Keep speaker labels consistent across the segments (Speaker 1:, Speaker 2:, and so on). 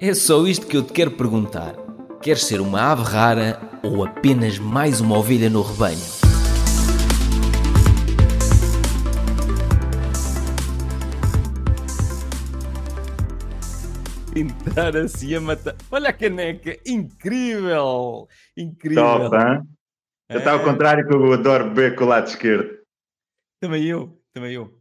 Speaker 1: É só isto que eu te quero perguntar. Queres ser uma ave rara ou apenas mais uma ovelha no rebanho? Entrar assim a matar. Olha a caneca! Incrível! Incrível!
Speaker 2: Top, hein? Eu estava ao
Speaker 1: É.
Speaker 2: contrário que eu adoro beber com o lado esquerdo.
Speaker 1: Também eu, também eu.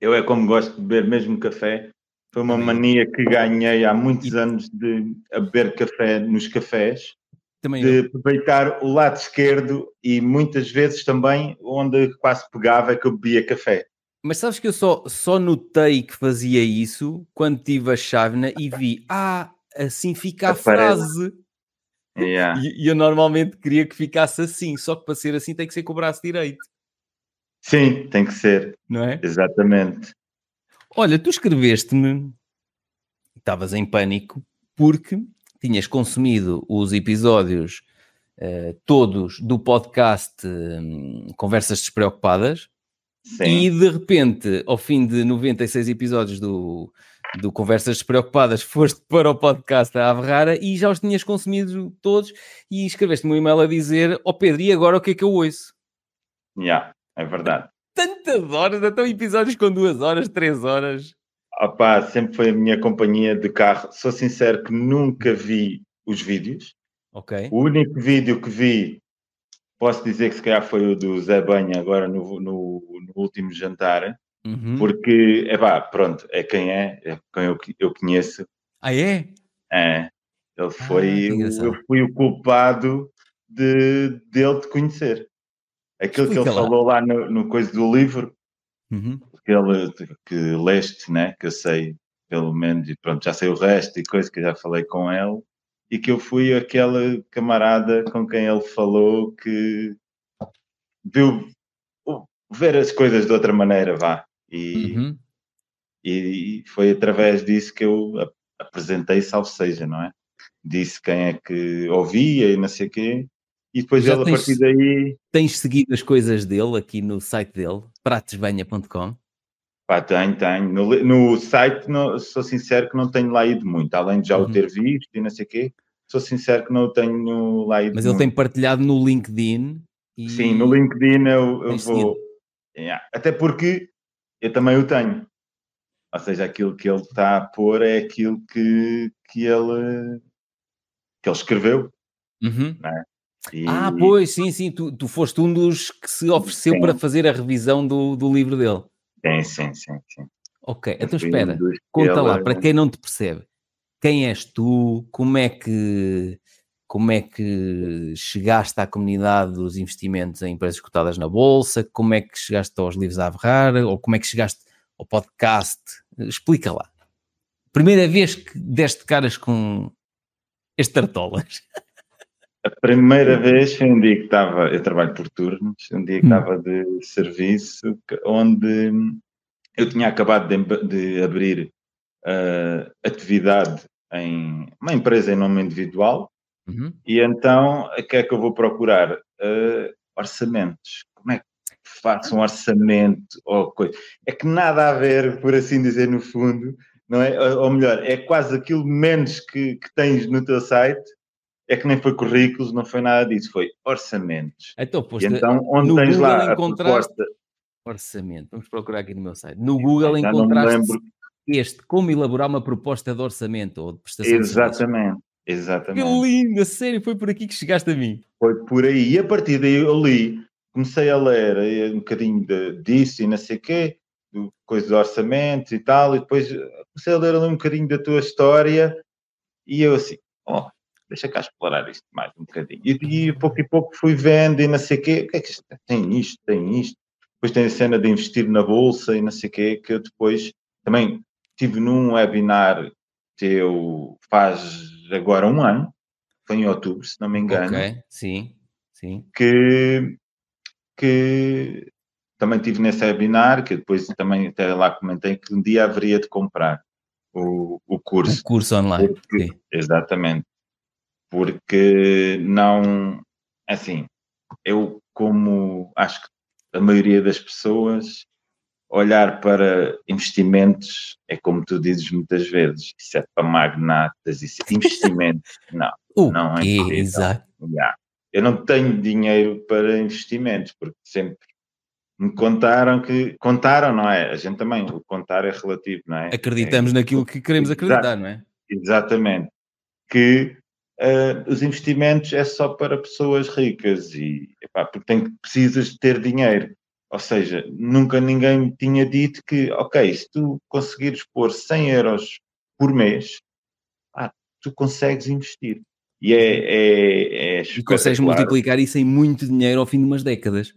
Speaker 2: Eu é como gosto de beber mesmo café. Foi uma mania que ganhei há muitos
Speaker 1: E-
Speaker 2: anos de a beber café nos cafés,
Speaker 1: Também
Speaker 2: de
Speaker 1: eu.
Speaker 2: aproveitar o lado esquerdo e muitas vezes também onde quase pegava é que eu bebia café.
Speaker 1: Mas sabes que eu só, só notei que fazia isso quando tive a chávena e vi, ah, assim fica a
Speaker 2: Aparece.
Speaker 1: frase.
Speaker 2: Yeah.
Speaker 1: E, e eu normalmente queria que ficasse assim, só que para ser assim tem que ser com o braço direito,
Speaker 2: Sim, tem que ser,
Speaker 1: não é?
Speaker 2: exatamente.
Speaker 1: Olha, tu escreveste-me, estavas em pânico, porque tinhas consumido os episódios eh, todos do podcast hum, Conversas Despreocupadas
Speaker 2: Sim.
Speaker 1: e de repente, ao fim de 96 episódios do, do Conversas Despreocupadas, foste para o podcast da Ave Rara e já os tinhas consumido todos e escreveste-me um e-mail a dizer, ó Pedro, e agora o que é que eu ouço?
Speaker 2: Yeah, é verdade.
Speaker 1: Tantas horas, até episódios com duas horas, três horas.
Speaker 2: Opá, sempre foi a minha companhia de carro. Sou sincero que nunca vi os vídeos.
Speaker 1: Ok.
Speaker 2: O único vídeo que vi, posso dizer que se calhar foi o do Zé Banha, agora no, no, no último jantar,
Speaker 1: Uhum.
Speaker 2: porque, é pá, pronto, é quem é, é quem eu, eu conheço.
Speaker 1: Ah, é?
Speaker 2: É, ele foi,
Speaker 1: que
Speaker 2: o-
Speaker 1: engraçado.
Speaker 2: eu fui o culpado de, dele te conhecer. Aquilo que ele
Speaker 1: Explica lá.
Speaker 2: falou lá no, no coisa do livro,
Speaker 1: Uhum.
Speaker 2: que ele que leste, né? Que eu sei, pelo menos, e pronto, já sei o resto e coisa que eu já falei com ele, e que eu fui aquela camarada com quem ele falou que viu ver as coisas de outra maneira, vá. E,
Speaker 1: Uhum.
Speaker 2: e foi através disso que eu ap- apresentei, salvo seja, não é? Disse quem é que ouvia e não sei o quê. E depois
Speaker 1: Já
Speaker 2: ele, a
Speaker 1: tens-
Speaker 2: partir daí,
Speaker 1: Tens seguido as coisas dele aqui no site dele, pratosbanha.com.
Speaker 2: Pá, tenho, tenho. No, no site, não- sou sincero que não tenho lá ido muito, além de já
Speaker 1: Uhum.
Speaker 2: o ter visto e não sei o quê. Sou sincero que não tenho lá ido
Speaker 1: Mas ele tem
Speaker 2: muito.
Speaker 1: partilhado no LinkedIn. E...
Speaker 2: Sim, no LinkedIn eu, eu vou. Yeah. Até porque eu também o tenho. Ou seja, aquilo que ele está a pôr é aquilo que, que, ele, que ele escreveu.
Speaker 1: Uhum.
Speaker 2: E-
Speaker 1: Ah, pois, sim, sim. Tu, tu foste um dos que se ofereceu
Speaker 2: Sim.
Speaker 1: para fazer a revisão do, do livro dele.
Speaker 2: Sim, sim, sim. sim.
Speaker 1: Ok, então espera. Conta lá, para quem não te percebe, quem és tu, como é que como é que chegaste à comunidade dos investimentos em empresas cotadas na Bolsa, como é que chegaste aos livros a Averrar, ou como é que chegaste ao podcast, explica lá. Primeira vez que deste caras com este tartolas.
Speaker 2: A primeira vez foi um dia que estava, eu trabalho por turnos, um dia que
Speaker 1: Hum.
Speaker 2: estava de serviço, onde eu tinha acabado de, de abrir ah, atividade em uma empresa em nome individual,
Speaker 1: Uhum.
Speaker 2: e então o que é que eu vou procurar? Ah, orçamentos. Como é que faço um orçamento ou coisa? É que nada a ver, por assim dizer, no fundo, não é? Ou ou melhor, é quase aquilo menos que, que tens no teu site. É que nem foi currículos, não foi nada disso, foi orçamentos.
Speaker 1: Então, posto
Speaker 2: então, onde
Speaker 1: no
Speaker 2: tens
Speaker 1: Google
Speaker 2: lá a proposta,
Speaker 1: orçamento. Vamos procurar aqui no meu site. No Google
Speaker 2: já
Speaker 1: encontraste este, como elaborar uma proposta de orçamento ou de prestação de serviços.
Speaker 2: exatamente,
Speaker 1: Que
Speaker 2: exatamente.
Speaker 1: lindo, a sério, foi por aqui que chegaste a mim.
Speaker 2: Foi por aí. E a partir daí eu li, comecei a ler eh, um bocadinho de, disso e não sei o quê, do, coisa de orçamentos e tal, e depois eh, comecei a ler ali um bocadinho da tua história e eu assim, ó, deixa cá explorar isto mais um bocadinho. E, e pouco e pouco fui vendo e não sei o quê, o que é que isto tem isto, tem isto. Depois tem a cena de investir na bolsa e não sei o quê, que eu depois também tive num webinar teu faz agora um ano, foi em outubro, se não me engano
Speaker 1: Ok, sim, sim.
Speaker 2: que, que também tive nesse webinar, que depois também até lá comentei que um dia haveria de comprar o, o curso.
Speaker 1: curso online.
Speaker 2: Porque-. Exatamente. Porque não, assim, eu como acho que a maioria das pessoas olhar para investimentos é como tu dizes muitas vezes, isso é para magnatas, isso é investimentos, não, não é.
Speaker 1: Exato.
Speaker 2: Yeah. Eu não tenho dinheiro para investimentos, porque sempre me contaram que. Contaram, não é? A gente também, o contar é relativo, não é?
Speaker 1: Acreditamos
Speaker 2: É-
Speaker 1: naquilo que queremos acreditar, não é?
Speaker 2: Exatamente. Que eh, os investimentos é só para pessoas ricas e epá, porque tem, precisas de ter dinheiro. Ou seja, nunca ninguém me tinha dito que, ok, se tu conseguires pôr 100 euros por mês, ah, tu consegues investir. E é, é, é
Speaker 1: E consegues multiplicar isso em muito dinheiro ao fim de umas décadas.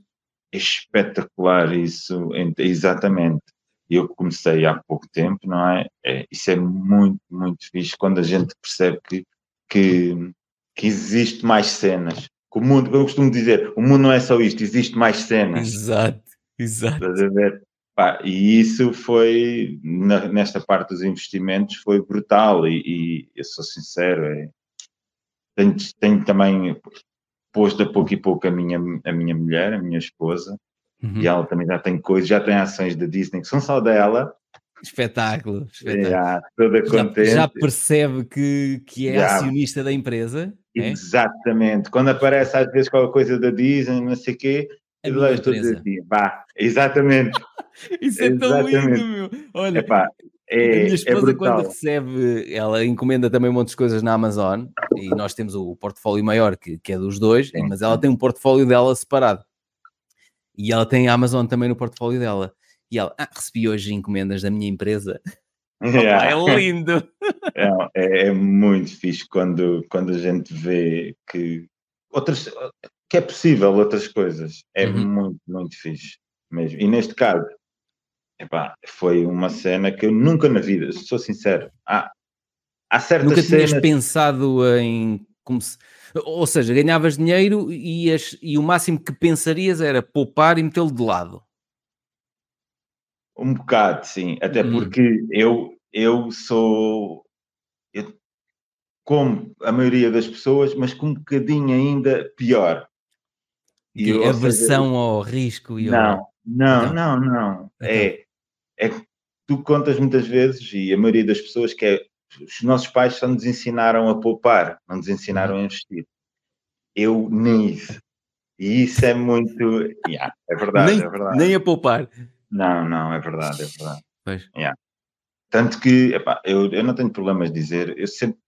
Speaker 2: É espetacular isso, ent- exatamente. Eu comecei há pouco tempo, não é? É, Isso é muito, muito fixe quando a gente percebe que, que, que existe mais cenas. Que o mundo, eu costumo dizer, o mundo não é só isto, existe mais cenas.
Speaker 1: Exato, exato.
Speaker 2: Estás a ver? Pá, e isso foi, na- nesta parte dos investimentos, foi brutal. E, e eu sou sincero, é, tenho, tenho também posto a pouco e pouco a minha, a minha mulher, a minha esposa,
Speaker 1: Uhum.
Speaker 2: e ela também já tem coisas, já tem ações da Disney que são só dela,
Speaker 1: Espetáculo, espetáculo.
Speaker 2: já, toda
Speaker 1: Já,
Speaker 2: contente.
Speaker 1: já percebe que, que é
Speaker 2: Já.
Speaker 1: acionista da empresa, é?
Speaker 2: Exatamente. Quando aparece às vezes qualquer coisa da Disney, não sei o quê,
Speaker 1: A
Speaker 2: eu estou a dizer assim, vá, exatamente.
Speaker 1: Isso é tão
Speaker 2: Exatamente.
Speaker 1: lindo, meu. Olha,
Speaker 2: Epá,
Speaker 1: a
Speaker 2: é,
Speaker 1: minha
Speaker 2: é
Speaker 1: esposa,
Speaker 2: brutal.
Speaker 1: quando recebe, ela encomenda também um monte de coisas na Amazon e nós temos o portfólio maior que, que é dos dois,
Speaker 2: Sim,
Speaker 1: mas ela tem um portfólio dela separado e ela tem a Amazon também no portfólio dela. E ela, ah, recebi hoje encomendas da minha empresa.
Speaker 2: Yeah.
Speaker 1: Opa, é lindo!
Speaker 2: É, é- é muito fixe quando, quando a gente vê que outras que é possível outras coisas. É
Speaker 1: Uhum.
Speaker 2: muito, muito fixe mesmo. E neste caso, epá, foi uma cena que eu nunca na vida, sou sincero, há, há certas
Speaker 1: Nunca tinhas
Speaker 2: cenas.
Speaker 1: pensado em como se- Ou seja, ganhavas dinheiro e, ias- e o máximo que pensarias era poupar e metê-lo de lado.
Speaker 2: Um bocado, sim. Até
Speaker 1: Hum.
Speaker 2: porque eu, eu sou. Eu como a maioria das pessoas, mas com um bocadinho ainda pior. E eu, ou seja,
Speaker 1: aversão ao risco e ao...
Speaker 2: Não, não,
Speaker 1: Então.
Speaker 2: não, não. É, é que tu contas muitas vezes, e a maioria das pessoas, que é os nossos pais só nos ensinaram a poupar, não nos ensinaram
Speaker 1: Uhum.
Speaker 2: a investir. Eu nem isso. E isso é muito. Yeah, é verdade,
Speaker 1: nem,
Speaker 2: é verdade.
Speaker 1: nem a poupar.
Speaker 2: Não, não, é verdade, é verdade.
Speaker 1: Pois.
Speaker 2: Tanto que, epá, eu, eu não tenho problemas de dizer, eu sempre,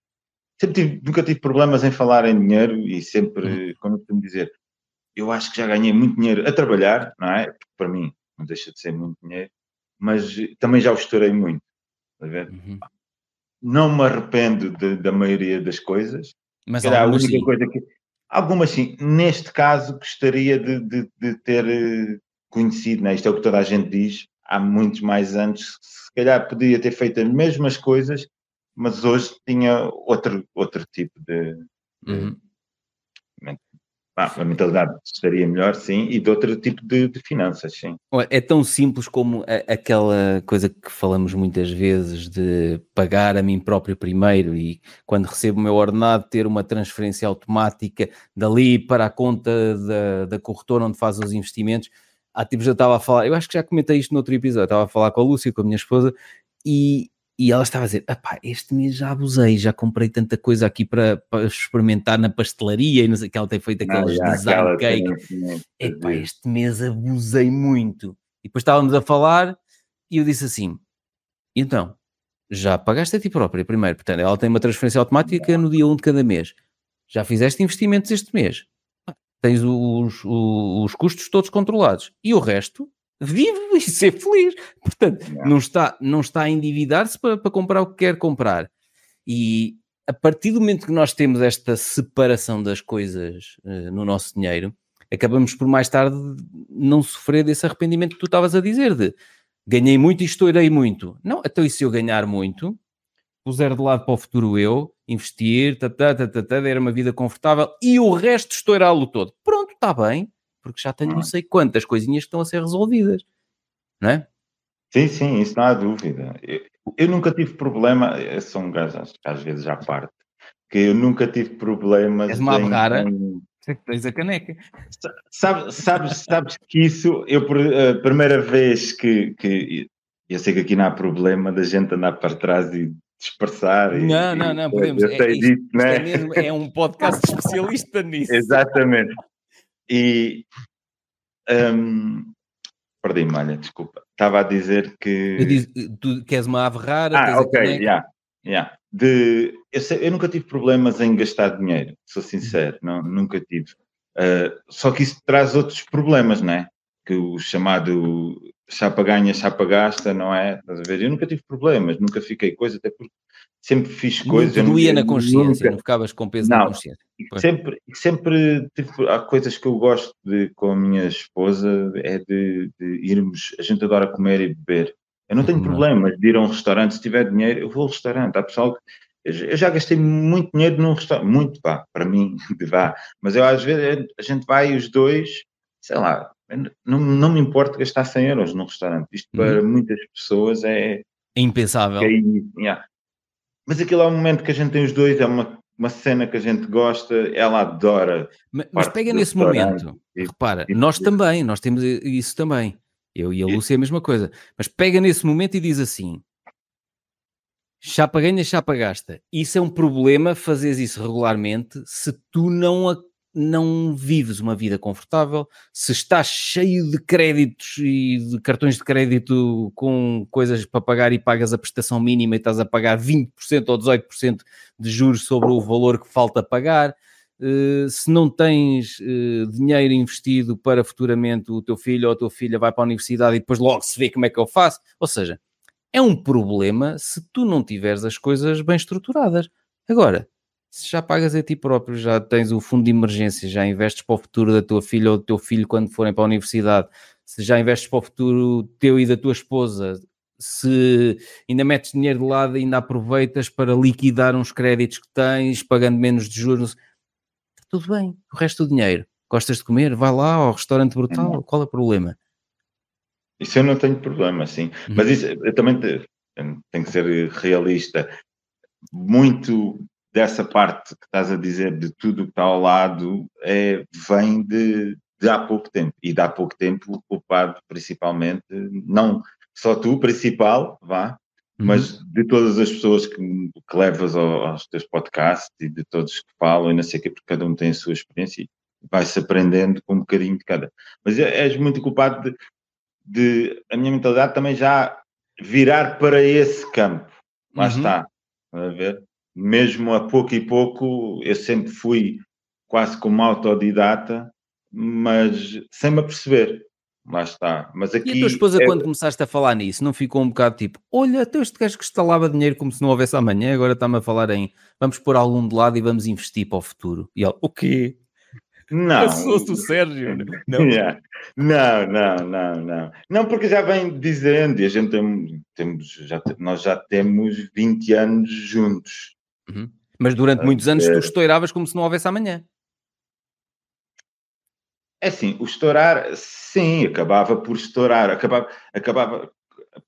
Speaker 2: sempre tive- nunca tive problemas em falar em dinheiro e sempre, como eu costumo dizer, eu acho que já ganhei muito dinheiro a trabalhar, não é? Porque para mim não deixa de ser muito dinheiro, mas também já o estourei muito. a ver?
Speaker 1: Uhum.
Speaker 2: Não me arrependo de- da maioria das coisas.
Speaker 1: Mas
Speaker 2: calhar a única
Speaker 1: sim.
Speaker 2: coisa que. Algumas sim. Neste caso, gostaria de, de- de ter eh, conhecido, né? isto é o que toda a gente diz, há muitos mais anos, se calhar podia ter feito as mesmas coisas, mas hoje tinha outro, outro tipo de.
Speaker 1: Uhum.
Speaker 2: pá, a mentalidade estaria melhor, sim, e de outro tipo de, de finanças, sim.
Speaker 1: É tão simples como a- aquela coisa que falamos muitas vezes de pagar a mim próprio primeiro e quando recebo o meu ordenado ter uma transferência automática dali para a conta da, da corretora onde faz os investimentos. Há tempos eu estava a falar, eu acho que já comentei isto no outro episódio, estava a falar com a Lúcia, com a minha esposa, e, e ela estava a dizer: "Epá, este mês já abusei, já comprei tanta coisa aqui para, para experimentar na pastelaria e não sei que ela tem feito aqueles
Speaker 2: já
Speaker 1: design
Speaker 2: aquela
Speaker 1: cake. Epá, este mês abusei muito. E depois estávamos a falar e eu disse assim: então, já pagaste a ti própria primeiro, portanto, ela tem uma transferência automática no dia 1 de cada mês. Já fizeste investimentos este mês. Tens os, os, os custos todos controlados. E o resto, vive e ser feliz. Portanto, não está, não está a endividar-se para, para comprar o que quer comprar. E a partir do momento que nós temos esta separação das coisas eh, no nosso dinheiro, acabamos por mais tarde não sofrer desse arrependimento que tu estavas a dizer, de ganhei muito e estourei muito. Não, então e se eu ganhar muito, puser de lado para o futuro eu, investir, tatá, tatá, tatá, ter uma vida confortável e o resto estourá-lo todo. Pronto, está bem, porque já tenho não sei quantas coisinhas que estão a ser resolvidas. Não é?
Speaker 2: Sim, sim, isso não há dúvida. Eu, eu nunca tive problema, eu sou um gajo às vezes à parte, que eu nunca tive problemas
Speaker 1: És uma
Speaker 2: em,
Speaker 1: rara.
Speaker 2: em-
Speaker 1: Tens a caneca.
Speaker 2: Sabes, sabes, sabes que isso, eu a primeira vez que, que eu sei que aqui não há problema da gente andar para trás e dispersar.
Speaker 1: Não, e, não, não, podemos. Eu sei é, disso, isto, né? é, mesmo, é um podcast especialista nisso.
Speaker 2: Exatamente. E um, perdi-me, olha, desculpa. Estava a dizer que.
Speaker 1: Disse, tu queres uma ave rara?
Speaker 2: Ah, ok, já. Yeah, yeah. De, eu, sei, eu, nunca tive problemas em gastar dinheiro, sou sincero, não, nunca tive. Uh, só que isso traz outros problemas, não é? Que o chamado chapa ganha, chapa gasta, não é? Estás a ver? Eu nunca tive problemas, nunca fiquei coisa, até porque sempre fiz coisas.
Speaker 1: Não doía na consciência, nunca... não ficavas com peso não, na consciência.
Speaker 2: Sempre, sempre tive, há coisas que eu gosto de com a minha esposa, é de, de irmos, a gente adora comer e beber. Eu não tenho problemas de ir a um restaurante, se tiver dinheiro, eu vou ao restaurante. Há pessoal que. Eu já gastei muito dinheiro num restaurante, muito, pá, para mim, vá. Mas eu às vezes a gente vai os dois, sei lá, não, não me importa gastar 100 euros num restaurante. Isto para uhum. muitas pessoas é.
Speaker 1: É impensável.
Speaker 2: É, yeah. Mas aquilo é um momento que a gente tem os dois, é uma, uma cena que a gente gosta, ela adora.
Speaker 1: Mas, mas pega nesse momento, e, repara, e, nós e, também, nós temos isso também. Eu e a Lúcia é a mesma coisa. Mas pega nesse momento e diz assim: chapa ganha, chapa gasta. Isso é um problema, fazeres isso regularmente, se tu não, não vives uma vida confortável, se estás cheio de créditos e de cartões de crédito com coisas para pagar e pagas a prestação mínima e estás a pagar 20% ou 18% de juros sobre o valor que falta pagar eh, se não tens uh, dinheiro investido para futuramente o teu filho ou a tua filha vai para a universidade e depois logo se vê como é que eu faço. Ou seja, é um problema se tu não tiveres as coisas bem estruturadas. Agora, se já pagas a ti próprio, já tens o fundo de emergência, já investes para o futuro da tua filha ou do teu filho quando forem para a universidade, se já investes para o futuro teu e da tua esposa, se ainda metes dinheiro de lado e ainda aproveitas para liquidar uns créditos que tens, pagando menos de juros tudo bem. O resto do dinheiro, gostas de comer? Vai lá ao restaurante brutal, uhum. qual é o problema?
Speaker 2: Isso eu não tenho problema, sim. Uhum. Mas isso, eu também tenho que ser realista. Muito dessa parte que estás a dizer de tudo que está ao lado é, vem de, de há pouco tempo. E de há pouco tempo culpado principalmente, não só tu, principal, vá, mas uhum. de todas as pessoas que, que levas aos teus podcasts e de todos que falam e não sei o quê, porque cada um tem a sua experiência e vai-se aprendendo com um bocadinho de cada. Mas é, és muito culpado de, de, a minha mentalidade também já virar para esse campo. Lá uhum. está. A ver? Mesmo a pouco e pouco, eu sempre fui quase como autodidata, mas sem me aperceber lá está. Mas aqui
Speaker 1: e a tua esposa, é... quando começaste a falar nisso, não ficou um bocado tipo: olha, até este gajo que estalava dinheiro como se não houvesse amanhã, agora está-me a falar em vamos pôr algum de lado e vamos investir para o futuro. E ela, o quê?
Speaker 2: Não.
Speaker 1: Se fosse o Sérgio.
Speaker 2: Não. Yeah. não, não, não, não. Não, porque já vem dizendo, e a gente tem, temos, já, nós já temos 20 anos juntos.
Speaker 1: Uhum. Mas durante muitos anos tu estouravas como se não houvesse amanhã.
Speaker 2: É assim, o estourar, sim, acabava por estourar, acabava, acabava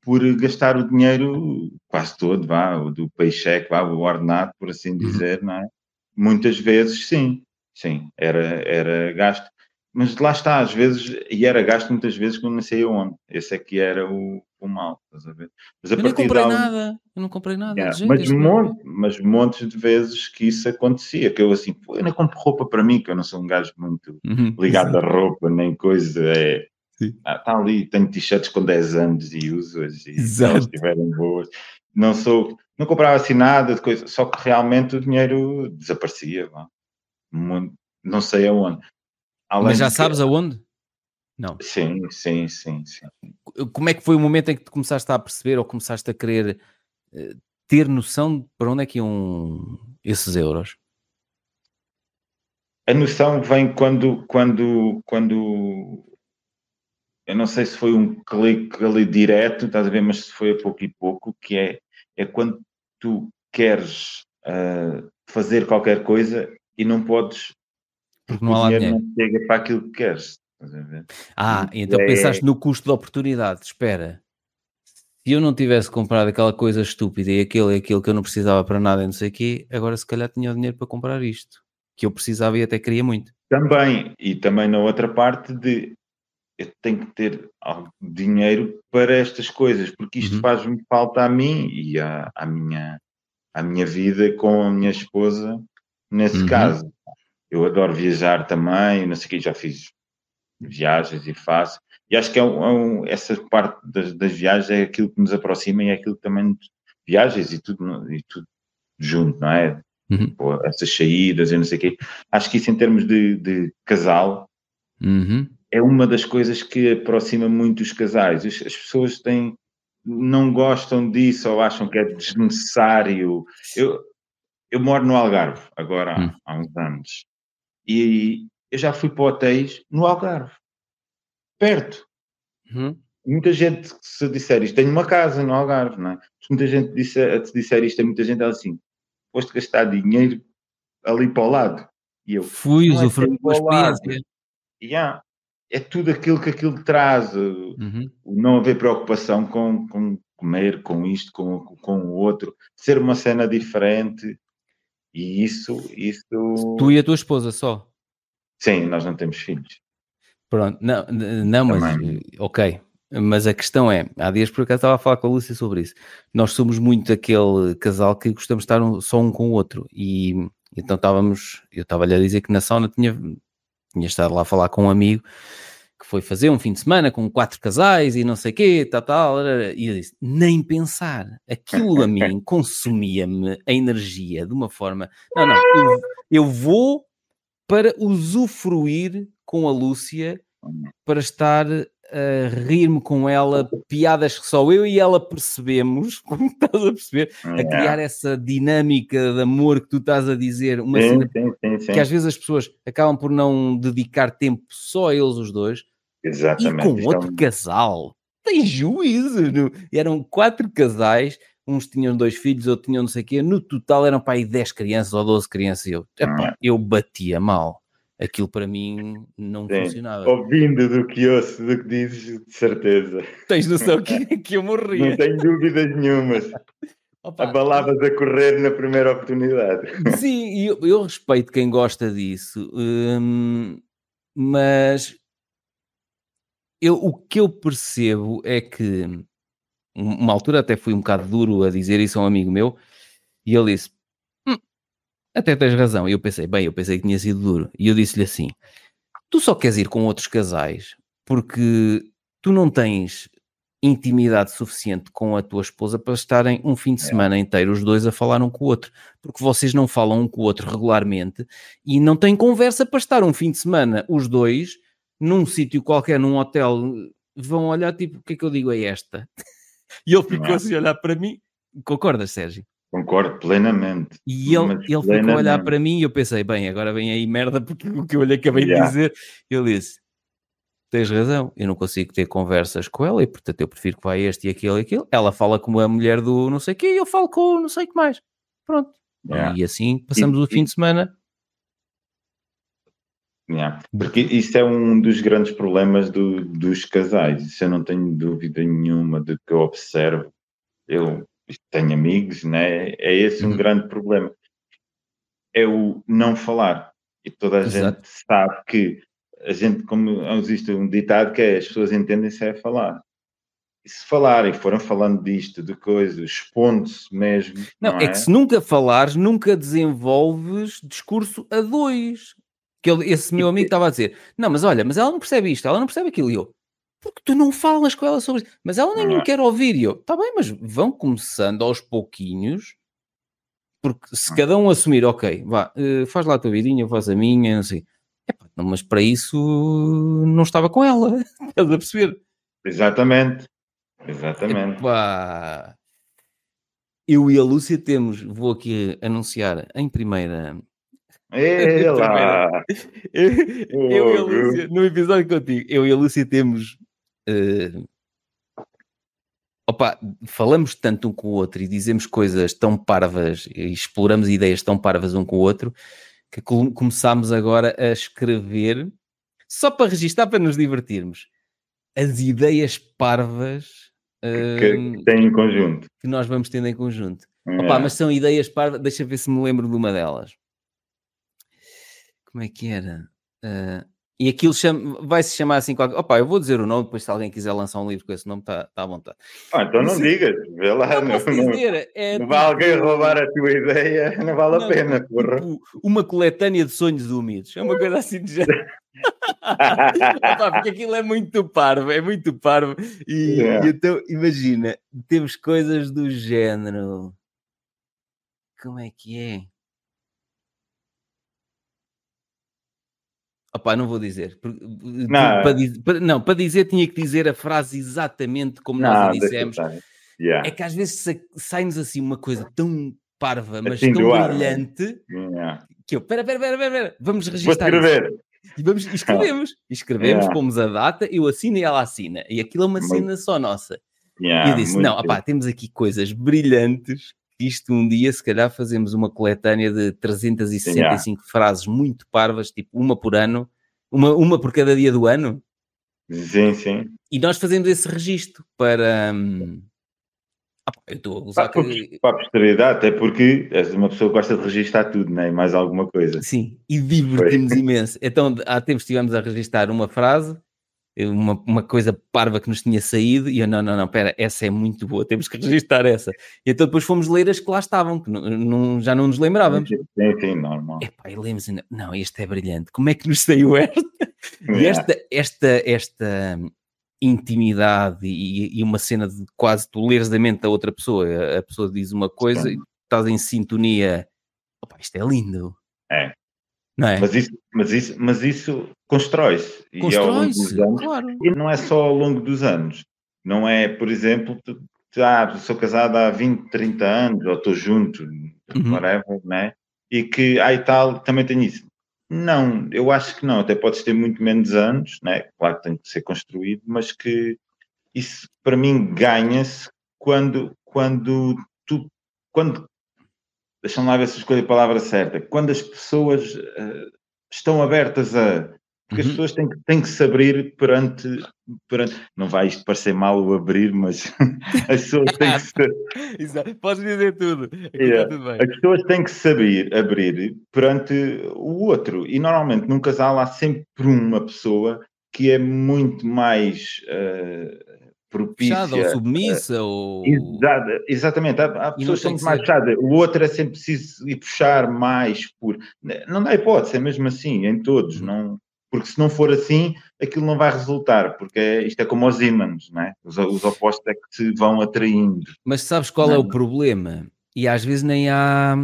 Speaker 2: por gastar o dinheiro quase todo, vá, do paycheck, vá, o ordenado, por assim uhum. dizer, uhum. não é? Muitas vezes, sim, sim, era, era gasto. Mas lá está, às vezes, e era gasto muitas vezes que não sei aonde. Esse é que era o, o mal, estás a ver?
Speaker 1: Mas a eu não comprei nada, eu não comprei nada.
Speaker 2: Yeah, mas, monte, mas montes de vezes que isso acontecia, que eu assim, pô, eu não compro roupa para mim, que eu não sou um gajo muito uhum, ligado à roupa, nem coisa, é... Ah, está ali, tenho t-shirts com 10 anos e uso-as e se elas estiverem boas. Não sou, não comprava assim nada de coisa, só que realmente o dinheiro desaparecia, não sei aonde.
Speaker 1: Além Mas já sabes que... aonde?
Speaker 2: Não. Sim, sim, sim, sim.
Speaker 1: Como é que foi o momento em que te começaste a perceber ou começaste a querer uh, ter noção de para onde é que iam esses euros?
Speaker 2: A noção vem quando, quando, quando eu não sei se foi um clique ali direto, estás a ver, mas se foi a pouco e pouco, que é, é quando tu queres uh, fazer qualquer coisa e não podes
Speaker 1: porque não há lá dinheiro.
Speaker 2: não chega para aquilo que queres.
Speaker 1: Ah, então é... pensaste no custo de oportunidade. Espera, se eu não tivesse comprado aquela coisa estúpida e aquele e aquilo que eu não precisava para nada e não sei o quê, agora se calhar tinha o dinheiro para comprar isto, que eu precisava e até queria muito.
Speaker 2: Também, e também na outra parte de eu tenho que ter dinheiro para estas coisas, porque isto uhum. faz-me falta a mim e à, à, minha, à minha vida com a minha esposa, nesse uhum. caso. Eu adoro viajar também, não sei o que, já fiz viagens e faço. E acho que é um, é um, essa parte das, das, viagens é aquilo que nos aproxima e é aquilo que também viagens e tudo, e tudo junto, não é? Uhum. essas saídas e não sei o quê. Acho que isso em termos de, de casal
Speaker 1: uhum.
Speaker 2: é uma das coisas que aproxima muito os casais. As, as, pessoas têm, não gostam disso ou acham que é desnecessário. Eu, eu moro no Algarve agora uhum. há uns anos e eu já fui para hotéis no Algarve, perto.
Speaker 1: Uhum.
Speaker 2: Muita gente, se disser isto, tenho uma casa no Algarve, não é? Muita gente disse, a te disser isto, é muita gente assim, foste gastar dinheiro ali para o lado. E eu
Speaker 1: fui é usufruir da experiência.
Speaker 2: Yeah. É tudo aquilo que aquilo traz, uhum. não haver preocupação com, com comer, com isto, com, com o outro, ser uma cena diferente. E isso, isso.
Speaker 1: Tu e a tua esposa só?
Speaker 2: Sim, nós não temos filhos.
Speaker 1: Pronto, não, não mas ok. Mas a questão é, há dias por acaso estava a falar com a Lúcia sobre isso. Nós somos muito aquele casal que gostamos de estar um, só um com o outro. E então estávamos, eu estava-lhe a dizer que na sauna tinha, tinha estado lá a falar com um amigo que foi fazer um fim de semana com quatro casais e não sei o quê, tal, tal. E eu disse, nem pensar. Aquilo a mim consumia-me a energia de uma forma. Não, não, eu, eu vou para usufruir com a Lúcia para estar a rir-me com ela, piadas que só eu e ela percebemos, como estás a perceber, a criar essa dinâmica de amor que tu estás a dizer, uma
Speaker 2: sim,
Speaker 1: cena
Speaker 2: sim, sim,
Speaker 1: que às vezes as pessoas acabam por não dedicar tempo só a eles os dois,
Speaker 2: Exatamente.
Speaker 1: e com outro é um... casal, tem juízo, não? eram quatro casais, uns tinham dois filhos, outros tinham não sei o quê, no total eram para aí 10 crianças ou 12 crianças, e eu, epá, eu batia mal aquilo para mim não Sim. funcionava.
Speaker 2: Ouvindo do que ouço, do que dizes, de certeza.
Speaker 1: Tens noção que, que eu morria.
Speaker 2: Não tenho dúvidas nenhumas. Opa, Abalavas a correr na primeira oportunidade.
Speaker 1: Sim, eu, eu respeito quem gosta disso, hum, mas eu, o que eu percebo é que uma altura até fui um bocado duro a dizer isso a um amigo meu, e ele disse: até tens razão. E eu pensei, bem, eu pensei que tinha sido duro. E eu disse-lhe assim: tu só queres ir com outros casais porque tu não tens intimidade suficiente com a tua esposa para estarem um fim de é. semana inteiro os dois a falar um com o outro, porque vocês não falam um com o outro regularmente e não têm conversa para estar um fim de semana os dois num sítio qualquer, num hotel, vão olhar tipo, o que é que eu digo a esta? E ele ficou assim a olhar para mim, concordas, Sérgio?
Speaker 2: Concordo plenamente.
Speaker 1: E ele, ele plenamente. ficou a olhar para mim e eu pensei, bem, agora vem aí merda, porque o que eu lhe acabei yeah. de dizer, ele disse: Tens razão, eu não consigo ter conversas com ela e portanto eu prefiro que vá este e aquele e aquele. Ela fala como a mulher do não sei o quê e eu falo com o não sei o que mais. Pronto. Yeah. E assim passamos e, o fim de semana.
Speaker 2: Yeah. Porque isso é um dos grandes problemas do, dos casais. Isso eu não tenho dúvida nenhuma de que eu observo. Eu tenho amigos, né? é esse um uhum. grande problema. É o não falar. E toda a Exato. gente sabe que a gente, como existe um ditado que é as pessoas entendem-se é falar. E se falarem, foram falando disto, de coisas, expondo-se mesmo.
Speaker 1: Não, não é? é? que se nunca falares, nunca desenvolves discurso a dois. Que ele, esse meu amigo estava a dizer: Não, mas olha, mas ela não percebe isto, ela não percebe aquilo. E eu, porque tu não falas com ela sobre isso. Mas ela nem me quer ouvir. E eu, tá bem, mas vão começando aos pouquinhos, porque se cada um assumir, ok, vá, uh, faz lá a tua vidinha, faz a minha, não sei. Epá, não, mas para isso não estava com ela, estás a perceber?
Speaker 2: Exatamente, exatamente.
Speaker 1: Epá. Eu e a Lúcia temos, vou aqui anunciar em primeira
Speaker 2: lá.
Speaker 1: Eu, eu, e a Lúcia, no episódio contigo, eu e a Lúcia temos uh, opa, falamos tanto um com o outro e dizemos coisas tão parvas e exploramos ideias tão parvas um com o outro que começámos agora a escrever só para registar, para nos divertirmos as ideias parvas
Speaker 2: uh, que, que tem em conjunto
Speaker 1: que nós vamos tendo em conjunto. É. Opa, mas são ideias parvas, deixa ver se me lembro de uma delas. Como é que era? Uh, e aquilo chama, vai se chamar assim qualquer. Opa, eu vou dizer o nome, depois se alguém quiser lançar um livro com esse nome, está tá à vontade.
Speaker 2: Ah, então não digas, vê lá. Não, não, dizer, é não, vai alguém tipo roubar a tua ideia, não vale não, a pena, tipo, porra.
Speaker 1: uma coletânea de sonhos úmidos, é uma coisa assim de género. Opa, porque aquilo é muito parvo, é muito parvo. E, é. e então, imagina, temos coisas do género. Como é que é? Opá, não vou dizer. Não. Para, para, não, para dizer tinha que dizer a frase exatamente como nós a dissemos. Yeah. É que às vezes sai-nos assim uma coisa tão parva, mas assim tão ar, né? brilhante yeah. que eu, pera, pera, pera, pera, vamos registrar
Speaker 2: Vou escrever.
Speaker 1: E vamos, escrevemos, escrevemos, yeah. pomos a data, eu assino e ela assina. E aquilo é uma muito. cena só nossa. Yeah, e eu disse: não, opá, temos aqui coisas brilhantes. Isto um dia, se calhar, fazemos uma coletânea de 365 yeah. frases muito parvas, tipo uma por ano, uma, uma por cada dia do ano.
Speaker 2: Sim, sim.
Speaker 1: E nós fazemos esse registro para. Hum... Ah, eu estou a usar.
Speaker 2: Para, que... para a posteridade, até porque és uma pessoa que gosta de registrar tudo, nem mais alguma coisa.
Speaker 1: Sim, e divertimos imenso. Então, há tempos estivemos a registrar uma frase uma, uma coisa parva que nos tinha saído e eu, não, não, não, espera, essa é muito boa, temos que registrar essa. E então depois fomos ler as que lá estavam, que não, não, já não nos lembrávamos.
Speaker 2: Sim, sim, normal.
Speaker 1: Epá, e lemos, não, este é brilhante, como é que nos saiu esta? E esta, esta, esta intimidade e, e, uma cena de quase tu leres a mente da outra pessoa, a pessoa diz uma coisa sim. e estás em sintonia, opa, isto é lindo.
Speaker 2: É. Não é? Mas isso, mas isso, mas isso constrói-se.
Speaker 1: Constrói e ao longo dos anos. Claro.
Speaker 2: E não é só ao longo dos anos. Não é, por exemplo, tu, ah, sou casado há 20, 30 anos, ou estou junto, uhum. whatever, né? E que, ah, e tal, também tenho isso. Não, eu acho que não. Até podes ter muito menos anos, né? Claro que tem que ser construído, mas que isso para mim ganha-se quando, quando tu, quando deixa-me lá ver se escolho a palavra certa, quando as pessoas uh, estão abertas a. Porque uhum. as pessoas têm que, têm que se abrir perante, perante. Não vai isto parecer mal o abrir, mas as pessoas têm que se.
Speaker 1: Exato. Podes dizer tudo.
Speaker 2: Yeah. tudo as pessoas têm que se abrir, abrir perante o outro. E normalmente num casal há sempre uma pessoa que é muito mais. Uh, propícia. Fechada
Speaker 1: ou submissa ou...
Speaker 2: exatamente, há, há pessoas que são muito mais fechadas, o outro é sempre preciso ir puxar mais por... Não dá hipótese, é mesmo assim, em todos, uhum. não... Porque se não for assim, aquilo não vai resultar, porque é, isto é como os ímãs, né? os, os opostos é que se vão atraindo.
Speaker 1: Mas sabes qual não. é o problema? E às vezes nem há,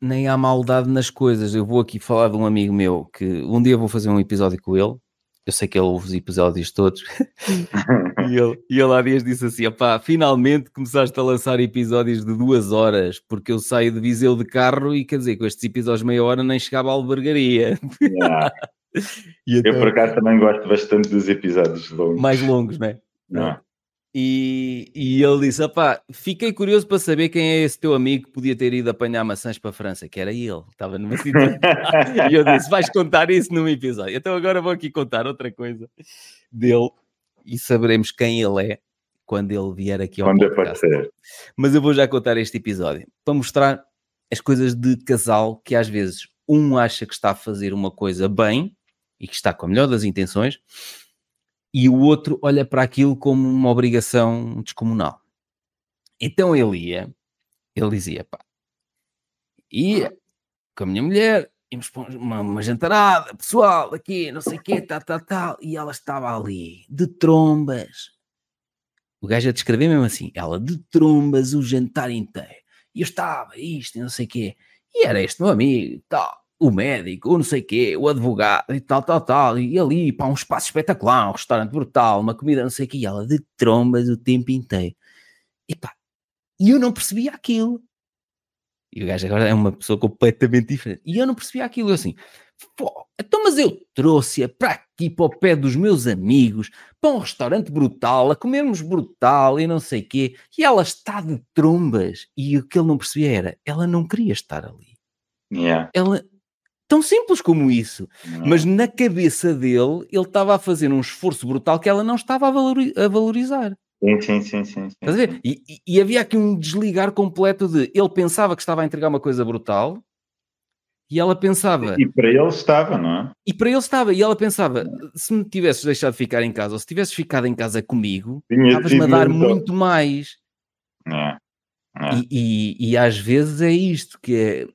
Speaker 1: nem há maldade nas coisas. Eu vou aqui falar de um amigo meu que um dia vou fazer um episódio com ele, eu sei que ele ouve os episódios todos, e, ele, e ele há dias disse assim: opá, finalmente começaste a lançar episódios de duas horas, porque eu saio de Viseu de carro e quer dizer, com estes episódios meia hora nem chegava à albergaria. Yeah.
Speaker 2: então, eu por acaso também gosto bastante dos episódios longos.
Speaker 1: Mais longos, né? não é? E, e ele disse: opá, fiquei curioso para saber quem é esse teu amigo que podia ter ido apanhar maçãs para a França, que era ele, estava numa situação. e eu disse: vais contar isso num episódio. Então agora vou aqui contar outra coisa dele e saberemos quem ele é quando ele vier aqui ao quando podcast. Aparecer. Mas eu vou já contar este episódio para mostrar as coisas de casal que às vezes um acha que está a fazer uma coisa bem e que está com a melhor das intenções e o outro olha para aquilo como uma obrigação descomunal. Então ele ia, ele dizia, pá, ia com a minha mulher, íamos para uma, uma jantarada, pessoal, aqui, não sei o quê, tal, tal, tal, e ela estava ali, de trombas. O gajo a descrever mesmo assim, ela de trombas o jantar inteiro. E eu estava, isto, não sei o quê. E era este meu amigo, tal o médico, o não sei quê, o advogado e tal, tal, tal, e ali, pá, um espaço espetacular, um restaurante brutal, uma comida não sei o quê, e ela de trombas o tempo inteiro. E pá, e eu não percebia aquilo. E o gajo agora é uma pessoa completamente diferente. E eu não percebia aquilo, eu assim, pô, então mas eu trouxe-a para aqui, para o pé dos meus amigos, para um restaurante brutal, a comermos brutal e não sei o quê, e ela está de trombas. E o que ele não percebia era, ela não queria estar ali.
Speaker 2: Yeah.
Speaker 1: Ela, Tão simples como isso. Não. Mas na cabeça dele, ele estava a fazer um esforço brutal que ela não estava a, valori a valorizar.
Speaker 2: Sim, sim, sim, sim. sim.
Speaker 1: Estás a ver? E, e, havia aqui um desligar completo de ele pensava que estava a entregar uma coisa brutal E ela pensava.
Speaker 2: E para ele estava, não é?
Speaker 1: E para ele estava. E ela pensava: se me tivesses deixado ficar em casa, ou se tivesses ficado em casa comigo, estavas-me a dar muito mais.
Speaker 2: É. É.
Speaker 1: E, e, e, às vezes é isto que é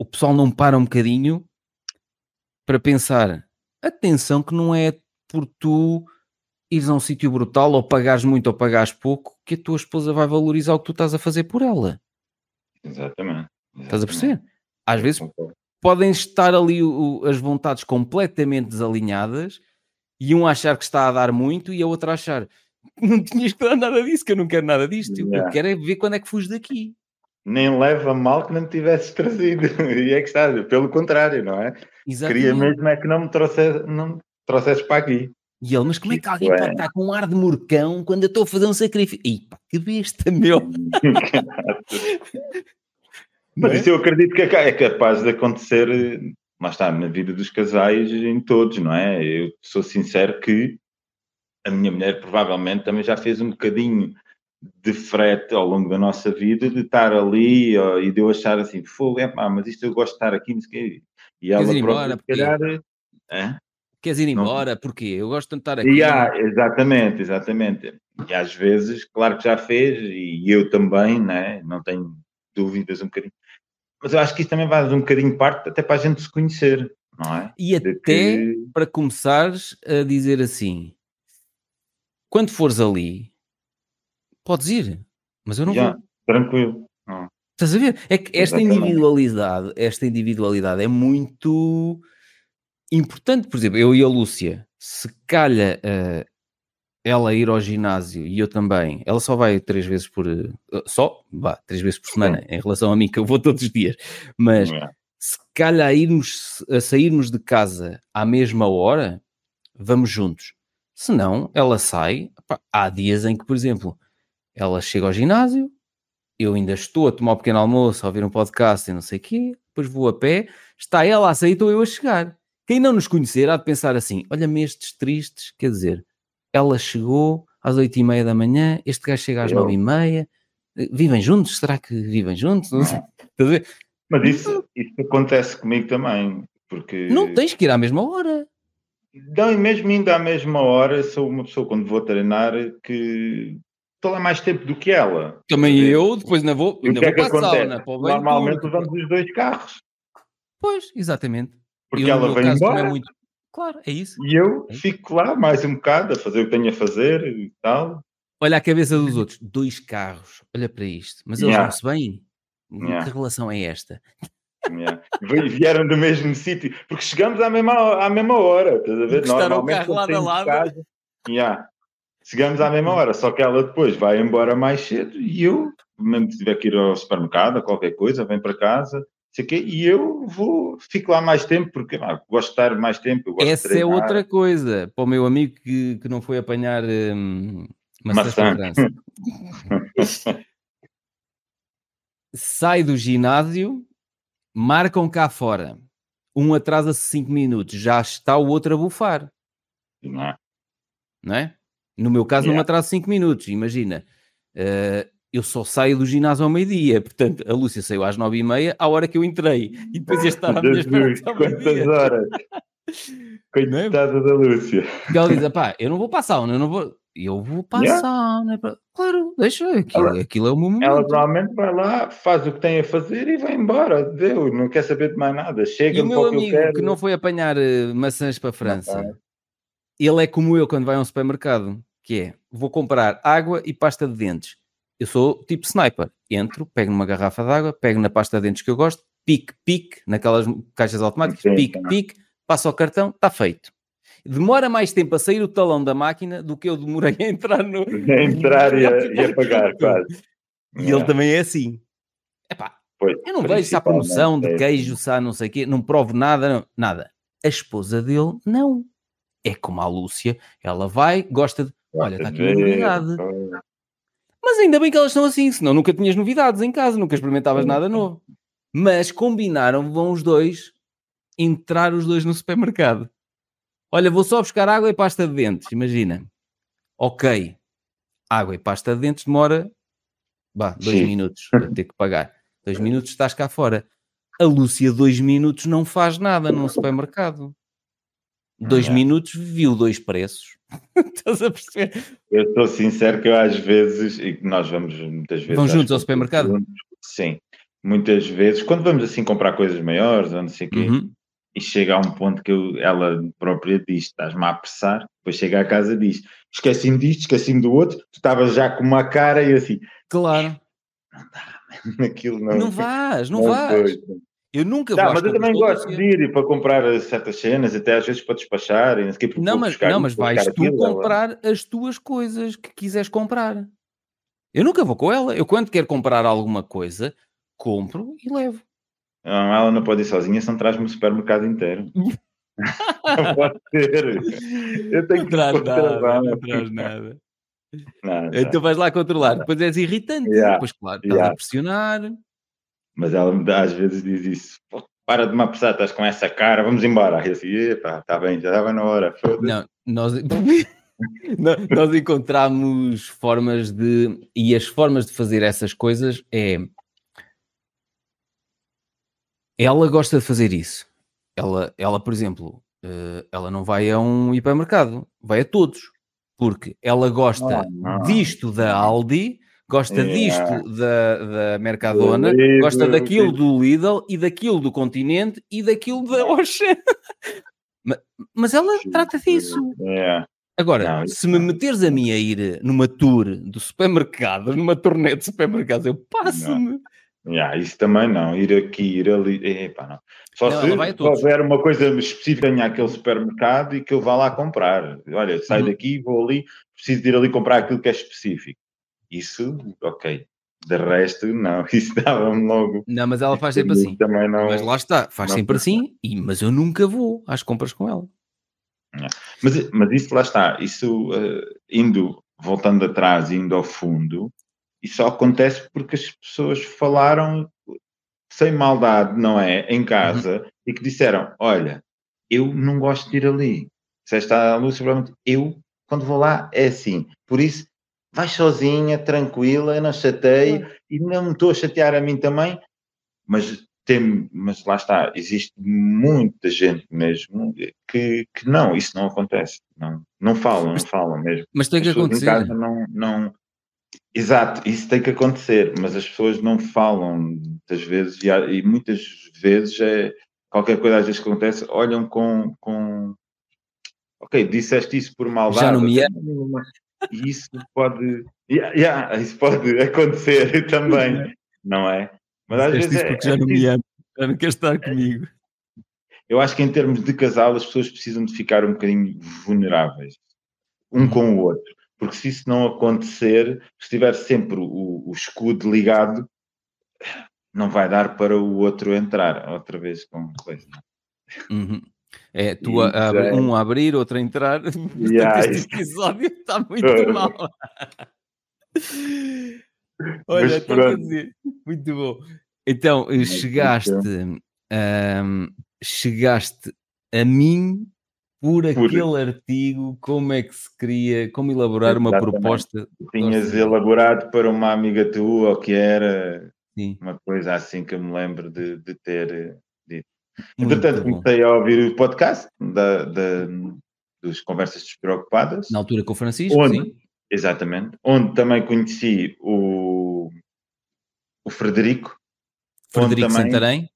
Speaker 1: o pessoal não para um bocadinho para pensar atenção que não é por tu ires a um sítio brutal ou pagares muito ou pagares pouco que a tua esposa vai valorizar o que tu estás a fazer por ela.
Speaker 2: Exatamente. Exatamente.
Speaker 1: Estás a perceber? Às vezes podem estar ali o, as vontades completamente desalinhadas e um achar que está a dar muito e a outra achar não tinhas que dar nada disso, que eu não quero nada disto. Yeah. Eu quero é ver quando é que fujo daqui.
Speaker 2: Nem leva mal que não me tivesses trazido. E é que está, pelo contrário, não é? Exatamente. Queria mesmo é que não me trouxesse, não me trouxesse para aqui.
Speaker 1: E ele, mas como é que alguém é. pode estar com um ar de morcão quando eu estou a fazer um sacrifício? Pá, que besta, meu!
Speaker 2: mas é? isso eu acredito que é, é capaz de acontecer, mas está, na vida dos casais, em todos, não é? Eu sou sincero que a minha mulher provavelmente também já fez um bocadinho de frete ao longo da nossa vida de estar ali ó, e de eu achar assim, fogo, é pá, mas isto eu gosto de estar aqui, e ela
Speaker 1: Queres
Speaker 2: própria,
Speaker 1: se calhar. É? Queres ir embora? Não. Porquê? Eu gosto de estar aqui.
Speaker 2: Yeah, exatamente, exatamente. E às vezes, claro que já fez, e eu também, né? não tenho dúvidas um bocadinho. Mas eu acho que isso também vai um bocadinho parte até para a gente se conhecer, não é?
Speaker 1: E até que... para começares a dizer assim, quando fores ali, podes ir, mas eu não Já, vou.
Speaker 2: Tranquilo.
Speaker 1: Estás a ver? É que esta Exatamente. individualidade, esta individualidade é muito importante. Por exemplo, eu e a Lúcia, se calha uh, ela ir ao ginásio e eu também, ela só vai três vezes por uh, só, vá, três vezes por semana, em relação a mim, que eu vou todos os dias, mas é. se calhar a, irmos, a sairmos de casa à mesma hora, vamos juntos. Se não, ela sai. Pá, há dias em que, por exemplo, ela chega ao ginásio, eu ainda estou a tomar um pequeno almoço, a ouvir um podcast e não sei o quê, depois vou a pé, está ela a sair, estou eu a chegar. Quem não nos conhecer há de pensar assim: olha-me estes tristes, quer dizer, ela chegou às oito e meia da manhã, este gajo chega às nove e meia, vivem juntos? Será que vivem juntos? Não sei.
Speaker 2: Mas isso, isso acontece comigo também, porque...
Speaker 1: Não tens que ir à mesma hora.
Speaker 2: Não, e mesmo indo à mesma hora, sou uma pessoa quando vou treinar que estou lá mais tempo do que ela.
Speaker 1: Também eu, depois ainda vou, ainda
Speaker 2: é
Speaker 1: vou
Speaker 2: para a sauna. Normalmente usamos os dois carros.
Speaker 1: Pois, exatamente.
Speaker 2: Porque eu, ela vem embora. É muito...
Speaker 1: Claro, é isso.
Speaker 2: E eu é fico lá mais um bocado a fazer o que tenho a fazer e tal.
Speaker 1: Olha a cabeça dos outros, dois carros, olha para isto, mas eles yeah. não se bem. Yeah. Que relação é esta?
Speaker 2: Yeah. Vieram do mesmo sítio, porque chegamos à mesma, à mesma hora, estás a ver?
Speaker 1: Normalmente o carro lado a lado.
Speaker 2: Casa, yeah. Chegamos à mesma hora, só que ela depois vai embora mais cedo e eu, mesmo se tiver que ir ao supermercado, a qualquer coisa, vem para casa, sei quê, e eu vou, fico lá mais tempo, porque ah, gosto de estar mais tempo.
Speaker 1: Essa é outra coisa, para o meu amigo que, que não foi apanhar hum, maçã. Sai do ginásio marcam cá fora, um atrasa-se 5 minutos, já está o outro a bufar.
Speaker 2: Não é?
Speaker 1: Não é? No meu caso, yeah. não me atraso 5 minutos, imagina. Uh, eu só saio do ginásio ao meio-dia, portanto, a Lúcia saiu às 9 e meia, à hora que eu entrei, e depois ia estar à minha espera
Speaker 2: Quantas horas? É? Coitada é? da Lúcia.
Speaker 1: E ela diz, pá, eu não vou passar, eu não vou eu vou passar, yeah. né? Claro, deixa, aquilo, ela, aquilo é o meu momento.
Speaker 2: Ela provavelmente vai lá, faz o que tem a fazer e vai embora. Deus, não quer saber de mais nada. Chega
Speaker 1: e o meu amigo que, que, não foi apanhar uh, maçãs para a França, ele é como eu quando vai a um supermercado, que é, vou comprar água e pasta de dentes. Eu sou tipo sniper. Entro, pego numa garrafa de água, pego na pasta de dentes que eu gosto, pique, pique, naquelas caixas automáticas, Sim, pique, pique, passo ao cartão, está feito demora mais tempo a sair o talão da máquina do que eu demorei a entrar no.
Speaker 2: A entrar e, a, e a pagar, quase.
Speaker 1: E ele também é assim. Epá, pois, eu não vejo se há promoção de é queijo, se há não sei o quê, não provo nada, não, nada. A esposa dele, não. É como a Lúcia, ela vai, gosta de. Olha, está aqui uma novidade. Mas ainda bem que elas são assim, senão nunca tinhas novidades em casa, nunca experimentavas nada novo. Mas combinaram, vão os dois entrar os dois no supermercado. Olha, vou só buscar água e pasta de dentes, imagina. Ok, água e pasta de dentes demora, bah, dois Sim. minutos, vou ter que pagar. Dois minutos estás cá fora. A Lúcia, dois minutos, não faz nada num supermercado. Dois
Speaker 2: Não.
Speaker 1: minutos, viu dois preços. Estás a perceber?
Speaker 2: Eu estou sincero que eu às vezes, e que nós vamos muitas vezes.
Speaker 1: Vão juntos ao supermercado?
Speaker 2: juntos, Sim. Muitas vezes, quando vamos assim comprar coisas maiores, ou não sei o quê,
Speaker 1: Uhum.
Speaker 2: e chega a um ponto que eu- ela própria diz: estás-me a apressar, depois chega à casa e diz: esqueci-me disto, esqueci-me do outro, tu estavas já com uma cara e assim,
Speaker 1: Claro.
Speaker 2: aquilo não.
Speaker 1: Não vais, não
Speaker 2: não
Speaker 1: vais.
Speaker 2: foi.
Speaker 1: Eu nunca
Speaker 2: Tá,
Speaker 1: vou
Speaker 2: mas eu também gosto
Speaker 1: Lúcia.
Speaker 2: de ir para comprar certas cenas, até às vezes para despachar, e não sei
Speaker 1: Não, mas,
Speaker 2: buscar
Speaker 1: não, mas vais tu
Speaker 2: aquilo,
Speaker 1: comprar as tuas coisas que quiseres comprar. Eu nunca vou com ela. Eu, quando quero comprar alguma coisa, compro e levo.
Speaker 2: Não, ela não pode ir sozinha, senão traz-me o supermercado inteiro. não pode ser. Eu tenho
Speaker 1: não
Speaker 2: que
Speaker 1: traz nada,
Speaker 2: trabalho.
Speaker 1: não traz nada.
Speaker 2: Não, não.
Speaker 1: Então vais lá controlar. Depois és irritante.
Speaker 2: Yeah,
Speaker 1: Depois, claro, estás
Speaker 2: yeah.
Speaker 1: a pressionar.
Speaker 2: Mas ela me dá, às vezes diz isso. "Pô, Para de me apressar, estás com essa cara, vamos embora. E assim, epá, está bem, já estava na hora. foda-se."
Speaker 1: Não, nós, nó- nós encontramos formas de. E as formas de fazer essas coisas é. Ela gosta de fazer isso. Ela, ela por exemplo, eh, ela não vai a um hipermercado, vai a todos. Porque ela gosta
Speaker 2: Ah, não.
Speaker 1: disto da Aldi, gosta
Speaker 2: Yeah.
Speaker 1: disto da, da Mercadona, gosta daquilo
Speaker 2: do-
Speaker 1: Lidl e daquilo do Continente e daquilo da Ocean. Ma- Mas ela trata disso.
Speaker 2: É.
Speaker 1: Agora, se me meteres a mim a ir numa tour do supermercado, numa turnê de supermercados, eu passo-me.
Speaker 2: Yeah, isso também não, ir aqui, ir ali, epá, não. Só
Speaker 1: Não,
Speaker 2: se houver uma coisa específica em aquele supermercado e que eu vá lá comprar. Olha, saio
Speaker 1: Uhum.
Speaker 2: daqui, vou ali, preciso de ir ali comprar aquilo que é específico. Isso, ok. De resto, não, isso dava-me logo.
Speaker 1: Não, mas ela faz sempre assim.
Speaker 2: Também não.
Speaker 1: Mas lá está, faz sempre assim, e, mas eu nunca vou às compras com ela.
Speaker 2: Mas, mas isso lá está, isso eh, indo, voltando atrás, indo ao fundo, isso só acontece porque as pessoas falaram sem maldade, não é? Em casa, e que disseram: Olha, eu não gosto de ir ali. Se está a luz, provavelmente eu, quando vou lá, é assim. Por isso, vai sozinha, tranquila, não chateio, e não me estou a chatear a mim também, mas tem, mas lá está, existe muita gente mesmo que, que não, isso não acontece. Não, não falam, não falam mesmo.
Speaker 1: Mas tem
Speaker 2: As
Speaker 1: que
Speaker 2: pessoas
Speaker 1: acontecer.
Speaker 2: Em casa não, não... Exato, isso tem que acontecer, mas as pessoas não falam muitas vezes, e, há- e muitas vezes é qualquer coisa às vezes que acontece, olham com, com ok, disseste isso por maldade.
Speaker 1: Já não me
Speaker 2: mas isso pode, yeah, yeah, isso pode acontecer também, não é? Mas às vezes é,
Speaker 1: porque
Speaker 2: é
Speaker 1: já não me ama, já não quer estar comigo.
Speaker 2: eu acho que em termos de casal as pessoas precisam de ficar um bocadinho vulneráveis um com o outro, porque se isso não acontecer, se tiver sempre o, o escudo ligado, não vai dar para o outro entrar outra vez com coisa.
Speaker 1: Uhum. É, tu a,
Speaker 2: Isso
Speaker 1: a um a abrir, outro a entrar.
Speaker 2: Yeah,
Speaker 1: este episódio está muito mal. Olha, estou a
Speaker 2: pronto.
Speaker 1: dizer, muito bom. Então, eh, chegaste, ahm, chegaste a mim por aquele artigo, como é que se cria, como elaborar uma
Speaker 2: Exatamente.
Speaker 1: proposta.
Speaker 2: Tinhas elaborado para uma amiga tua, ou que era
Speaker 1: Sim,
Speaker 2: uma coisa assim que eu me lembro de, de ter. Entretanto, comecei a ouvir o podcast da, da, dos Conversas Despreocupadas.
Speaker 1: Na altura com o Francisco,
Speaker 2: Onde?
Speaker 1: sim.
Speaker 2: Exatamente. Onde também conheci o, o Frederico,
Speaker 1: Frederico
Speaker 2: também-
Speaker 1: Santarém.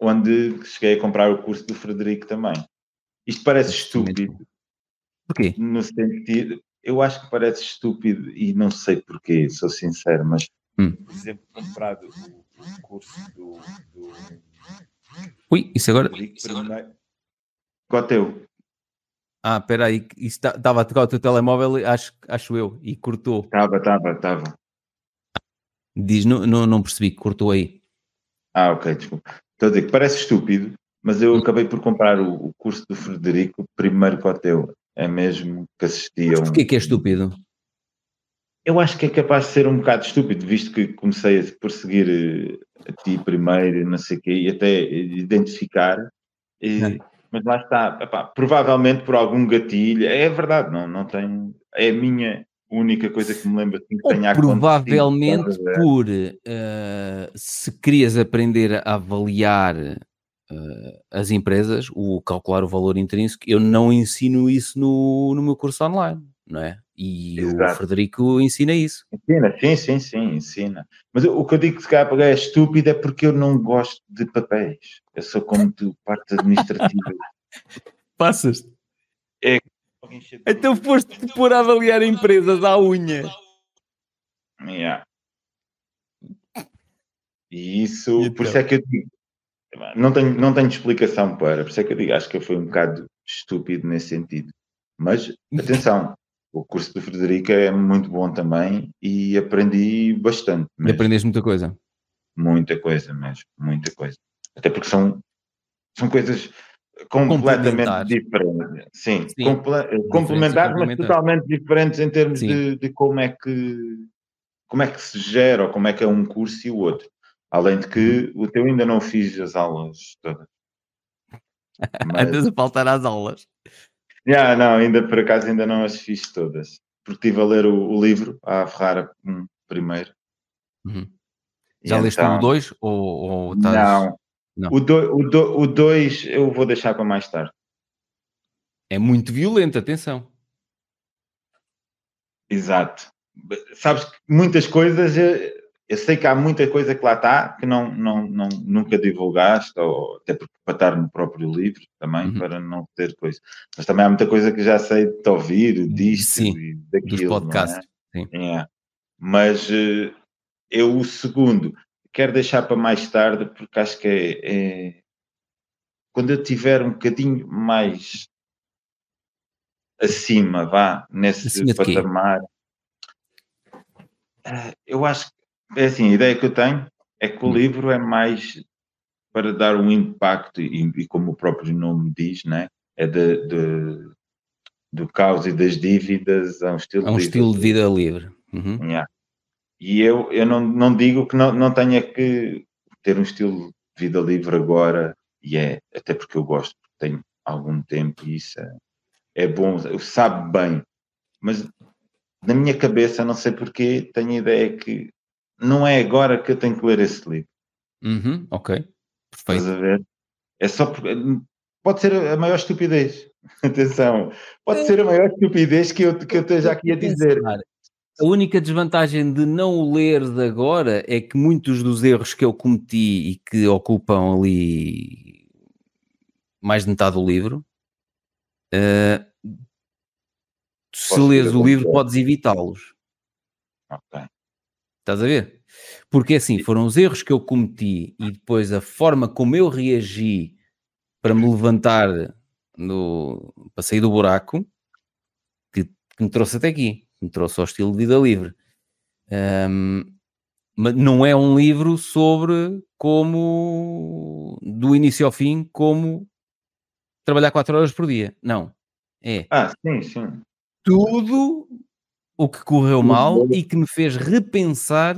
Speaker 2: onde cheguei a comprar o curso do Frederico também. Isto parece estúpido,
Speaker 1: Porquê?
Speaker 2: no sentido. Eu acho que parece estúpido e não sei porquê, sou sincero, mas,
Speaker 1: Hum.
Speaker 2: por exemplo, comprado o, o curso do, do
Speaker 1: Ui, isso agora.
Speaker 2: Qual é o teu?
Speaker 1: Ah, espera aí, isso estava a tocar o teu telemóvel, acho, acho eu, e cortou.
Speaker 2: Estava, estava, estava.
Speaker 1: Diz, não, não, não percebi, cortou aí.
Speaker 2: Ah, ok, desculpa. Estou a dizer que parece estúpido, mas eu
Speaker 1: Hum.
Speaker 2: acabei por comprar o, o curso do Frederico primeiro que o teu. É mesmo que assistia a um...
Speaker 1: Porquê que é estúpido?
Speaker 2: Eu acho que é capaz de ser um bocado estúpido, visto que comecei a perseguir eh, a ti primeiro, não sei o quê, e até identificar. E- mas lá está, epá, provavelmente por algum gatilho, é verdade, não, não tem. É a minha única coisa que me lembro assim, que tenha
Speaker 1: provavelmente
Speaker 2: acontecido. ver?
Speaker 1: por eh, se querias aprender a avaliar eh, as empresas, o calcular o valor intrínseco, eu não ensino isso no, no meu curso online, não é? E o
Speaker 2: Exato.
Speaker 1: Frederico ensina isso.
Speaker 2: Ensina, sim, sim, sim, ensina. Mas o o que eu digo que se calhar é estúpido é porque eu não gosto de papéis. Eu sou como tu, parte administrativa.
Speaker 1: Passas.
Speaker 2: Cheio de-
Speaker 1: Então foste pôr a avaliar empresas à unha.
Speaker 2: Yeah. E isso,
Speaker 1: E
Speaker 2: por isso
Speaker 1: então?
Speaker 2: é que eu digo, não tenho, não tenho explicação para, por isso é que eu digo, acho que eu fui um bocado estúpido nesse sentido. Mas, atenção, o curso do Frederico é muito bom também e aprendi bastante,
Speaker 1: E
Speaker 2: mesmo.
Speaker 1: aprendeste muita coisa.
Speaker 2: muita coisa mesmo, muita coisa. Até porque são, são coisas completamente diferentes. Sim,
Speaker 1: Sim.
Speaker 2: comple- complementares, mas totalmente diferentes em termos de, de como é que como é que se gera ou como é que é um curso e o outro. Além de que o teu ainda não fiz as aulas todas. Mas,
Speaker 1: Andas a faltar às aulas.
Speaker 2: Yeah, não, ainda por acaso ainda não as fiz todas. Porque estive a ler o, o livro, a Ferrara um, primeiro.
Speaker 1: Uhum. Já leste
Speaker 2: então-
Speaker 1: o 2 ou, ou estás...
Speaker 2: Não.
Speaker 1: Não.
Speaker 2: O 2 eu vou deixar para mais tarde.
Speaker 1: É muito violento, atenção.
Speaker 2: Exato. Sabes que muitas coisas, eh, eu sei que há muita coisa que lá está que não, não, não, nunca divulgaste, ou até porque para estar no próprio livro também,
Speaker 1: Uhum.
Speaker 2: para não ter coisa. Mas também há muita coisa que já sei de te ouvir, disto
Speaker 1: Sim,
Speaker 2: e
Speaker 1: Dos
Speaker 2: daquilo. não é?
Speaker 1: podcasts. Sim.
Speaker 2: É. Mas eh, eu o segundo quero deixar para mais tarde porque acho que é, é- quando eu tiver um bocadinho mais acima, vá, nesse
Speaker 1: Acima
Speaker 2: patamar. Ah, Eu acho que é assim, a ideia que eu tenho é que o
Speaker 1: Hum.
Speaker 2: livro é mais para dar um impacto, e, e como o próprio nome diz, né? é de, de- do caos e das dívidas a um estilo
Speaker 1: É um
Speaker 2: de
Speaker 1: estilo de vida livre. Uhum.
Speaker 2: Yeah. E eu, eu não, não digo que não, não tenha que ter um estilo de vida livre agora, e é, até porque eu gosto, tenho algum tempo e isso é, é bom, eu sabe bem, mas na minha cabeça, não sei porquê, tenho a ideia que não é agora que eu tenho que ler esse livro.
Speaker 1: Uhum. Ok.
Speaker 2: Estás
Speaker 1: Perfeito.
Speaker 2: a ver? É só porque pode ser a maior estupidez. Atenção, pode ser a maior estupidez que eu, que eu esteja aqui a dizer.
Speaker 1: A única desvantagem de não o ler de agora é que muitos dos erros que eu cometi e que ocupam ali mais de metade do livro, eh, se lês o livro
Speaker 2: pontuar.
Speaker 1: podes evitá-los.
Speaker 2: Ok.
Speaker 1: Estás a ver? Porque assim, foram os erros que eu cometi e depois a forma como eu reagi para me levantar no, para sair do buraco que, que me trouxe até aqui, me trouxe ao estilo de vida livre. Ahm, mas não é um livro sobre como, do início ao fim, como trabalhar 4 horas por dia. Não. É
Speaker 2: Ah, sim, sim.
Speaker 1: tudo o que correu mal e que me fez repensar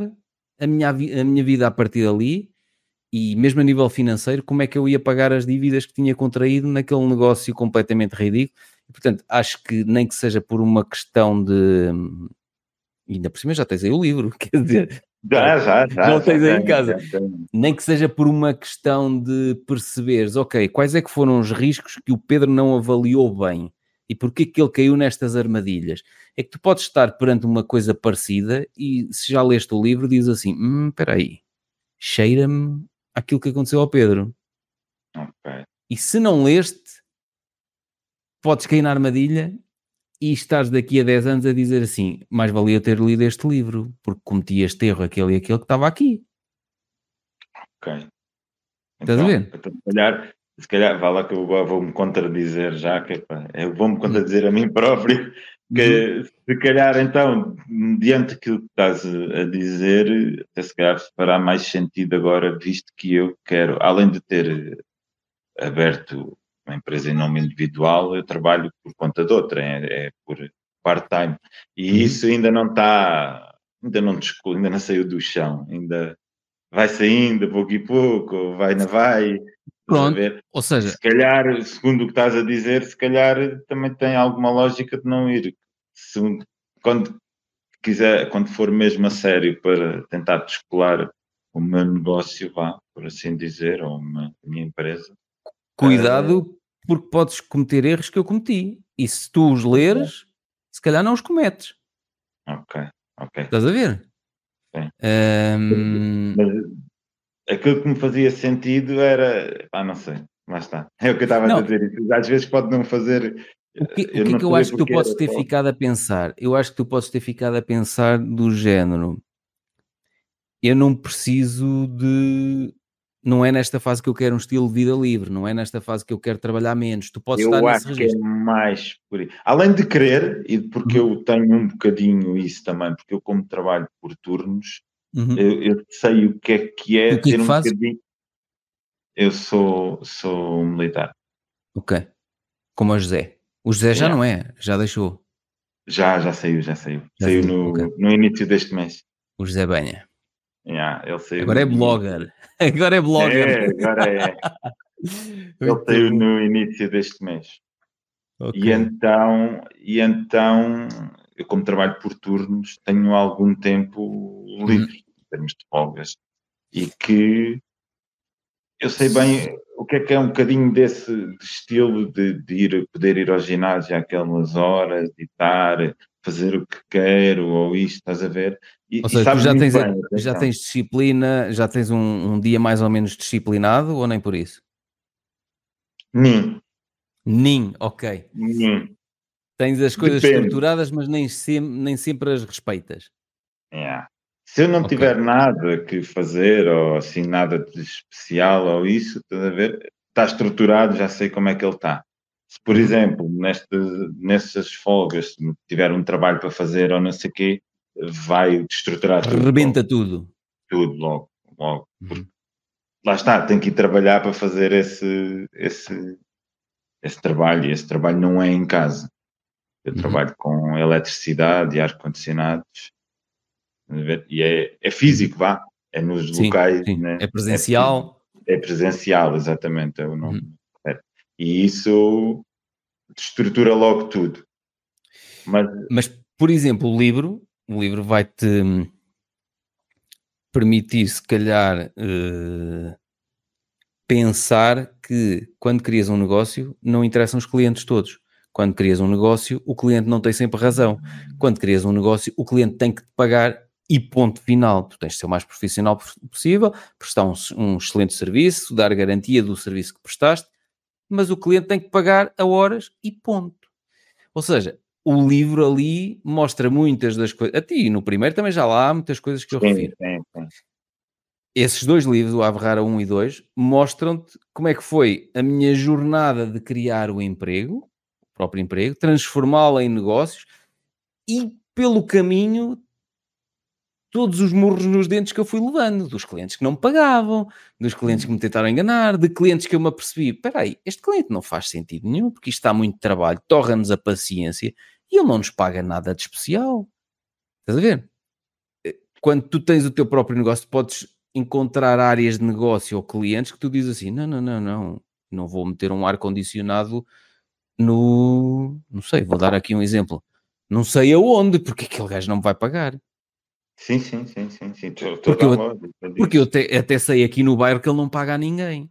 Speaker 1: a minha, a minha vida a partir dali e mesmo a nível financeiro, como é que eu ia pagar as dívidas que tinha contraído naquele negócio completamente ridículo. E, portanto, acho que nem que seja por uma questão de... e Ainda por cima já tens aí o livro, quer dizer,
Speaker 2: Já, já, já.
Speaker 1: Não
Speaker 2: já
Speaker 1: tens aí em casa.
Speaker 2: já
Speaker 1: nem que seja por uma questão de perceberes, ok, quais é que foram os riscos que o Pedro não avaliou bem e porquê que ele caiu nestas armadilhas. É que tu podes estar perante uma coisa parecida e se já leste o livro diz assim, hum, espera aí, cheira-me aquilo que aconteceu ao Pedro.
Speaker 2: Ok.
Speaker 1: E se não leste, podes cair na armadilha e estás daqui a 10 anos a dizer assim, mais valia ter lido este livro, porque cometi este erro, aquele e aquele que estava aqui.
Speaker 2: Ok.
Speaker 1: Estás a ver?
Speaker 2: Então, se calhar, vá lá que eu vou-me contradizer já, que epá, eu vou-me contradizer a mim próprio, que se calhar então, diante daquilo que estás a dizer, até se calhar fará mais sentido agora, visto que eu quero, além de ter aberto uma empresa em nome individual, eu trabalho por conta de outra, é, é por part-time. E
Speaker 1: Uhum.
Speaker 2: isso ainda não está, ainda não, ainda não saiu do chão, ainda vai saindo pouco e pouco, vai na vai.
Speaker 1: Pronto. Ou seja,
Speaker 2: Se calhar, segundo o que estás a dizer, se calhar também tem alguma lógica de não ir. Segundo, quando quiser, quando for mesmo a sério para tentar descolar o meu negócio, vá, por assim dizer, ou uma, a minha empresa.
Speaker 1: Cuidado, uh, porque podes cometer erros que eu cometi. E se tu os leres, se calhar não os cometes.
Speaker 2: Ok, ok.
Speaker 1: Estás a ver?
Speaker 2: Sim. Um... Mas aquilo que me fazia sentido era. Ah, não sei, lá está. É o que eu estava a dizer. Às vezes pode não fazer.
Speaker 1: O que, o que é que eu acho que tu podes ter ficado a pensar? Eu acho que tu podes ter ficado a pensar do género. Eu não preciso de não é nesta fase que eu quero um estilo de vida livre, não é nesta fase que eu quero trabalhar menos. Tu podes
Speaker 2: eu
Speaker 1: estar
Speaker 2: nesse registro. que é mais por aí. Além de querer, e porque uhum. eu tenho um bocadinho isso também, porque eu como trabalho por turnos, uhum. eu, eu, sei o que é que é
Speaker 1: o que
Speaker 2: ter
Speaker 1: é
Speaker 2: um
Speaker 1: faz?
Speaker 2: bocadinho. Eu sou, sou militar.
Speaker 1: Ok. Como a José. O José já não é, já deixou.
Speaker 2: Já, já saiu, já saiu. Já saiu no, okay. no início deste mês.
Speaker 1: O José Banha.
Speaker 2: Yeah, ele saiu
Speaker 1: agora é blogger. Agora é blogger.
Speaker 2: É, agora é. ele saiu no início deste mês. Okay. E então, e então, eu como trabalho por turnos, tenho algum tempo livre, uhum. em termos de folgas. E que eu sei bem o que é que é um bocadinho desse de estilo de, de, ir, poder ir ao ginásio àquelas horas, de estar, fazer o que quero, ou isto, estás a ver?
Speaker 1: E, ou seja, tu já tens, bem, já tens disciplina, já tens um, um, dia mais ou menos disciplinado, ou nem por isso?
Speaker 2: Nem.
Speaker 1: Nem, ok.
Speaker 2: Nem.
Speaker 1: Tens as coisas Depende. estruturadas, mas nem, sem, nem sempre as respeitas.
Speaker 2: Yeah. Se eu não okay. tiver nada que fazer, ou assim, nada de especial, ou isso, estás a ver? Está estruturado, já sei como é que ele está. Se, por uhum. exemplo, neste, nessas folgas, se tiver um trabalho para fazer ou não sei o quê, vai estruturar
Speaker 1: tudo. Rebenta tudo.
Speaker 2: Tudo logo, logo. Uhum. Lá está, tem que ir trabalhar para fazer esse, esse, esse trabalho, e esse trabalho não é em casa. Eu uhum. trabalho com eletricidade e ar-condicionados, e é, é físico, vá, é nos sim, locais. Sim. Né?
Speaker 1: É presencial.
Speaker 2: É, é, presencial, exatamente, é o nome. Uhum. E isso estrutura logo tudo. Mas,
Speaker 1: Mas, por exemplo, o livro, o livro vai-te permitir, se calhar, uh, pensar que quando crias um negócio, não interessam os clientes todos. Quando crias um negócio, o cliente não tem sempre razão. Quando crias um negócio, o cliente tem que te pagar e ponto final. Tu tens de ser o mais profissional possível, prestar um, um excelente serviço, dar garantia do serviço que prestaste mas o cliente tem que pagar a horas e ponto. Ou seja, o livro ali mostra muitas das coisas. A ti, no primeiro também já lá há muitas coisas que eu sim, refiro. Sim, sim. Esses dois livros, o Averrara 1 e 2, mostram-te como é que foi a minha jornada de criar o emprego, o próprio emprego, transformá-lo em negócios e pelo caminho todos os murros nos dentes que eu fui levando, dos clientes que não me pagavam, dos clientes que me tentaram enganar, de clientes que eu me apercebi, espera aí, este cliente não faz sentido nenhum, porque isto está muito trabalho, torra-nos a paciência e ele não nos paga nada de especial. Estás a ver? Eh, quando tu tens o teu próprio negócio, podes encontrar áreas de negócio ou clientes que tu dizes assim, não, não, não, não, não vou meter um ar-condicionado no... não sei, vou dar aqui um exemplo. Não sei aonde, porque aquele gajo não me vai pagar.
Speaker 2: Sim, sim, sim, sim, sim. Tô,
Speaker 1: tô porque, eu, porque eu até, até sei aqui no bairro que ele não paga a ninguém.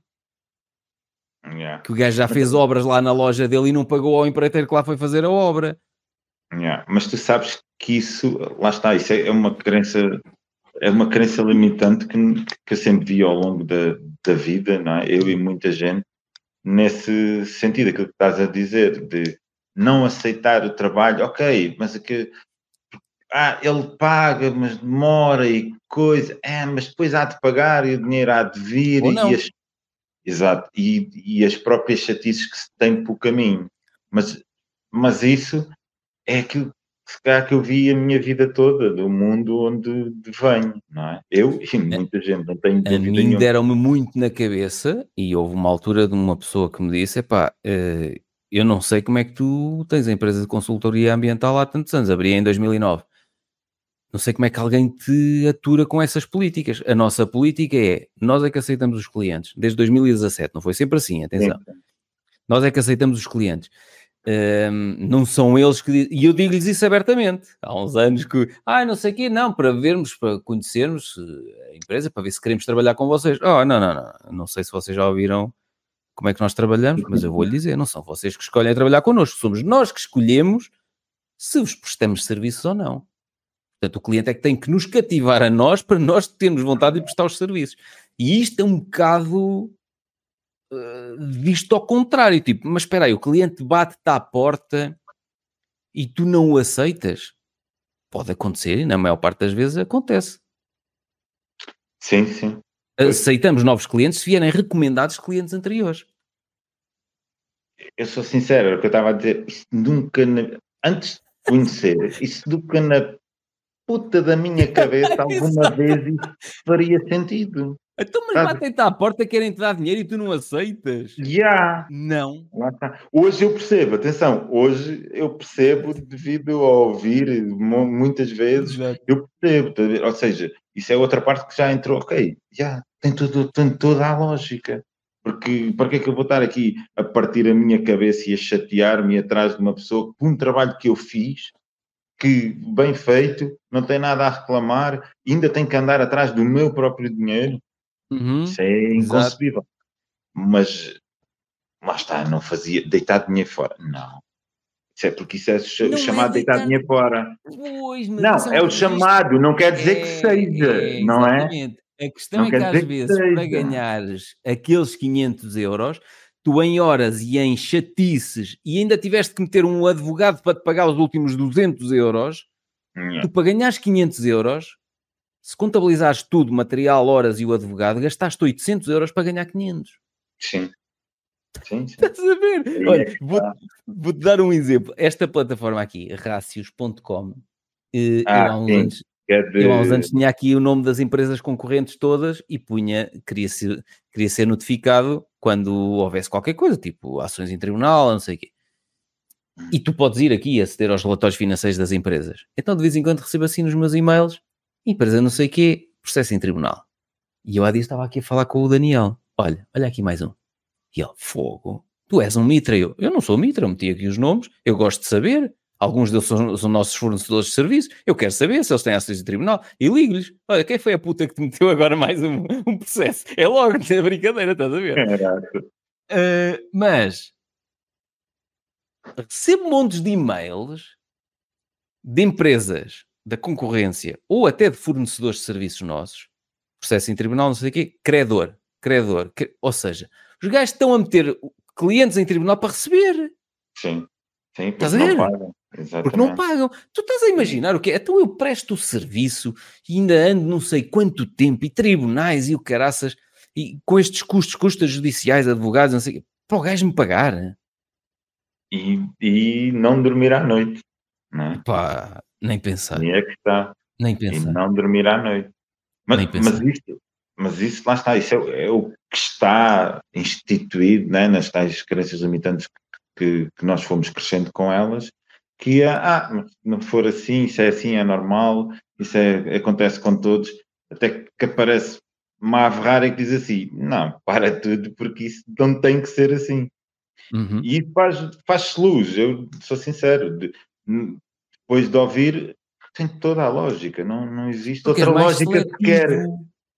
Speaker 2: Yeah.
Speaker 1: Que o gajo já fez obras lá na loja dele e não pagou ao empreiteiro que lá foi fazer a obra.
Speaker 2: Yeah. Mas tu sabes que isso, lá está, isso é uma crença, é uma crença limitante que, que eu sempre vi ao longo da, da vida, não é? Eu e muita gente, nesse sentido, aquilo que estás a dizer, de não aceitar o trabalho, ok, mas é que ah, ele paga, mas demora e coisa, é, mas depois há de pagar e o dinheiro há de vir e as, exato, e, e as próprias chatices que se tem pelo caminho. Mas, mas isso é aquilo se calhar que eu vi a minha vida toda, do mundo onde venho, não é? Eu e muita gente, não tenho
Speaker 1: A mim deram-me muito na cabeça e houve uma altura de uma pessoa que me disse, epá, uh, eu não sei como é que tu tens a empresa de consultoria ambiental há tantos anos, abri em 2009. Não sei como é que alguém te atura com essas políticas. A nossa política é, nós é que aceitamos os clientes, desde 2017, não foi sempre assim, atenção. Nós é que aceitamos os clientes. Um, não são eles que. E eu digo-lhes isso abertamente. Há uns anos que. Ah, não sei o quê, não, para vermos, para conhecermos eh, a empresa, para ver se queremos trabalhar com vocês. Oh, não, não, não. Não sei se vocês já ouviram como é que nós trabalhamos, mas eu vou-lhe dizer: não são vocês que escolhem trabalhar connosco, somos nós que escolhemos se vos prestamos serviços ou não. Portanto, o cliente é que tem que nos cativar a nós para nós termos vontade de prestar os serviços. E isto é um bocado uh, visto ao contrário, tipo, mas espera aí, o cliente bate-te à porta e tu não o aceitas? Pode acontecer e na maior parte das vezes acontece.
Speaker 2: Sim, sim.
Speaker 1: Aceitamos novos clientes se vierem recomendados clientes anteriores.
Speaker 2: Eu sou sincero, o que eu estava a dizer, isso nunca, antes de conhecer, isso nunca na puta da minha cabeça alguma vez isso faria sentido.
Speaker 1: Então, mas batem-te à porta, querem te dar dinheiro e tu não aceitas?
Speaker 2: Já. Yeah.
Speaker 1: Não.
Speaker 2: Hoje eu percebo, atenção, hoje eu percebo devido a ouvir muitas vezes, Exato. eu percebo, tá ou seja, isso é outra parte que já entrou, ok, já, yeah, tem, tem toda a lógica. Porque para que é que eu vou estar aqui a partir a minha cabeça e a chatear-me atrás de uma pessoa por um trabalho que eu fiz, que bem feito, não tem nada a reclamar, ainda tem que andar atrás do meu próprio dinheiro? Uhum, Isso é inconcebível. Exato. Mas lá está, não fazia deitar dinheiro fora. Não. Isso é porque isso é o chamado é deitar, deitar dinheiro fora. Pois, não, é o chamado, não quer dizer é, que seja, é, não é?
Speaker 1: A questão não é que às vezes, para ganhares aqueles 500 euros, tu em horas e em chatices e ainda tiveste que meter um advogado para te pagar os últimos 200 euros, tu para ganhares 500 euros, se contabilizares tudo, material, horas e o advogado, gastaste 800 euros para ganhar 500.
Speaker 2: Sim. Sim, sim.
Speaker 1: Estás a ver? Olha, vou-te vou dar um exemplo. Esta plataforma aqui, Rácios.com, eh, ah, eu, há uns anos, é de... eu há uns anos tinha aqui o nome das empresas concorrentes todas e punha, queria ser, queria ser notificado quando houvesse qualquer coisa, tipo ações em tribunal, não sei o quê. E tu podes ir aqui aceder aos relatórios financeiros das empresas. Então, de vez em quando, recebo assim nos meus e-mails empresa não sei o quê, processo em tribunal. E eu há dias estava aqui a falar com o Daniel. Olha, olha aqui mais um. E ele, fogo, tu és um Mitra. Eu, eu não sou Mitra, eu meti aqui os nomes, eu gosto de saber. Alguns deles são, são nossos fornecedores de serviço. Eu quero saber se eles têm ações em tribunal. E ligo-lhes: olha, quem foi a puta que te meteu agora mais um, um processo? É logo, é brincadeira, estás a ver? É uh, mas recebo montes de e-mails de empresas da concorrência ou até de fornecedores de serviços nossos, processo em tribunal, não sei o quê, credor, credor. Ou seja, os gajos estão a meter clientes em tribunal para receber.
Speaker 2: Sim, sim, porque não pagam.
Speaker 1: Exatamente. Porque não pagam. Tu estás a imaginar o quê? Então eu presto o serviço e ainda ando não sei quanto tempo e tribunais e o caraças e com estes custos, custas judiciais, advogados, não sei para o gajo me pagar.
Speaker 2: E, e não dormir à noite. Não
Speaker 1: é? Pá, nem pensar.
Speaker 2: E é que está.
Speaker 1: Nem pensar.
Speaker 2: E não dormir à noite. Mas, mas, isto, mas isso, lá está, isso é, é o que está instituído né, nas tais crenças limitantes que, que nós fomos crescendo com elas, que é, ah, não for assim, isso é assim, é normal, isso é, acontece com todos, até que aparece uma Ferrari que diz assim, não, para tudo, porque isso não tem que ser assim. Uhum. E faz, faz luz, eu sou sincero, de, depois de ouvir, tem toda a lógica, não, não existe Porque outra lógica seletivo, que quer.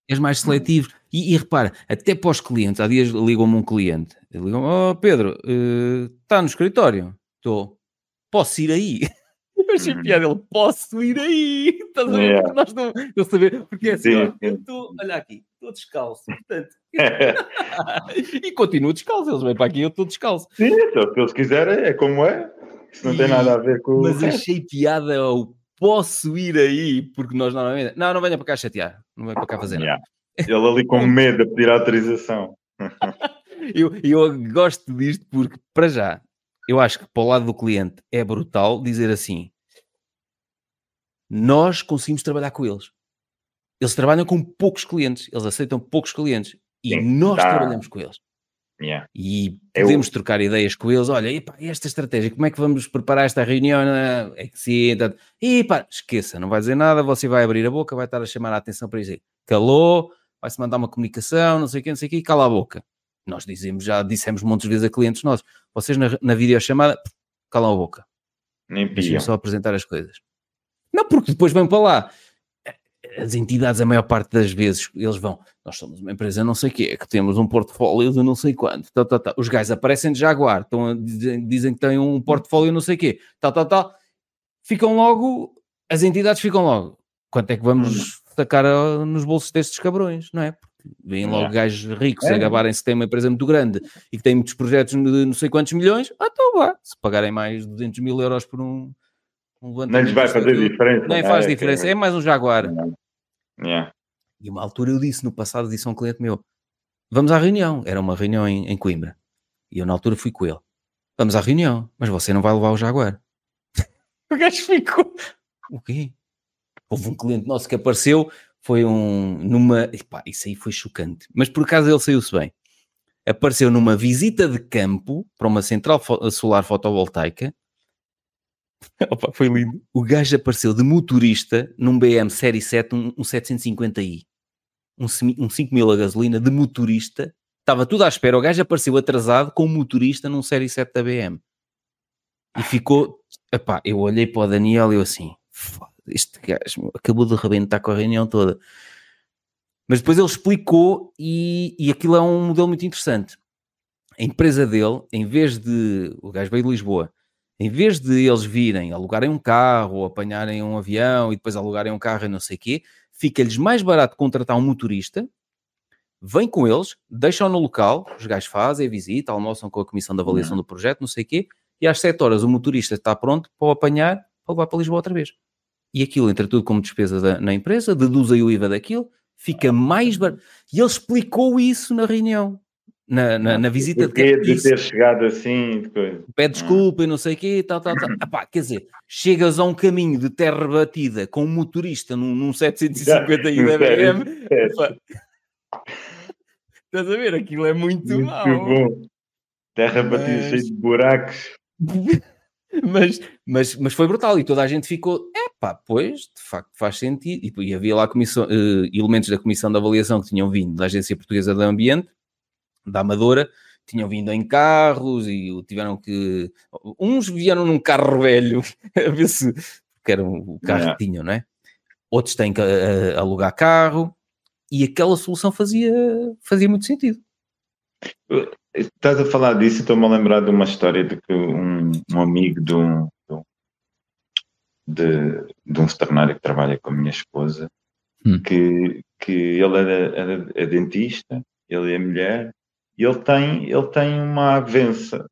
Speaker 1: És mais seletivo. E, e, repara, até para os clientes, há dias ligam-me um cliente, ligam oh Pedro, está eh, uh, no escritório? Estou. Posso ir aí? Eu achei uhum. piada, ele, posso ir aí? Estás a ver? Yeah. Porque nós não, não saber, porque é assim, sim, eu estou, olha aqui, estou descalço, portanto, e continuo descalço, eles vêm para aqui eu estou descalço.
Speaker 2: Sim, então, se eles quiserem, é como é. Isso não e, tem nada a ver com
Speaker 1: Mas achei piada ao posso ir aí, porque nós normalmente. Não, não venha para cá chatear. Não venha para cá fazer nada.
Speaker 2: Ele ali com medo de pedir autorização.
Speaker 1: eu, eu gosto disto porque, para já, eu acho que para o lado do cliente é brutal dizer assim: nós conseguimos trabalhar com eles. Eles trabalham com poucos clientes, eles aceitam poucos clientes e Sim, nós tá. trabalhamos com eles.
Speaker 2: Yeah.
Speaker 1: E podemos Eu... trocar ideias com eles. Olha, epa, esta estratégia, como é que vamos preparar esta reunião? É que sim, tá... e pá, esqueça, não vai dizer nada. Você vai abrir a boca, vai estar a chamar a atenção para dizer calou, vai-se mandar uma comunicação, não sei o que, não sei o que, e cala a boca. Nós dizemos, já dissemos muitas vezes a clientes nossos, vocês na, na videochamada, calam a boca.
Speaker 2: Nem piam.
Speaker 1: só apresentar as coisas. Não, porque depois vêm para lá. As entidades, a maior parte das vezes, eles vão. Nós somos uma empresa não sei o quê, que temos um portfólio de não sei quanto. Tal, tal, tal. Os gajos aparecem de Jaguar, estão a dizer- dizem que têm um portfólio não sei o quê, tal, tal, tal. Ficam logo, as entidades ficam logo. Quanto é que vamos sacar ah, nos bolsos destes cabrões, não é? Porque vêm logo gajos ricos
Speaker 2: É.
Speaker 1: a gabarem-se que têm uma empresa muito grande e que têm muitos projetos de não sei quantos milhões. Ah, então vá. Se pagarem mais de 200 mil euros por um, um
Speaker 2: Não lhes
Speaker 1: levantamento
Speaker 2: vai fazer
Speaker 1: tudo,
Speaker 2: diferença.
Speaker 1: nem
Speaker 2: não
Speaker 1: faz
Speaker 2: é?
Speaker 1: diferença, é mais um Jaguar.
Speaker 2: Yeah.
Speaker 1: E uma altura eu disse, no passado, disse a um cliente meu: Vamos à reunião. Era uma reunião em, em Coimbra. E eu, na altura, fui com ele: Vamos à reunião, mas você não vai levar o Jaguar. o gajo ficou: O quê? Houve um cliente nosso que apareceu, foi um. numa. Epá, isso aí foi chocante. Mas por acaso ele saiu-se bem. Apareceu numa visita de campo para uma central fo- solar fotovoltaica. Opa, foi lindo. O gajo apareceu de motorista num BM Série 7, um, um 750i um, um 5 mil a gasolina de motorista, estava tudo à espera. O gajo apareceu atrasado com um motorista num Série 7 da BM e ficou. Epá, eu olhei para o Daniel e eu assim, "Foda, este gajo acabou de rebentar com a reunião toda. Mas depois ele explicou e, e aquilo é um modelo muito interessante. A empresa dele, em vez de. O gajo veio de Lisboa. Em vez de eles virem, alugarem um carro, ou apanharem um avião e depois alugarem um carro e não sei o quê, fica-lhes mais barato contratar um motorista, vem com eles, deixam no local, os gajos fazem a visita, almoçam com a comissão de avaliação do projeto, não sei o quê, e às 7 horas o motorista está pronto para o apanhar, para levar para Lisboa outra vez. E aquilo entra tudo como despesa da- na empresa, deduz aí o IVA daquilo, fica mais barato. E ele explicou isso na reunião, na, na, na visita de campo.
Speaker 2: de ter chegado assim? de coisa?
Speaker 1: pede desculpa e não sei o quê, tal, tal, tal. Epá, quer dizer, chegas a um caminho de terra batida com um motorista num, num 750 i da
Speaker 2: Sério,
Speaker 1: BM, estás a ver? Aquilo é muito,
Speaker 2: Muito
Speaker 1: mau.
Speaker 2: bom. Terra batida
Speaker 1: Mas-
Speaker 2: cheia de buracos.
Speaker 1: mas, mas, mas foi brutal e toda a gente ficou, epá, pois, de facto faz sentido. E, e havia lá comissão, eh, elementos da comissão de avaliação que tinham vindo da Agência Portuguesa do Ambiente, da Amadora, tinham vindo em carros e tiveram que. Uns vieram num carro velho, a ver se. porque era o carro que tinham, não é? Outros têm que eh, alugar carro e aquela solução fazia, fazia muito sentido.
Speaker 2: Estás a falar disso, estou-me a lembrar de uma história de que um, um amigo de um, de, um- de, de um veterinário que trabalha com a minha esposa,
Speaker 1: Hum.
Speaker 2: que, que ele era, era- é dentista, ele é mulher, e ele tem, ele tem uma avença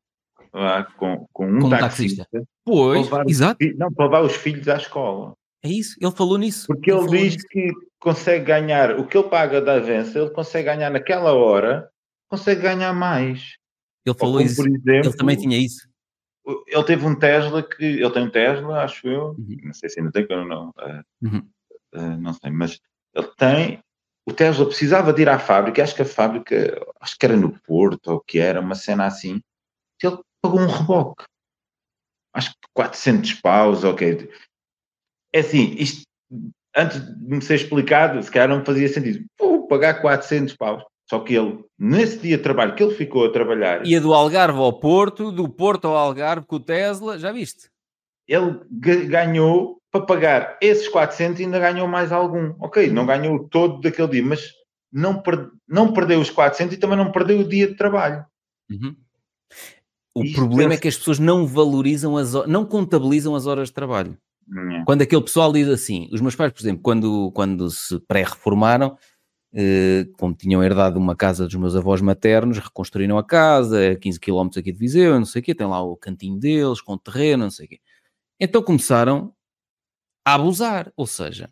Speaker 2: lá com, com um
Speaker 1: Com um
Speaker 2: taxista,
Speaker 1: taxista. Pois,
Speaker 2: para levar os
Speaker 1: exato,
Speaker 2: não, para levar os filhos à escola.
Speaker 1: é isso. Ele falou nisso.
Speaker 2: Porque ele
Speaker 1: falou
Speaker 2: diz
Speaker 1: nisso.
Speaker 2: que consegue ganhar o que ele paga da avença, ele consegue ganhar naquela hora, consegue ganhar mais.
Speaker 1: Ele
Speaker 2: Ou
Speaker 1: falou
Speaker 2: como,
Speaker 1: isso.
Speaker 2: por exemplo,
Speaker 1: Ele também tinha isso.
Speaker 2: ele teve um Tesla que ele tem um Tesla, acho eu,
Speaker 1: Uhum.
Speaker 2: não sei se ainda tem ou não, eh,
Speaker 1: Uhum.
Speaker 2: eh, não sei, mas ele tem. O Tesla precisava de ir à fábrica, acho que a fábrica, acho que era no Porto ou que era, uma cena assim. Ele pagou um reboque, acho que 400 paus, ok. É assim, isto antes de me ser explicado, se calhar não fazia sentido. Vou pagar 400 paus. Só que ele, nesse dia de trabalho que ele ficou a trabalhar,
Speaker 1: Ia do Algarve ao Porto, do Porto ao Algarve com o Tesla, já viste?
Speaker 2: ele ga- ganhou para pagar esses 400 e ainda ganhou mais algum. Ok, não ganhou todo daquele dia, mas não, per- não perdeu os 400 e também não perdeu o dia de trabalho.
Speaker 1: Uhum. O
Speaker 2: Isto
Speaker 1: problema
Speaker 2: é-
Speaker 1: é que as pessoas não valorizam as não contabilizam as horas de trabalho.
Speaker 2: Nhé.
Speaker 1: Quando aquele pessoal diz assim, os meus pais, por exemplo, quando, quando se pré-reformaram, como tinham herdado uma casa dos meus avós maternos, reconstruíram a casa, a 15 km aqui de Viseu, não sei o quê, tem lá o cantinho deles, com terreno, não sei o quê. Então começaram a abusar, ou seja,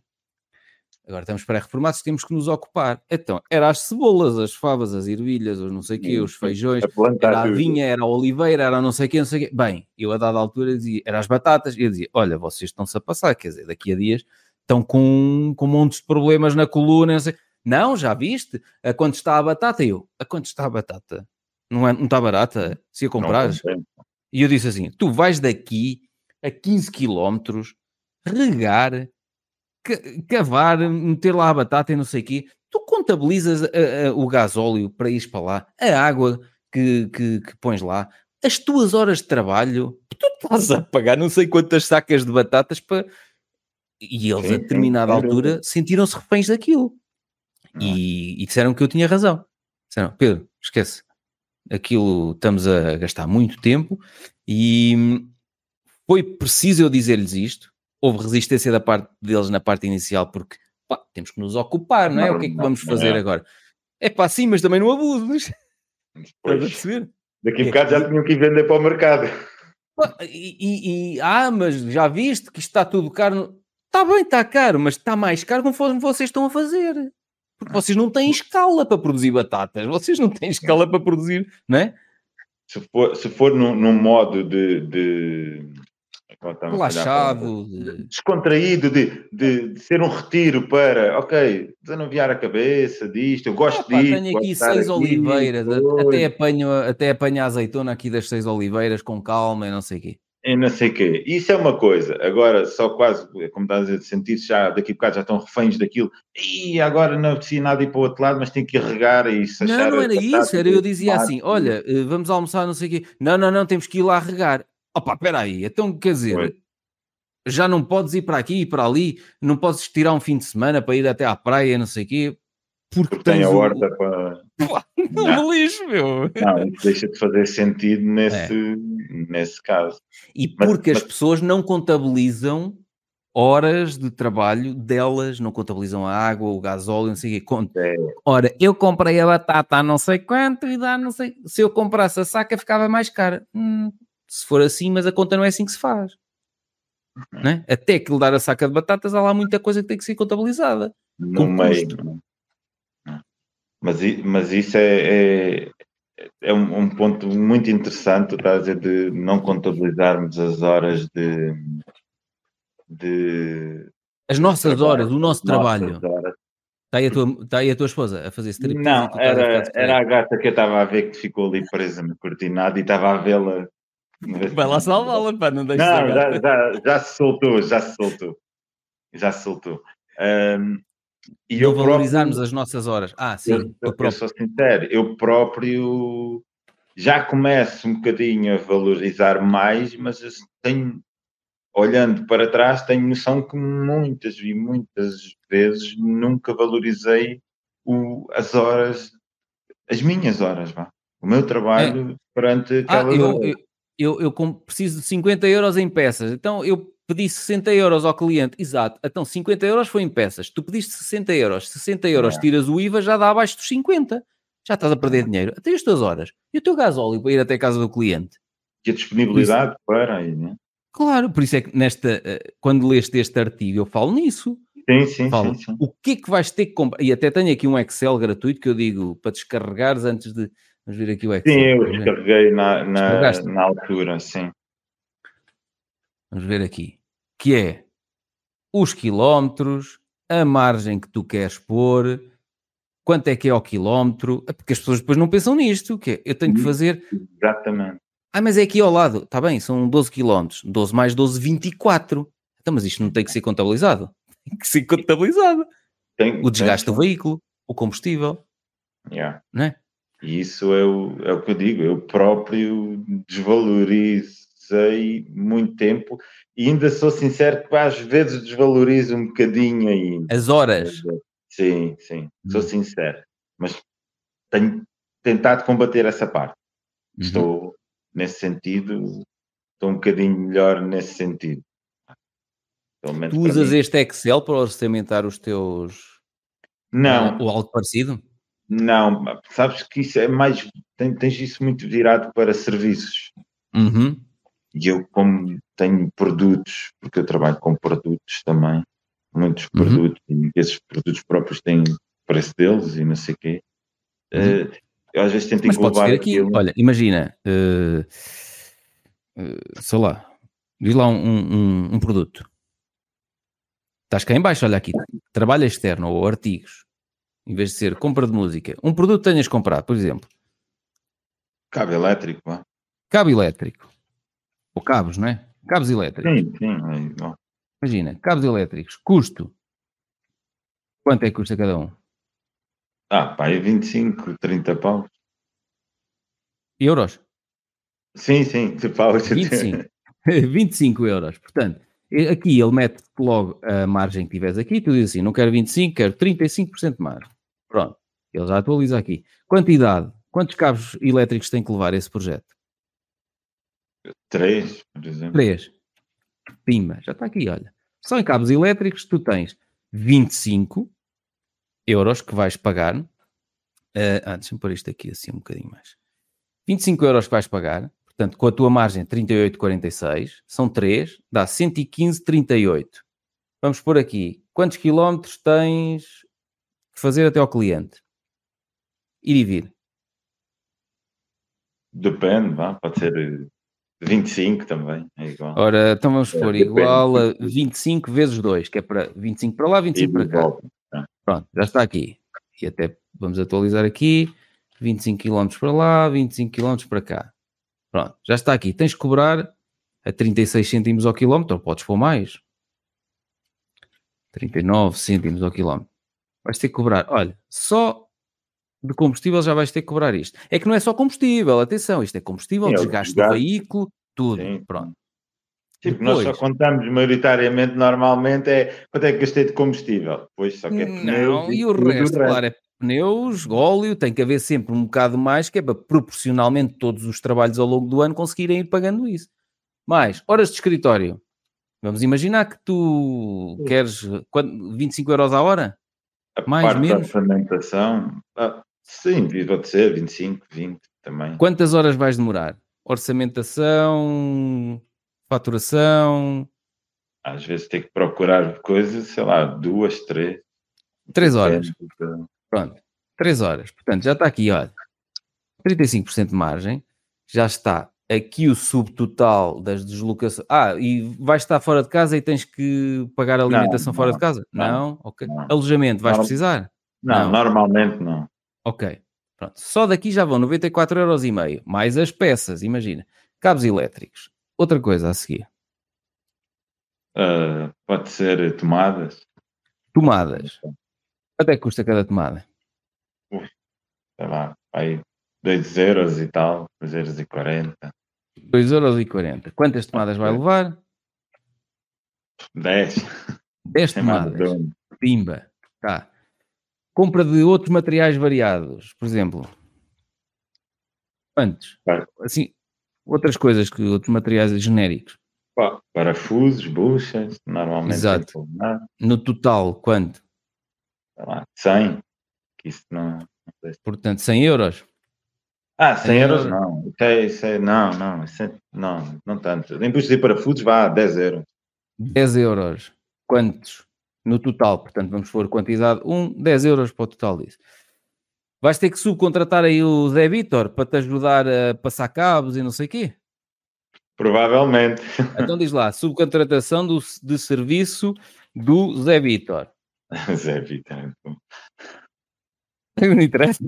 Speaker 1: agora estamos pré-reformados, temos que nos ocupar. Então, era as cebolas, as favas, as ervilhas, os não sei o quê, os feijões,
Speaker 2: A
Speaker 1: era a vinha, era a oliveira, era não sei o quê, não sei o quê. Bem, eu a dada altura dizia, era as batatas, e eu dizia, olha, vocês estão-se a passar, quer dizer, daqui a dias estão com, com montes de problemas na coluna, não sei. Não, já viste? A quanto está a batata? Eu, a quanto está a batata? Não, é, não está barata? Se a comprares? E eu disse assim, tu vais daqui a 15 quilómetros, regar, ca- cavar, meter lá a batata e não sei o quê, tu contabilizas a- a- o gasóleo para ir para lá, a água que, que, que pões lá, as tuas horas de trabalho, tu estás a pagar não sei quantas sacas de batatas para. E eles, a determinada altura, sentiram-se reféns daquilo. E, e disseram que eu tinha razão. Disseram, Pedro, esquece. Aquilo estamos a gastar muito tempo e hum, foi preciso eu dizer-lhes isto. Houve resistência da parte deles na parte inicial, porque pá, temos que nos ocupar, não é? O que é que
Speaker 2: Não,
Speaker 1: vamos fazer
Speaker 2: é.
Speaker 1: agora? É pá, sim, mas também não abuses.
Speaker 2: Pois, daqui a
Speaker 1: É
Speaker 2: bocado já tinham que ir vender para o mercado.
Speaker 1: E, e- e- ah, mas já viste que isto está tudo caro? Está bem, está caro, mas está mais caro conforme vocês estão a fazer. Porque vocês não têm escala para produzir batatas, vocês não têm escala para produzir, não é?
Speaker 2: Se for, se for num, num modo de. de palavra.
Speaker 1: Relaxado. de-
Speaker 2: descontraído de, de, de ser um retiro para, ok, desanuviar a cabeça disto, eu gosto
Speaker 1: Ah, pá,
Speaker 2: disto.
Speaker 1: tenho aqui seis
Speaker 2: aqui,
Speaker 1: oliveiras, até apanho, até apanho a azeitona aqui das seis oliveiras com calma e não sei o quê.
Speaker 2: E não sei o quê. Isso é uma coisa. Agora, só quase, como estás a dizer, de sentir já, daqui a bocado já estão reféns daquilo. E agora não precisa nada ir para o outro lado, mas tem que ir regar e se
Speaker 1: Não,
Speaker 2: achar
Speaker 1: não era isso, era eu dizia assim,
Speaker 2: e-
Speaker 1: olha, eh, vamos almoçar, não sei o quê. Não, não, não, temos que ir lá regar. Opa, espera aí, então quer dizer,
Speaker 2: Pois.
Speaker 1: já não podes ir para aqui e para ali, não podes tirar um fim de semana para ir até à praia, não sei o quê, porque,
Speaker 2: Porque tem a
Speaker 1: o-
Speaker 2: horta para.
Speaker 1: Pá,
Speaker 2: Não.
Speaker 1: Não, lixo, meu.
Speaker 2: Não, deixa de fazer sentido nesse,
Speaker 1: É.
Speaker 2: nesse caso.
Speaker 1: E
Speaker 2: Mas-
Speaker 1: porque as
Speaker 2: mas-
Speaker 1: pessoas não contabilizam horas de trabalho delas, não contabilizam a água, o gasóleo, não sei o quê. Cont-
Speaker 2: É.
Speaker 1: Ora, eu comprei a batata a não sei quanto e dá não sei... Se eu comprasse a saca ficava mais cara. Hum, se for assim, mas a conta não é assim que se faz. Não é? Até que lhe dar a saca de batatas, há lá muita coisa que tem que ser contabilizada.
Speaker 2: no meio. Mas, mas isso é, é, é um, um ponto muito interessante, estás a dizer, de não contabilizarmos as horas de. de
Speaker 1: As nossas
Speaker 2: trabalho,
Speaker 1: horas, o nosso trabalho.
Speaker 2: horas.
Speaker 1: Está aí, a tua, está aí a tua esposa a fazer striptease
Speaker 2: Não,
Speaker 1: e estás a
Speaker 2: era, era a gata que eu estava a ver que ficou ali presa no cortinado e estava a vê-la.
Speaker 1: Vai lá salvá-la, pá, não deixes
Speaker 2: Não, já, já, já se soltou, já se soltou. Já se soltou. Ahm, e eu
Speaker 1: valorizarmos
Speaker 2: próprio,
Speaker 1: as nossas horas. Ah, sim,
Speaker 2: eu, eu
Speaker 1: próprio.
Speaker 2: sou sincero, eu próprio já começo um bocadinho a valorizar mais, mas eu tenho, olhando para trás, tenho noção que muitas e muitas vezes nunca valorizei o- as horas, as minhas horas, vá. O meu trabalho perante
Speaker 1: Ah,
Speaker 2: aquelas
Speaker 1: eu,
Speaker 2: horas.
Speaker 1: eu, eu, eu preciso de 50 euros em peças. Então eu pedi 60 euros ao cliente. Exato. Então 50 euros foi em peças. Tu pediste 60 euros. 60 euros,
Speaker 2: É.
Speaker 1: tiras o IVA, já dá abaixo dos 50. Já estás a perder dinheiro. Até as tuas horas. E o teu gasóleo para ir até a casa do cliente.
Speaker 2: que a disponibilidade para aí, né?
Speaker 1: Claro, por isso é que nesta, eh, quando leste este artigo, eu falo nisso.
Speaker 2: Sim, sim,
Speaker 1: Falo,
Speaker 2: sim, sim.
Speaker 1: o que é que vais ter que comprar? E até tenho aqui um Excel gratuito que eu digo para descarregares antes de. Vamos ver aqui o Excel.
Speaker 2: Sim, eu descarreguei na, na, na altura, sim.
Speaker 1: Vamos ver aqui. Que é os quilómetros, a margem que tu queres pôr, quanto é que é ao quilómetro, É porque as pessoas depois não pensam nisto, que é, eu tenho que
Speaker 2: Uhum.
Speaker 1: fazer,
Speaker 2: Exatamente.
Speaker 1: ah, mas é aqui ao lado, está bem, são 12 quilómetros, 12 mais 12, 24. Então, mas isto não tem que ser contabilizado. Tem que ser contabilizado.
Speaker 2: Tem,
Speaker 1: O desgaste
Speaker 2: tem,
Speaker 1: do veículo, o combustível,
Speaker 2: Yeah.
Speaker 1: não é?
Speaker 2: E isso é o, é o que eu digo, eu próprio desvalorizei muito tempo e ainda sou sincero que às vezes desvalorizo um bocadinho ainda.
Speaker 1: As horas.
Speaker 2: Sim, sim, sou
Speaker 1: Hum.
Speaker 2: sincero. Mas tenho tentado combater essa parte.
Speaker 1: Uhum.
Speaker 2: Estou nesse sentido, estou um bocadinho melhor nesse sentido.
Speaker 1: Tu usas este Excel para orçamentar os teus.
Speaker 2: Não,
Speaker 1: Ou algo parecido?
Speaker 2: não, sabes que isso é mais, tens isso muito virado para serviços.
Speaker 1: Uhum.
Speaker 2: E eu, como tenho produtos, porque eu trabalho com produtos também, muitos
Speaker 1: Uhum.
Speaker 2: produtos, e esses produtos próprios têm preço deles e não sei o quê, eh, eu às vezes tento
Speaker 1: Uhum. Mas
Speaker 2: englobar
Speaker 1: aqui,
Speaker 2: aquilo.
Speaker 1: olha, imagina, eh, eh, sei lá, diz lá um, um- um produto. Estás cá em baixo, olha aqui, trabalho externo ou artigos, em vez de ser compra de música, um produto tenhas comprado, por exemplo,
Speaker 2: Cabo elétrico, vá.
Speaker 1: cabo elétrico, ou cabos, não é? Cabos elétricos.
Speaker 2: Sim, sim. é.
Speaker 1: Imagina, cabos elétricos, custo. Quanto é que custa cada um?
Speaker 2: Ah, pá, é 25, 30 pau.
Speaker 1: Euros?
Speaker 2: Sim, sim, tipo,
Speaker 1: 25. 25 euros. Portanto, aqui ele mete logo a margem que tiveres aqui, tu dizes assim, não quero 25, quero 35% de margem. Pronto, ele já atualiza aqui. Quantidade, quantos cabos elétricos tem que levar esse projeto?
Speaker 2: Três, por exemplo.
Speaker 1: Três. Pima, já está aqui, olha. Só em cabos elétricos tu tens 25 euros que vais pagar. Uh, ah, deixa-me pôr isto aqui assim um bocadinho mais. 25 euros que vais pagar, portanto, com a tua margem 38,46, são 3, dá 115,38. Vamos por aqui. Quantos quilómetros tens que fazer até ao cliente? Ir e vir.
Speaker 2: Depende, vá, pode ser 25 também, é igual.
Speaker 1: Ora, então vamos pôr é, igual a 25 vezes 2, que é para 25 para lá, 25 para cá. Volta. É. Pronto, já está aqui. E até vamos atualizar aqui. 25 km para lá, 25 km para cá. Pronto, já está aqui. Tens de cobrar a 36 cêntimos ao quilómetro, ou podes pôr mais. 39 cêntimos ao quilómetro. Vais ter que cobrar. Olha, só de combustível já vais ter que cobrar isto. É que não é só combustível, atenção, isto é combustível, Sim, desgaste do veículo, tudo. Sim. Pronto.
Speaker 2: Sim, Depois, nós só contamos maioritariamente, normalmente, é quanto é que gastei de combustível. Pois só que é
Speaker 1: pneus. Não, e, e o resto, claro, é pneus, óleo, tem que haver sempre um bocado mais, que é para proporcionalmente todos os trabalhos ao longo do ano conseguirem ir pagando isso. Mais, horas de escritório. Vamos imaginar que tu Sim. queres 25 euros a hora?
Speaker 2: A mais, parte menos? da fermentação, ah, sim, pode ser 25, 20 também.
Speaker 1: Quantas horas vais demorar? Orçamentação, faturação?
Speaker 2: Às vezes tem que procurar coisas, sei lá, duas, três.
Speaker 1: Três horas. Pronto, três horas. Portanto, já está aqui, olha, 35% de margem, já está aqui o subtotal das deslocações. Ah, e vais estar fora de casa e tens que pagar a alimentação não, fora não, de casa? Não, não? ok. Alojamento, vais precisar?
Speaker 2: Não, normalmente não.
Speaker 1: Ok. Pronto. Só daqui já vão 94,5 euros e meio, mais as peças, imagina. Cabos elétricos. Outra coisa a seguir.
Speaker 2: Uh, pode ser tomadas.
Speaker 1: Tomadas. Quanto é que custa cada tomada?
Speaker 2: Ui, sei lá, aí 2 euros e tal, 2 euros e 40.
Speaker 1: 2 euros e 40. Quantas tomadas vai levar?
Speaker 2: 10.
Speaker 1: 10 tomadas. Pimba. Tá. Compra de outros materiais variados, por exemplo. Quantos? Assim, outras coisas que outros materiais genéricos.
Speaker 2: parafusos, buchas, normalmente.
Speaker 1: Exato. No total, quanto?
Speaker 2: Sei lá, 100. Que isso não,
Speaker 1: não Portanto, 100 euros.
Speaker 2: Ah, 100 euros não. Isso é, isso é, não, não, isso é, não, não tanto. Imposto de parafusos vá 10 euros.
Speaker 1: 10 euros. Quantos? No total, portanto, vamos pôr quantidade 1, 10 euros para o total disso. Vais ter que subcontratar aí o Zé Vitor para te ajudar a passar cabos e não sei o quê?
Speaker 2: Provavelmente.
Speaker 1: Então diz lá, subcontratação do, de serviço do Zé Vitor.
Speaker 2: Zé Vitor.
Speaker 1: Não interessa.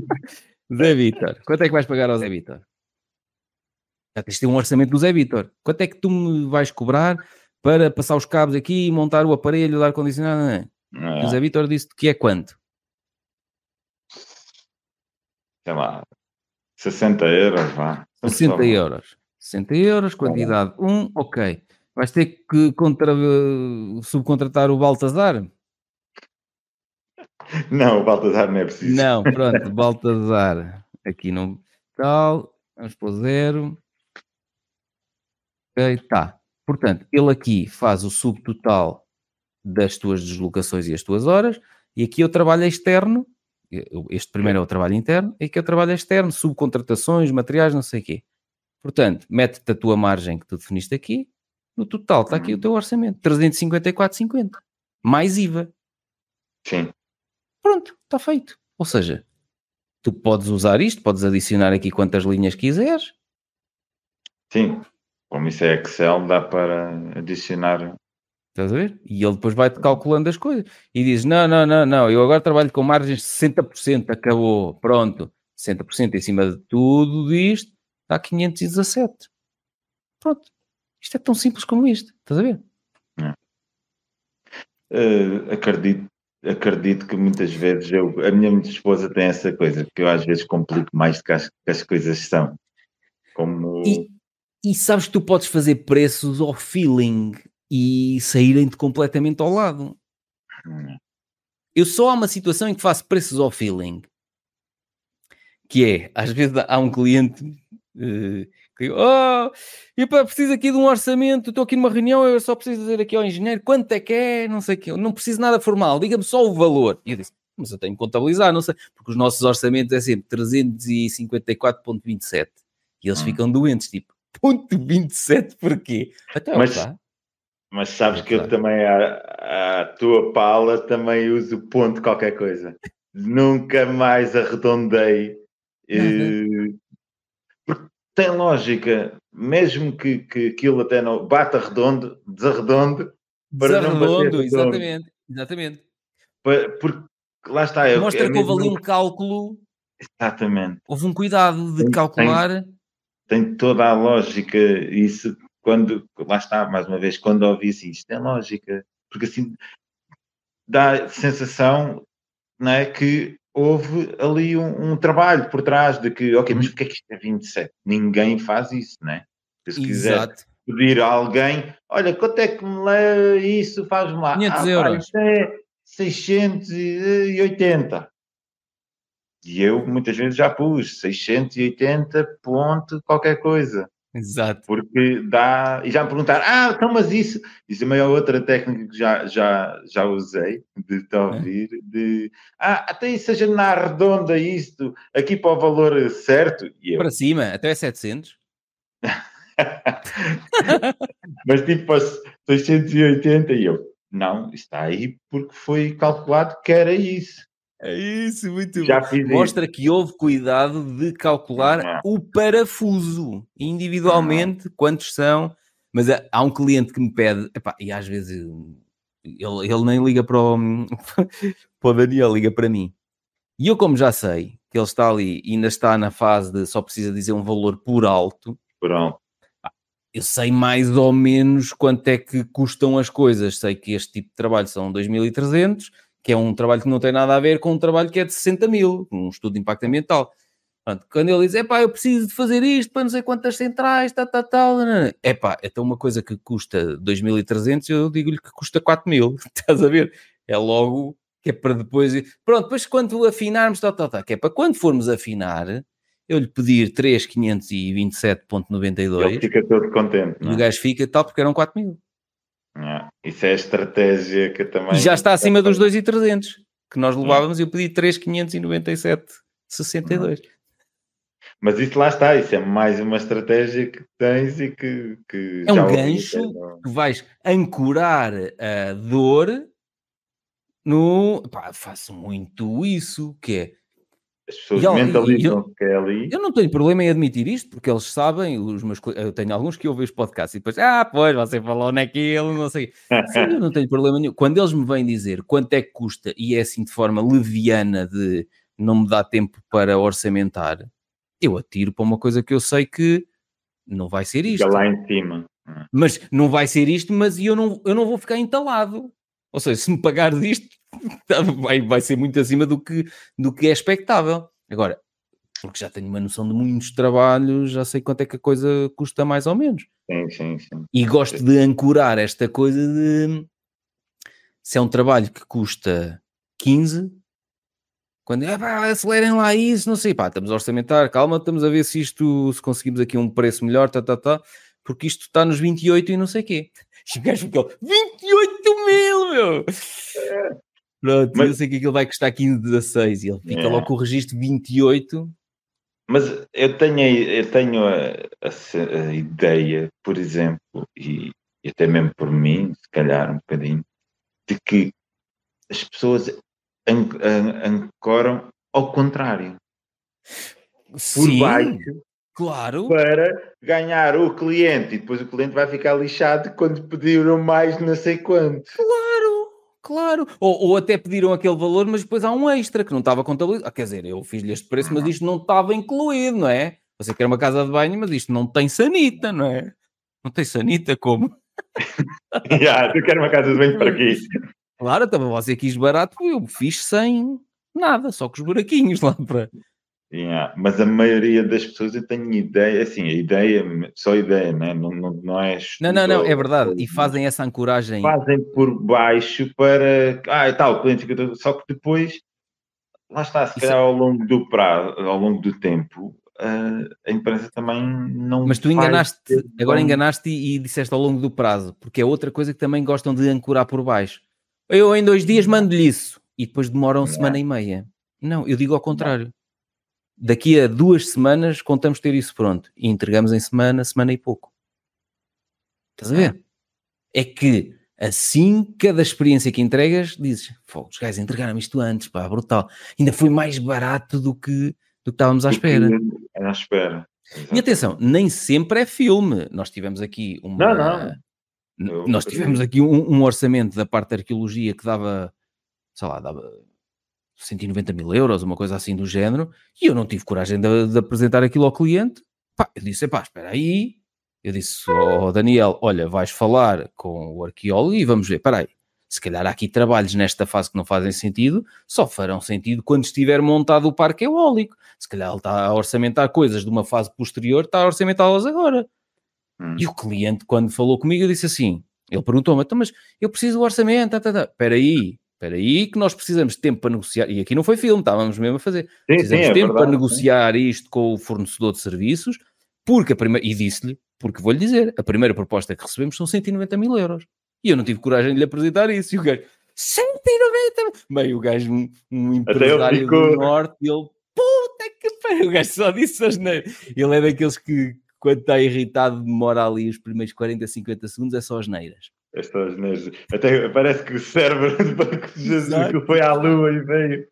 Speaker 1: Zé Vitor. Quanto é que vais pagar ao Zé Vitor? Já tens de ter um orçamento do Zé Vitor. Quanto é que tu me vais cobrar para passar os cabos aqui e montar o aparelho, o ar-condicionado? É. O Zé Vitor disse que é quanto?
Speaker 2: Sei lá, 60 euros, vá.
Speaker 1: 60 euros. 60 euros, quantidade 1, um, ok. Vais ter que contra... subcontratar o Baltazar?
Speaker 2: Não, o Baltazar não é preciso.
Speaker 1: Não, pronto, Baltazar. Aqui não. Tal. Vamos pôr zero. Ok, tá. Portanto, ele aqui faz o subtotal das tuas deslocações e as tuas horas, e aqui eu trabalho externo. Este primeiro é o trabalho interno, e aqui eu trabalho externo, subcontratações, materiais, não sei o quê. Portanto, mete-te a tua margem que tu definiste aqui, no total está aqui o teu orçamento, 354,50, mais IVA.
Speaker 2: Sim.
Speaker 1: Pronto, está feito. Ou seja, tu podes usar isto, podes adicionar aqui quantas linhas quiseres.
Speaker 2: Sim, como isso é Excel, dá para adicionar.
Speaker 1: Estás a ver? E ele depois vai-te calculando as coisas e diz: Não, não, não, não, eu agora trabalho com margens de 60%, acabou, pronto. 60% em cima de tudo isto, está 517. Pronto. Isto é tão simples como isto, estás a ver?
Speaker 2: É. Uh, acredito acredito que muitas vezes eu, a minha esposa tem essa coisa, que eu às vezes complico mais do que as, que as coisas são. Como,
Speaker 1: e, E sabes que tu podes fazer preços ao feeling e saírem-te completamente ao lado.
Speaker 2: Hum.
Speaker 1: Eu só há uma situação em que faço preços ao feeling. Que é, às vezes há um cliente uh, que oh, eu preciso aqui de um orçamento, estou aqui numa reunião, eu só preciso dizer aqui ao engenheiro quanto é que é, não sei o que, não preciso nada formal, diga-me só o valor. E eu disse, mas eu tenho que contabilizar, não sei, porque os nossos orçamentos é sempre 354.27 e eles hum. ficam doentes, tipo, ponto 27 porquê?
Speaker 2: Até mas, mas sabes é que eu também, a, a tua pala, também uso ponto qualquer coisa. Nunca mais arredondei. Uhum. porque tem lógica, mesmo que, que aquilo até não bata redondo, desarredonde,
Speaker 1: para não bater exatamente, exatamente.
Speaker 2: porque lá está. Eu,
Speaker 1: Mostra é que houve ali um cálculo.
Speaker 2: Exatamente.
Speaker 1: Houve um cuidado de tem, calcular.
Speaker 2: Tem, tem toda a lógica, isso quando, lá está, mais uma vez, quando ouvi assim, isto tem lógica, porque assim dá sensação não é, que houve ali um, um, trabalho por trás de que, ok, mas uhum. porquê é que isto é 27? Ninguém faz isso, não é? Se quiser pedir a alguém, olha, quanto é que me lê isso, faz-me lá.
Speaker 1: 500 ah, euros.
Speaker 2: Pá, é 680. E eu muitas vezes já pus 680 ponto qualquer coisa.
Speaker 1: Exato.
Speaker 2: Porque dá. E já me perguntaram, ah, então, mas isso. Isso é uma outra técnica que já, já, já usei de te ouvir. É. De ah, até isso seja na redonda isto, aqui para o valor certo.
Speaker 1: E eu, para cima, até é 700.
Speaker 2: mas tipo, 680 e eu, não, está aí porque foi calculado que era isso.
Speaker 1: É isso, muito Já bom. Mostra isso. que houve cuidado de calcular o parafuso individualmente, quantos são. Mas há um cliente que me pede, epá, e às vezes ele, ele nem liga para o, para o Daniel, liga para mim. E eu, como já sei que ele está ali e ainda está na fase de só precisa dizer um valor por alto,
Speaker 2: por alto.
Speaker 1: eu sei mais ou menos quanto é que custam as coisas. Sei que este tipo de trabalho são 2.300 que é um trabalho que não tem nada a ver com um trabalho que é de 60 mil, um estudo de impacto ambiental. Pronto, quando ele diz, epá, eu preciso de fazer isto para não sei quantas centrais, tal, tal, tal, epá, então uma coisa que custa 2.300, eu digo-lhe que custa 4.000, estás a ver? É logo que é para depois, pronto, depois quando afinarmos, tal, tal, tal, que é para quando formos afinar, eu lhe pedir 3.527.92.
Speaker 2: Ele fica todo contente,
Speaker 1: E o é? gajo fica tal, porque eram 4.000.
Speaker 2: É, isso é a estratégia que também.
Speaker 1: Já está acima dos 2,300 que nós levávamos e eu pedi 3,597,62.
Speaker 2: Mas isso lá está, isso é mais uma estratégia que tens e que. que
Speaker 1: é um gancho que vais ancorar a dor no. Pá, faço muito isso, que é
Speaker 2: as pessoas mentalizam que é ali.
Speaker 1: Eu não tenho problema em admitir isto, porque eles sabem, os meus, eu tenho alguns que ouvem os podcasts e depois, ah, pois, você falou naquilo, não sei. Sim, eu não tenho problema nenhum. Quando eles me vêm dizer quanto é que custa e é assim de forma leviana de não me dá tempo para orçamentar, eu atiro para uma coisa que eu sei que não vai ser isto.
Speaker 2: Fica lá em cima.
Speaker 1: Mas não vai ser isto, mas eu não, eu não vou ficar entalado. Ou seja, se me pagar disto, vai, vai ser muito acima do que, do que é expectável. Agora, porque já tenho uma noção de muitos trabalhos, já sei quanto é que a coisa custa mais ou menos.
Speaker 2: Sim, sim, sim.
Speaker 1: E gosto de ancorar esta coisa de se é um trabalho que custa 15, quando é pá, acelerem lá isso, não sei, pá, estamos a orçamentar, calma, estamos a ver se isto, se conseguimos aqui um preço melhor, tá, tá, tá, porque isto está nos 28 e não sei o quê. E o gajo ficou, 28 mil, meu! Pronto, mas, eu sei que aquilo vai custar 15, 16 e ele fica é. logo com o registro 28.
Speaker 2: Mas eu tenho, eu tenho a, a, a ideia, por exemplo, e, e, até mesmo por mim, se calhar um bocadinho, de que as pessoas an, an, ancoram ao contrário.
Speaker 1: Sim. Por baixo Claro.
Speaker 2: Para ganhar o cliente e depois o cliente vai ficar lixado quando pediram mais não sei quanto.
Speaker 1: Claro, claro. Ou, ou até pediram aquele valor, mas depois há um extra que não estava contabilizado. Ah, quer dizer, eu fiz-lhe este preço, mas isto não estava incluído, não é? Você quer uma casa de banho, mas isto não tem sanita, não é? Não tem sanita como?
Speaker 2: yeah, tu quer uma casa de banho para quê?
Speaker 1: Claro, também então você quis barato, eu fiz sem nada, só com os buraquinhos lá para
Speaker 2: Yeah. Mas a maioria das pessoas eu tenho ideia, assim, a ideia, só ideia, né? não, não, não é.
Speaker 1: Não, não, não, é verdade. E fazem essa ancoragem.
Speaker 2: Fazem por baixo para. Ah, e tal, cliente. Só que depois, lá está, se calhar ao longo do prazo, ao longo do tempo, a empresa também não.
Speaker 1: Mas tu enganaste, agora enganaste e, e disseste ao longo do prazo, porque é outra coisa que também gostam de ancorar por baixo. Eu em dois dias mando-lhe isso e depois demoram yeah. semana e meia. Não, eu digo ao contrário daqui a duas semanas contamos ter isso pronto e entregamos em semana, semana e pouco. Estás a ver? É que assim, cada experiência que entregas, dizes, os gajos entregaram isto antes, pá, brutal. Ainda foi mais barato do que, do que estávamos à espera.
Speaker 2: À espera.
Speaker 1: E atenção, nem sempre é filme. Nós tivemos aqui uma. Não, não. Nós tivemos aqui um, um orçamento da parte da arqueologia que dava, sei lá, dava 190 mil euros, uma coisa assim do género, e eu não tive coragem de, de apresentar aquilo ao cliente. Pá, eu disse, pá, espera aí. Eu disse ao oh, Daniel, olha, vais falar com o arqueólogo e vamos ver, espera aí. Se calhar há aqui trabalhos nesta fase que não fazem sentido, só farão sentido quando estiver montado o parque eólico. Se calhar ele está a orçamentar coisas de uma fase posterior, está a orçamentá-las agora. Hum. E o cliente, quando falou comigo, disse assim: ele perguntou-me, então, mas eu preciso do orçamento, tá, tá, tá. espera aí, Espera aí que nós precisamos de tempo para negociar, e aqui não foi filme, estávamos mesmo a fazer. Sim, precisamos de é tempo verdade, para negociar sim. isto com o fornecedor de serviços, porque a primeira, e disse-lhe, porque vou-lhe dizer, a primeira proposta que recebemos são 190 mil euros. E eu não tive coragem de lhe apresentar isso. E o gajo, 190 Bem, o gajo, um, um empresário ficou... do Norte, ele, puta que pariu, o gajo só disse asneira. Ele é daqueles que, quando está irritado, demora ali os primeiros 40, 50 segundos, é só
Speaker 2: estas Até parece que o cérebro que foi à lua e veio.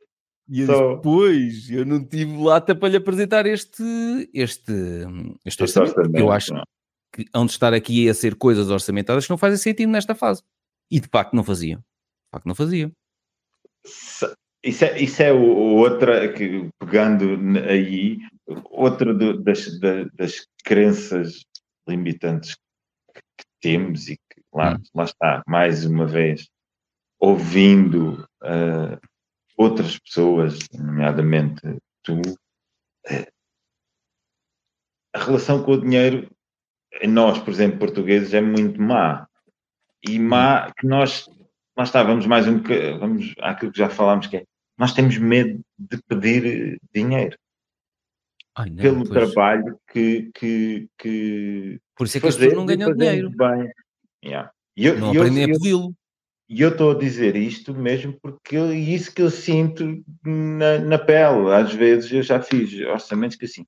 Speaker 1: E Só... depois eu não tive lata para lhe apresentar este, este, este, este orçamento, orçamento, eu acho não. que onde estar aqui a ser coisas orçamentadas que não fazem sentido nesta fase. E de facto não faziam. De facto não faziam.
Speaker 2: Isso é, isso é outra, que, pegando aí, outra das, das crenças limitantes que temos e lá, hum. lá está, mais uma vez, ouvindo uh, outras pessoas, nomeadamente tu, uh, a relação com o dinheiro, em nós, por exemplo, portugueses, é muito má. E má hum. que nós, lá está, vamos mais um vamos àquilo que já falámos, que é, nós temos medo de pedir dinheiro. Não, pelo pois. trabalho que, que, que
Speaker 1: por isso é que as pessoas não ganham dinheiro. Bem.
Speaker 2: Yeah.
Speaker 1: Eu, não eu, aprendem eu, a pedi-lo.
Speaker 2: E eu estou a dizer isto mesmo porque é isso que eu sinto na, na pele. Às vezes eu já fiz orçamentos que assim,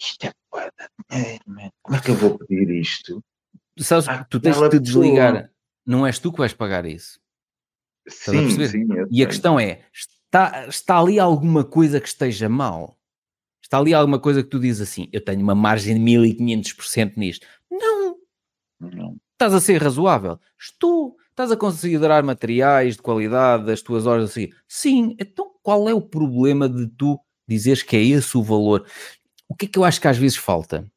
Speaker 2: isto é boa dinheiro, man. como é que eu vou pedir isto?
Speaker 1: Sabes, ah, tu tens de te desligar. Não és tu que vais pagar isso.
Speaker 2: Sim, sim.
Speaker 1: E a questão é, está, está ali alguma coisa que esteja mal? Está ali alguma coisa que tu dizes assim, eu tenho uma margem de 1500% nisto. Não. Não. Estás a ser razoável? Estou. Estás a considerar materiais de qualidade das tuas horas assim? Sim. Então qual é o problema de tu dizeres que é esse o valor? O que é que eu acho que às vezes falta?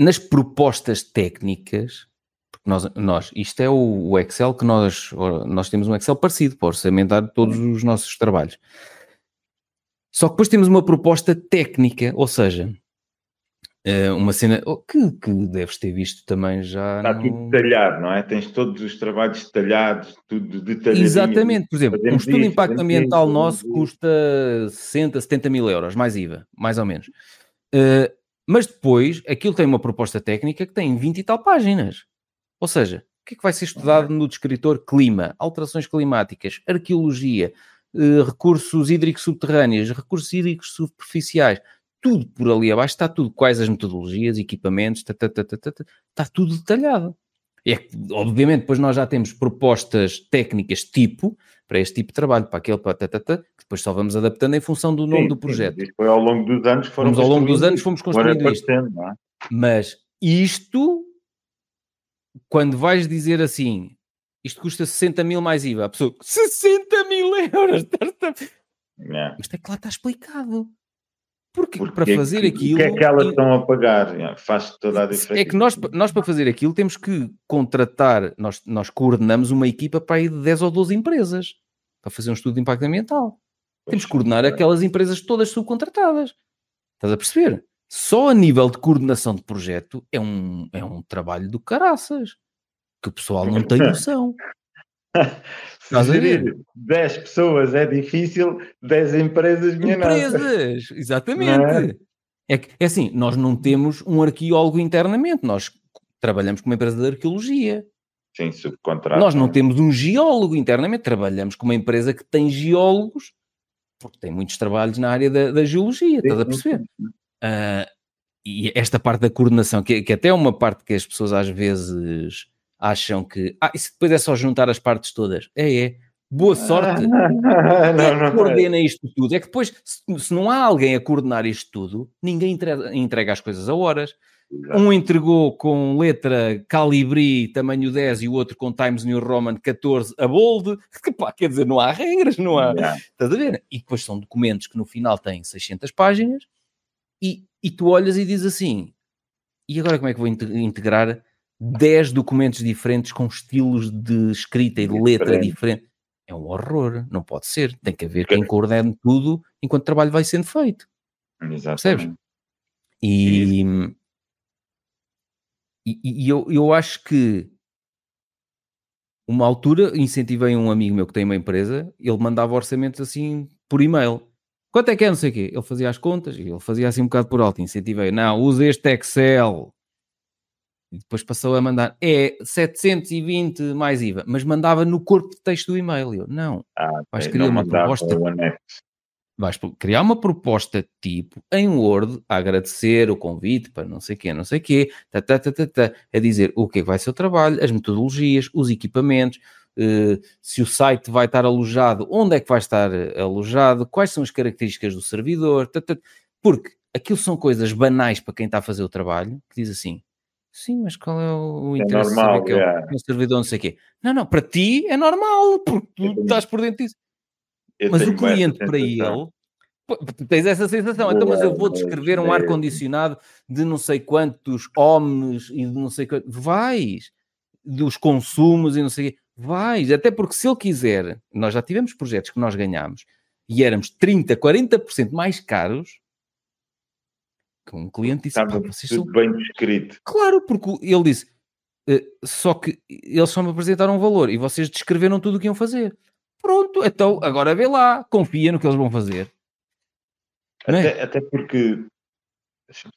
Speaker 1: Nas propostas técnicas, porque nós, nós isto é o, o Excel que nós, nós temos um Excel parecido para orçamentar todos os nossos trabalhos. Só que depois temos uma proposta técnica, ou seja, Uh, uma cena oh, que, que deves ter visto também já.
Speaker 2: Está no... tudo detalhado, não é? Tens todos os trabalhos detalhados, tudo detalhado.
Speaker 1: Exatamente, por exemplo, um estudo de impacto ambiental isso, nosso isso. custa 60, 70 mil euros, mais IVA, mais ou menos. Uh, mas depois aquilo tem uma proposta técnica que tem 20 e tal páginas. Ou seja, o que é que vai ser estudado no descritor clima, alterações climáticas, arqueologia, uh, recursos hídricos subterrâneos, recursos hídricos superficiais tudo por ali abaixo, está tudo, quais as metodologias, equipamentos, tá, tá, tá, está tudo detalhado. É obviamente, depois nós já temos propostas técnicas tipo, para este tipo de trabalho, para aquele, para que depois só vamos adaptando em função do nome sim, do projeto.
Speaker 2: Sim, foi ao longo dos anos
Speaker 1: foram ao longo dos anos fomos construindo isto. É? Mas isto, quando vais dizer assim, isto custa 60 mil mais IVA, a pessoa, 60 mil euros! Yeah. Isto é que lá está explicado. Porque, porque para fazer
Speaker 2: que,
Speaker 1: aquilo.
Speaker 2: O que é que elas estão a pagar? Faz toda a diferença.
Speaker 1: É que nós, nós, para fazer aquilo, temos que contratar, nós, nós coordenamos uma equipa para ir de 10 ou 12 empresas para fazer um estudo de impacto ambiental. Temos que coordenar aquelas empresas todas subcontratadas. Estás a perceber? Só a nível de coordenação de projeto é um, é um trabalho do caraças. Que o pessoal não tem noção.
Speaker 2: Se gerir 10 pessoas é difícil, 10 empresas, minha
Speaker 1: Empresas, nossa. exatamente. É? é, é assim, nós não temos um arqueólogo internamente, nós trabalhamos com uma empresa de arqueologia.
Speaker 2: Sim, subcontrato.
Speaker 1: Nós não temos um geólogo internamente, trabalhamos com uma empresa que tem geólogos, porque tem muitos trabalhos na área da, da geologia, estás a perceber? Uh, e esta parte da coordenação, que, que até é uma parte que as pessoas às vezes acham que ah, isso depois é só juntar as partes todas. É, é. Boa sorte. não, não, é coordena isto tudo. É que depois, se, se, não há alguém a coordenar isto tudo, ninguém entrega, entrega as coisas a horas. Exato. Um entregou com letra Calibri, tamanho 10, e o outro com Times New Roman 14 a bold. Que, pá, quer dizer, não há regras, não há. Estás a ver? E depois são documentos que no final têm 600 páginas e, e tu olhas e dizes assim: e agora como é que vou integrar 10 documentos diferentes com estilos de escrita e de letra diferentes. É um horror, não pode ser. Tem que haver quem coordene tudo enquanto o trabalho vai sendo feito.
Speaker 2: Exatamente. Percebes?
Speaker 1: E, e, e, eu, eu acho que uma altura incentivei um amigo meu que tem uma empresa, ele mandava orçamentos assim por e-mail. Quanto é que é, não sei o quê? Ele fazia as contas e ele fazia assim um bocado por alto, incentivei, não, usa este Excel, e depois passou a mandar, é 720 mais IVA, mas mandava no corpo de texto do e-mail. Eu, não,
Speaker 2: ah,
Speaker 1: vais criar uma proposta. Vais criar uma proposta tipo em Word a agradecer o convite para não sei quê, não sei quê, tá, tá, tá, tá, tá, a dizer o que é que vai ser o trabalho, as metodologias, os equipamentos, uh, se o site vai estar alojado, onde é que vai estar alojado, quais são as características do servidor, tá, tá, porque aquilo são coisas banais para quem está a fazer o trabalho, que diz assim, Sim, mas qual é o é interesse é normal, que é um servidor não sei o quê? Não, não, para ti é normal, porque tu tenho, estás por dentro disso. Mas o cliente, para ele, tens essa sensação. Boa, então, mas eu vou descrever um ar-condicionado de não sei quantos homens e de não sei quantos. Vais! Dos consumos e não sei o quê. Vais! Até porque se ele quiser, nós já tivemos projetos que nós ganhámos e éramos 30, 40% mais caros que um cliente disse:
Speaker 2: Estava tudo são... bem descrito.
Speaker 1: Claro, porque ele disse: uh, só que eles só me apresentaram um valor e vocês descreveram tudo o que iam fazer. Pronto, então agora vê lá, confia no que eles vão fazer.
Speaker 2: É? Até, é? até porque. Deixa-me.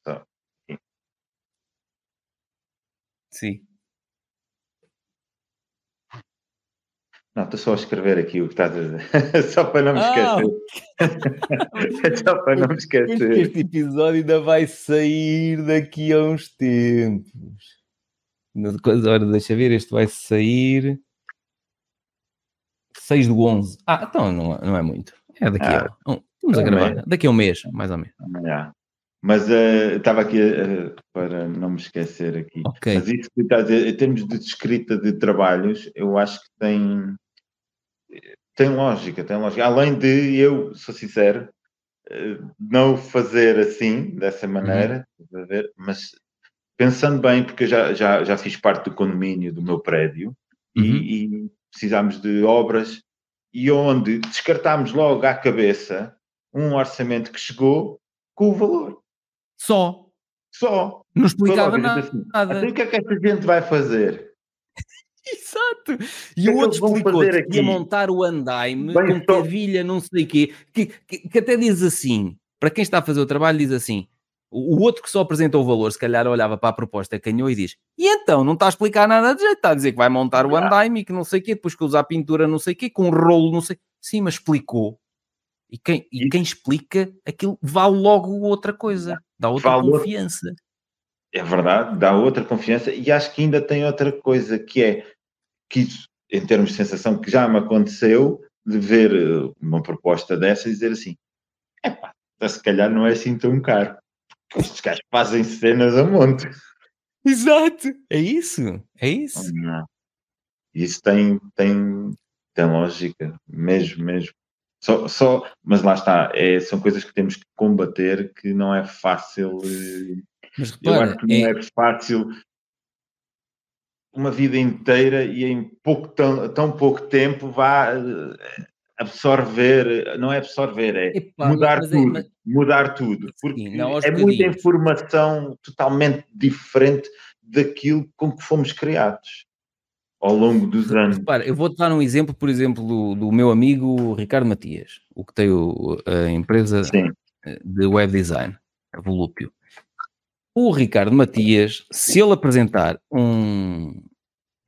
Speaker 1: Sim.
Speaker 2: Não, estou só a escrever aqui o que estás a dizer. só para não me esquecer. Ah, só para não me esquecer.
Speaker 1: Este episódio ainda vai sair daqui a uns tempos. Ora, deixa ver, este vai sair 6 do 11. Ah, então não, não é muito. É daqui ah, a. Um, vamos a gravar. Daqui a um mês, mais ou menos.
Speaker 2: Yeah. Mas uh, estava aqui uh, para não me esquecer aqui.
Speaker 1: Okay.
Speaker 2: Mas isso que a dizer, em termos de escrita de trabalhos, eu acho que tem tem lógica, tem lógica. Além de eu, sou sincero, eh, não fazer assim, dessa maneira, uhum. ver, mas pensando bem, porque eu já, já, já fiz parte do condomínio do meu prédio uhum. e, e precisámos de obras e onde descartámos logo à cabeça um orçamento que chegou com o valor.
Speaker 1: Só.
Speaker 2: Só.
Speaker 1: Não explicava nada.
Speaker 2: Assim, então o que é que esta gente vai fazer?
Speaker 1: Exato. E o outro explicou que ia montar o andaime Bem, com cavilha, não sei o quê, que, que, que, até diz assim, para quem está a fazer o trabalho, diz assim, o, o outro que só apresenta o valor, se calhar olhava para a proposta, canhou e diz, e então, não está a explicar nada de jeito, está a dizer que vai montar o andaime e que não sei o quê, depois que usar pintura não sei o quê, com um rolo não sei, sim, mas explicou. E quem, e quem explica, aquilo vale logo outra coisa, dá outra confiança.
Speaker 2: É verdade, dá outra confiança e acho que ainda tem outra coisa que é que isso, em termos de sensação, que já me aconteceu de ver eh, uma proposta dessa e dizer assim: é pá, se calhar não é assim tão caro. Porque estes gajos fazem cenas a monte.
Speaker 1: Exato, é isso, é isso.
Speaker 2: Não. Isso tem, tem, tem lógica, mesmo, mesmo. Só, só, mas lá está, é, são coisas que temos que combater que não é fácil. Eh,
Speaker 1: mas repara, eu acho
Speaker 2: que não é, é fácil uma vida inteira e em pouco, tão, tão pouco tempo vá, absorver, não é absorver, é Epá, mudar mas, é, tudo, mas... mudar tudo, porque Sim, não, é muita informação totalmente diferente daquilo com que fomos criados ao longo dos anos.
Speaker 1: Repara, eu vou-te dar um exemplo, por exemplo, do, do, meu amigo Ricardo Matias, o que tem o, a empresa Sim. de web design, a Volúpio. O Ricardo Matias, se ele apresentar um,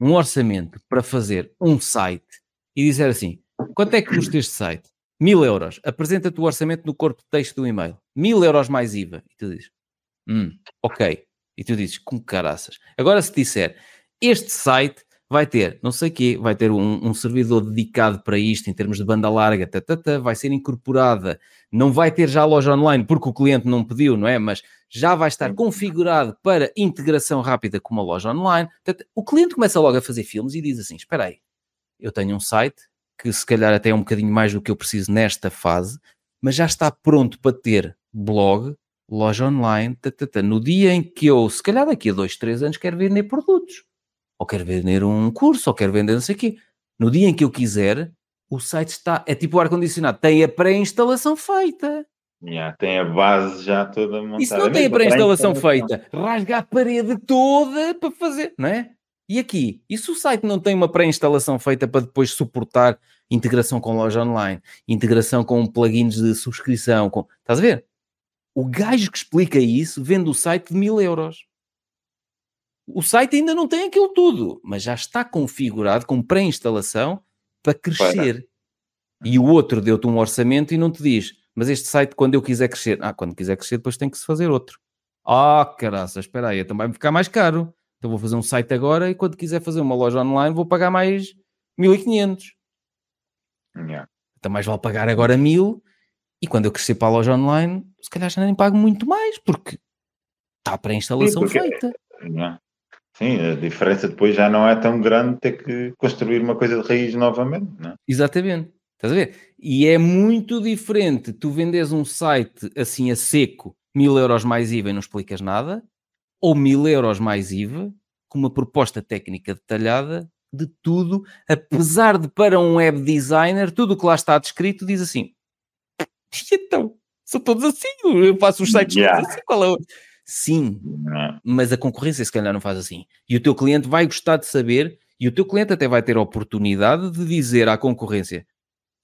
Speaker 1: um orçamento para fazer um site e dizer assim, quanto é que custa este site? Mil euros. Apresenta-te o orçamento no corpo de texto do e-mail. Mil euros mais IVA. E tu dizes, hum, ok. E tu dizes, com caraças. Agora se disser, este site vai ter, não sei o quê, vai ter um, um, servidor dedicado para isto em termos de banda larga, tatata, vai ser incorporada, não vai ter já loja online porque o cliente não pediu, não é? Mas já vai estar configurado para integração rápida com uma loja online. Tata. O cliente começa logo a fazer filmes e diz assim: espera aí, eu tenho um site que se calhar até é um bocadinho mais do que eu preciso nesta fase, mas já está pronto para ter blog, loja online, tatata. no dia em que eu, se calhar daqui a dois, três anos, quero vender produtos ou quero vender um curso, ou quero vender não sei o quê. No dia em que eu quiser, o site está, é tipo o ar-condicionado, tem a pré-instalação feita.
Speaker 2: Yeah, tem a base já toda montada.
Speaker 1: Se não tem a pré-instalação feita, rasga a parede toda para fazer, não é? E aqui, e se o site não tem uma pré-instalação feita para depois suportar integração com loja online, integração com plugins de subscrição, com... estás a ver? O gajo que explica isso vende o site de mil euros. O site ainda não tem aquilo tudo, mas já está configurado com pré-instalação para crescer. Para. E o outro deu-te um orçamento e não te diz, mas este site, quando eu quiser crescer, ah, quando quiser crescer, depois tem que se fazer outro. Ah, oh, caraça, espera aí, então vai ficar mais caro. Então vou fazer um site agora e quando quiser fazer uma loja online vou pagar mais 1500. Yeah. Então mais vale pagar agora 1000 e quando eu crescer para a loja online, se calhar já nem pago muito mais, porque está para a instalação porque... feita.
Speaker 2: Yeah. Sim, a diferença depois já não é tão grande ter que construir uma coisa de raiz novamente, não é?
Speaker 1: Exatamente. Estás a ver? E é muito diferente tu vendes um site assim a seco, mil euros mais IVA e não explicas nada, ou mil euros mais IVA, com uma proposta técnica detalhada de tudo, apesar de para um web designer, tudo o que lá está descrito diz assim, e então, são todos assim, eu faço os sites yeah. todos assim, qual é o... Sim, mas a concorrência se calhar não faz assim. E o teu cliente vai gostar de saber, e o teu cliente até vai ter a oportunidade de dizer à concorrência: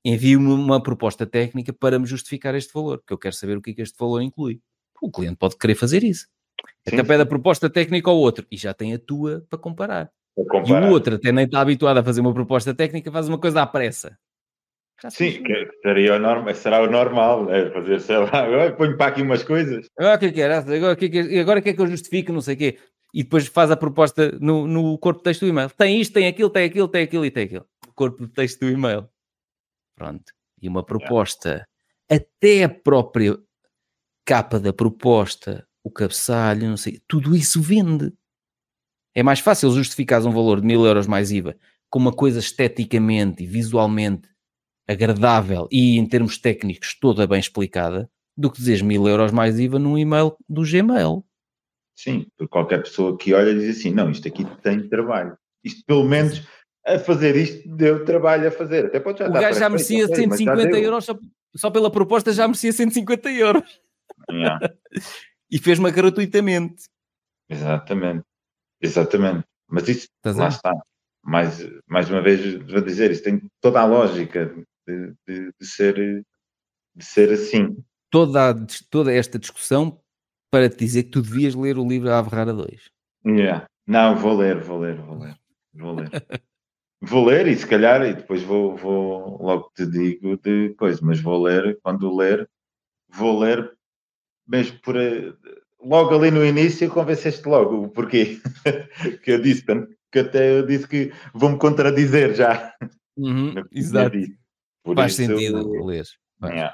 Speaker 1: envie-me uma proposta técnica para me justificar este valor, porque eu quero saber o que é que este valor inclui. O cliente pode querer fazer isso. Sim, até pede a proposta técnica ao outro e já tem a tua para comparar. E o outro até nem está habituado a fazer uma proposta técnica, faz uma coisa à pressa.
Speaker 2: Sim, que seria o normal, será o normal, né? fazer, sei lá, agora ponho para aqui umas coisas.
Speaker 1: Agora o que é que era? Agora o que é que, agora que é que eu justifico, não sei o quê. E depois faz a proposta no, no corpo de texto do e-mail. Tem isto, tem aquilo, tem aquilo, tem aquilo e tem aquilo. Corpo de texto do e-mail. Pronto. E uma proposta, até a própria capa da proposta, o cabeçalho, não sei, tudo isso vende. É mais fácil justificar um valor de mil euros mais IVA com uma coisa esteticamente e visualmente agradável e em termos técnicos toda bem explicada do que dizer mil euros mais IVA num e-mail do Gmail.
Speaker 2: Sim, porque qualquer pessoa que olha diz assim, não, isto aqui tem trabalho. Isto pelo menos a fazer isto deu trabalho a fazer. Até pode já
Speaker 1: o gajo já merecia 150 euros só, só, pela proposta já merecia 150 euros. Yeah. e fez-me gratuitamente.
Speaker 2: Exatamente. Exatamente. Mas isso, Estás lá está. Mais, mais uma vez, vou dizer, isso tem toda a lógica de, de, de, ser, de ser assim.
Speaker 1: Toda, a, toda esta discussão para te dizer que tu devias ler o livro A Averrara 2.
Speaker 2: Yeah. Não, vou ler, vou ler, vou ler. Vou ler. vou ler e se calhar, e depois vou, vou logo te digo de coisa, mas vou ler, quando ler, vou ler mesmo por logo ali no início convenceste logo o porquê que eu disse, que até eu disse que vou-me contradizer já.
Speaker 1: Uhum, exato. Por Faz isso, sentido ler.
Speaker 2: É.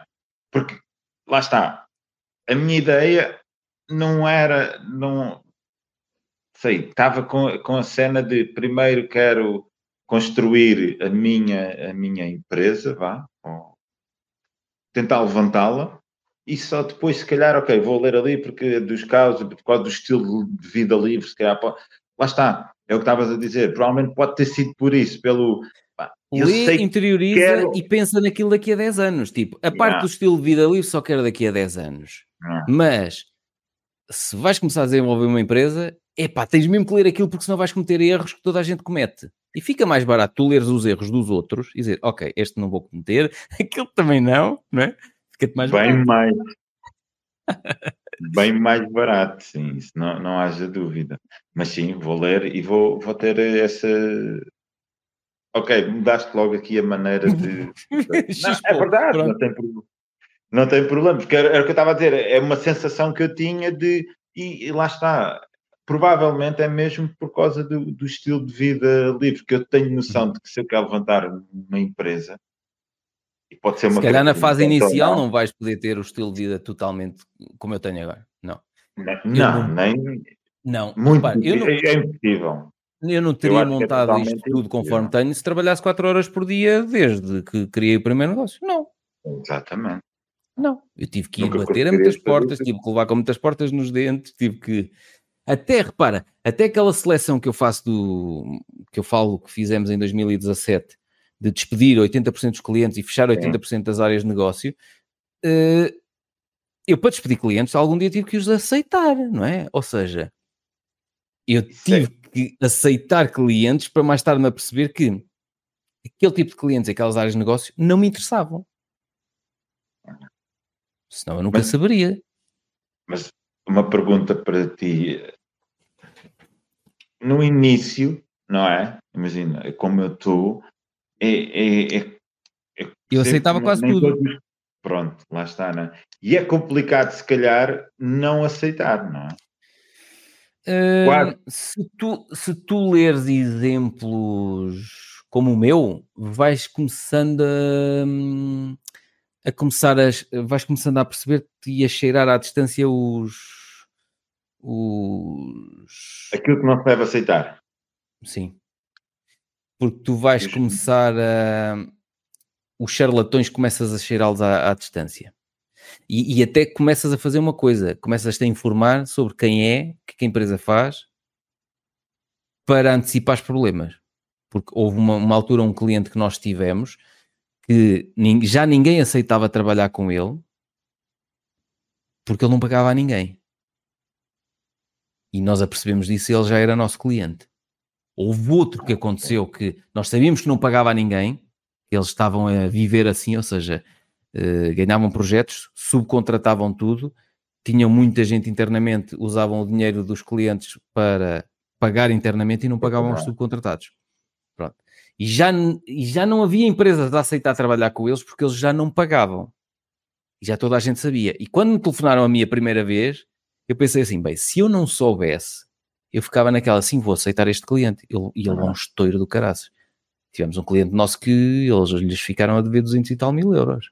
Speaker 2: Porque, lá está, a minha ideia não era, não sei, estava com, com a cena de primeiro quero construir a minha, a minha empresa, vá, tentar levantá-la, e só depois, se calhar, ok, vou ler ali porque é dos casos, por causa do estilo de vida livre, se calhar, lá está, é o que estavas a dizer, provavelmente pode ter sido por isso, pelo Eu
Speaker 1: Lê, interioriza
Speaker 2: quero-
Speaker 1: e pensa naquilo daqui a 10 anos. Tipo, a parte
Speaker 2: Yeah.
Speaker 1: do estilo de vida livre só quero daqui a 10 anos.
Speaker 2: Ah,
Speaker 1: Mas se vais começar a desenvolver uma empresa, epá, tens mesmo que ler aquilo porque senão vais cometer erros que toda a gente comete. E fica mais barato tu leres os erros dos outros e dizer, ok, este não vou cometer, aquele também não, não é? Fica-te mais
Speaker 2: bem
Speaker 1: barato.
Speaker 2: mais. bem mais barato, sim, isso não, não haja dúvida. Mas sim, vou ler e vou, vou ter essa. Ok, mudaste logo aqui a maneira de. Não, é verdade, não tem problema. Não tem problema, porque era, era o que eu estava a dizer, é uma sensação que eu tinha de. E, e lá está. Provavelmente é mesmo por causa do, do estilo de vida livre, que eu tenho noção de que se eu quero levantar uma empresa, e pode ser uma
Speaker 1: Se calhar na fase inicial
Speaker 2: não,
Speaker 1: não vais poder ter o estilo de vida totalmente como eu tenho agora. Não.
Speaker 2: Não,
Speaker 1: não-
Speaker 2: nem
Speaker 1: Não.
Speaker 2: muito.
Speaker 1: Repara, eu não,
Speaker 2: é, é impossível.
Speaker 1: eu não teria
Speaker 2: que é
Speaker 1: montado isto
Speaker 2: totalmente
Speaker 1: tudo conforme
Speaker 2: impossível.
Speaker 1: tenho se trabalhasse 4 horas por dia desde que criei o primeiro negócio. Não.
Speaker 2: Exatamente.
Speaker 1: Não, eu tive que ir
Speaker 2: Nunca
Speaker 1: bater a muitas portas,
Speaker 2: isso.
Speaker 1: tive que levar com muitas portas nos dentes, tive que. Até, repara, até aquela seleção que eu faço do. que eu falo que fizemos em 2017, de despedir 80% dos clientes e fechar 80% das áreas de negócio, eh, eu para despedir clientes algum dia tive que os aceitar, não é? Ou seja, eu tive que aceitar clientes para mais tarde me aperceber que aquele tipo de clientes, aquelas áreas de negócio, não me interessavam. Senão eu nunca
Speaker 2: Mas-
Speaker 1: saberia.
Speaker 2: Mas uma pergunta para ti. No início, não é? Imagina, é como eu estou, é, é, é- é-
Speaker 1: Eu aceitava quase tudo.
Speaker 2: todos- Pronto, lá está, não é? E é complicado, se calhar, não aceitar, não é? Quase.
Speaker 1: se, tu, se tu leres exemplos como o meu, vais começando a, hum, a começar a, vais começando a perceber-te e a cheirar à distância os, os
Speaker 2: Aquilo que não se deve aceitar.
Speaker 1: sim, porque tu vais
Speaker 2: Diz-me.
Speaker 1: começar a os charlatões começas a cheirá-los à, à distância. E, e até começas a fazer uma coisa, começas a informar sobre quem é, o que, que a empresa faz, para antecipar os problemas. Porque houve uma, uma altura um cliente que nós tivemos que já ninguém aceitava trabalhar com ele porque ele não pagava a ninguém. E nós apercebemos disso e ele já era nosso cliente. Houve outro que aconteceu que nós sabíamos que não pagava a ninguém, eles estavam a viver assim, ou seja, eh, ganhavam projetos, subcontratavam tudo, tinham muita gente internamente, usavam o dinheiro dos clientes para pagar internamente e não pagavam os subcontratados. Pronto. E já, e já não havia empresas a aceitar trabalhar com eles porque eles já não pagavam. E já toda a gente sabia. E quando me telefonaram a mim a primeira vez, eu pensei assim: bem, se eu não soubesse, eu ficava naquela assim: vou aceitar este cliente. Ele, e ele é um estouro do caraças. Tivemos um cliente nosso que eles lhes ficaram a dever 200 e tal mil euros.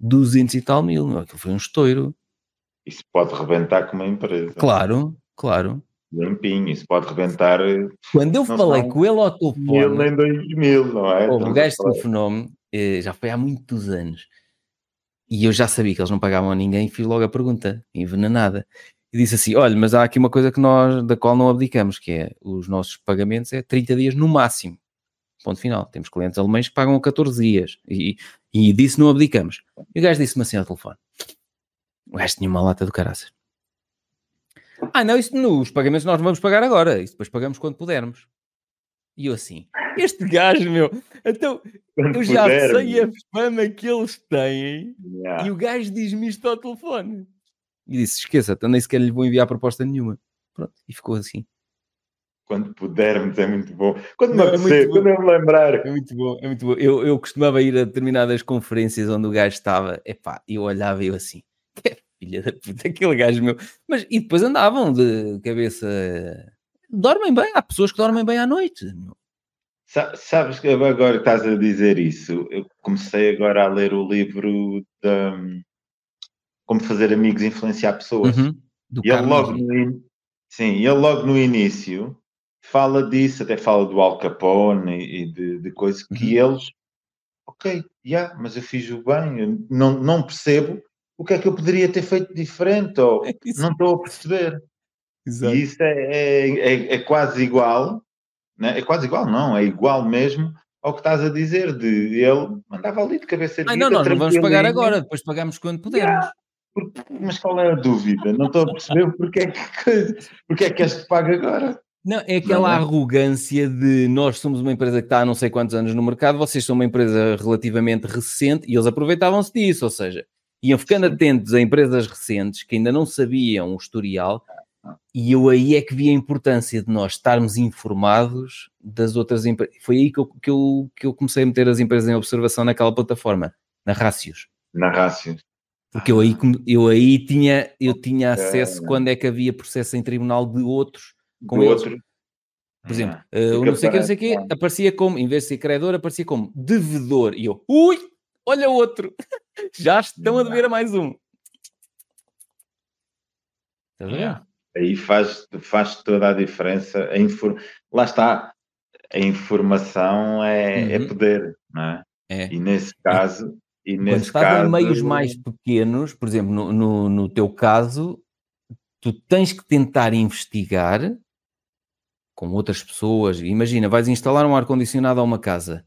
Speaker 1: 200 e tal mil, aquilo foi um estouro.
Speaker 2: Isso pode rebentar com uma empresa.
Speaker 1: Claro, claro.
Speaker 2: Limpinho, isso pode rebentar eh,
Speaker 1: Quando eu falei com ele ao
Speaker 2: mil
Speaker 1: telefone,
Speaker 2: nem dois mil, não é? A
Speaker 1: gajo telefonou-me, eh, já foi há muitos anos, e eu já sabia que eles não pagavam a ninguém, fiz logo a pergunta, envenenada. E disse assim: olha, mas há aqui uma coisa que nós, da qual não abdicamos, que é os nossos pagamentos é 30 dias no máximo. Ponto final. Temos clientes alemães que pagam a 14 dias. E, e disso não abdicamos. E o gajo disse-me assim ao telefone. O gajo tinha uma lata do caraças. Ah, não, isso não, os pagamentos nós vamos pagar agora. Isso depois pagamos quando pudermos. E eu assim, este gajo, meu, então
Speaker 2: Quando
Speaker 1: eu já
Speaker 2: puder,
Speaker 1: sei a fama que eles têm
Speaker 2: yeah.
Speaker 1: e o gajo diz-me isto ao telefone. E disse: esqueça-te, eu nem sequer lhe vou enviar proposta nenhuma. Pronto, e ficou assim.
Speaker 2: Quando pudermos, é muito bom. Quando me
Speaker 1: Não, é
Speaker 2: apetecer,
Speaker 1: muito
Speaker 2: quando eu me lembrar.
Speaker 1: É muito bom, é muito bom. Eu, eu costumava ir a determinadas conferências onde o gajo estava, epá, eu olhava e eu assim, que filha da puta, aquele gajo meu. Mas, e depois andavam de cabeça. Dormem bem, há pessoas que dormem bem à noite.
Speaker 2: Sabes que agora estás a dizer isso? Eu comecei agora a ler o livro de Como Fazer Amigos e Influenciar Pessoas.
Speaker 1: Uhum.
Speaker 2: E ele logo, no, sim, ele logo no início fala disso, até fala do Al Capone e de, de coisas que
Speaker 1: Uhum.
Speaker 2: eles, ok, já, mas eu fiz o bem, não, não percebo o que é que eu poderia ter feito diferente, ou
Speaker 1: É
Speaker 2: não estou a perceber.
Speaker 1: Exato.
Speaker 2: E isso é, é, é, é quase igual, né? é quase igual, não, é igual mesmo ao que estás a dizer, de ele mandava ali de cabeça
Speaker 1: de Não, nós não vamos pagar agora, depois pagamos quando pudermos. Yeah.
Speaker 2: Mas qual é a dúvida? Não estou a perceber porque é que, porque é que este paga agora.
Speaker 1: Não, é aquela não, é? arrogância de nós somos uma empresa que está há não sei quantos anos no mercado, vocês são uma empresa relativamente recente e eles aproveitavam-se disso, ou seja, iam ficando Sim. atentos a empresas recentes que ainda não sabiam o historial e eu aí é que vi a importância de nós estarmos informados das outras empresas. Foi aí que eu, que, eu, que eu comecei a meter as empresas em observação naquela plataforma, na Rácios.
Speaker 2: Na Rácios.
Speaker 1: Porque eu aí, eu aí tinha, eu tinha acesso é, quando é que havia processo em tribunal de outros com de. Outro. Por exemplo, uh, o não sei o que, não sei o que, aparecia como, em vez de ser credor, aparecia como devedor. E eu, ui, olha outro, já estão a dever a mais um.
Speaker 2: Estás a ver? Aí faz, faz toda a diferença. A infor... Lá está, a informação é, é uhum. é poder, não é? é? E nesse caso. E
Speaker 1: Quando estás caso... em meios mais pequenos, por exemplo, no, no, no teu caso, tu tens que tentar investigar com outras pessoas. Imagina, vais instalar um ar-condicionado a uma casa,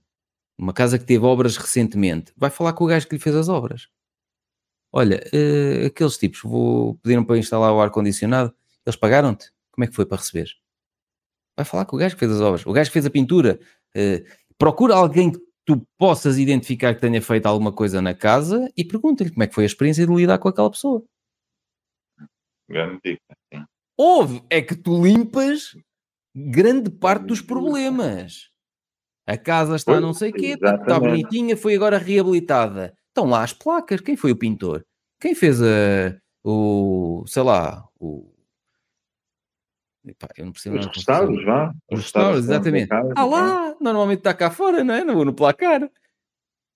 Speaker 1: uma casa que teve obras recentemente. Vai falar com o gajo que lhe fez as obras. Olha, uh, aqueles tipos vou, pediram para instalar o ar-condicionado, eles pagaram-te? Como é que foi para receber? Vai falar com o gajo que fez as obras, o gajo que fez a pintura. Uh, procura alguém que tu possas identificar que tenha feito alguma coisa na casa e pergunta-lhe como é que foi a experiência de lidar com aquela pessoa.
Speaker 2: Grande dica.
Speaker 1: Houve, é que tu limpas grande parte dos problemas. A casa está pois, não sei o quê, está bonitinha, foi agora reabilitada. Estão lá as placas. Quem foi o pintor? Quem fez a, o, sei lá, o...
Speaker 2: Epá, eu não percebo Os restauros, vá.
Speaker 1: Os restauros, exatamente. ah lá, normalmente está cá fora, não é? No, no placar.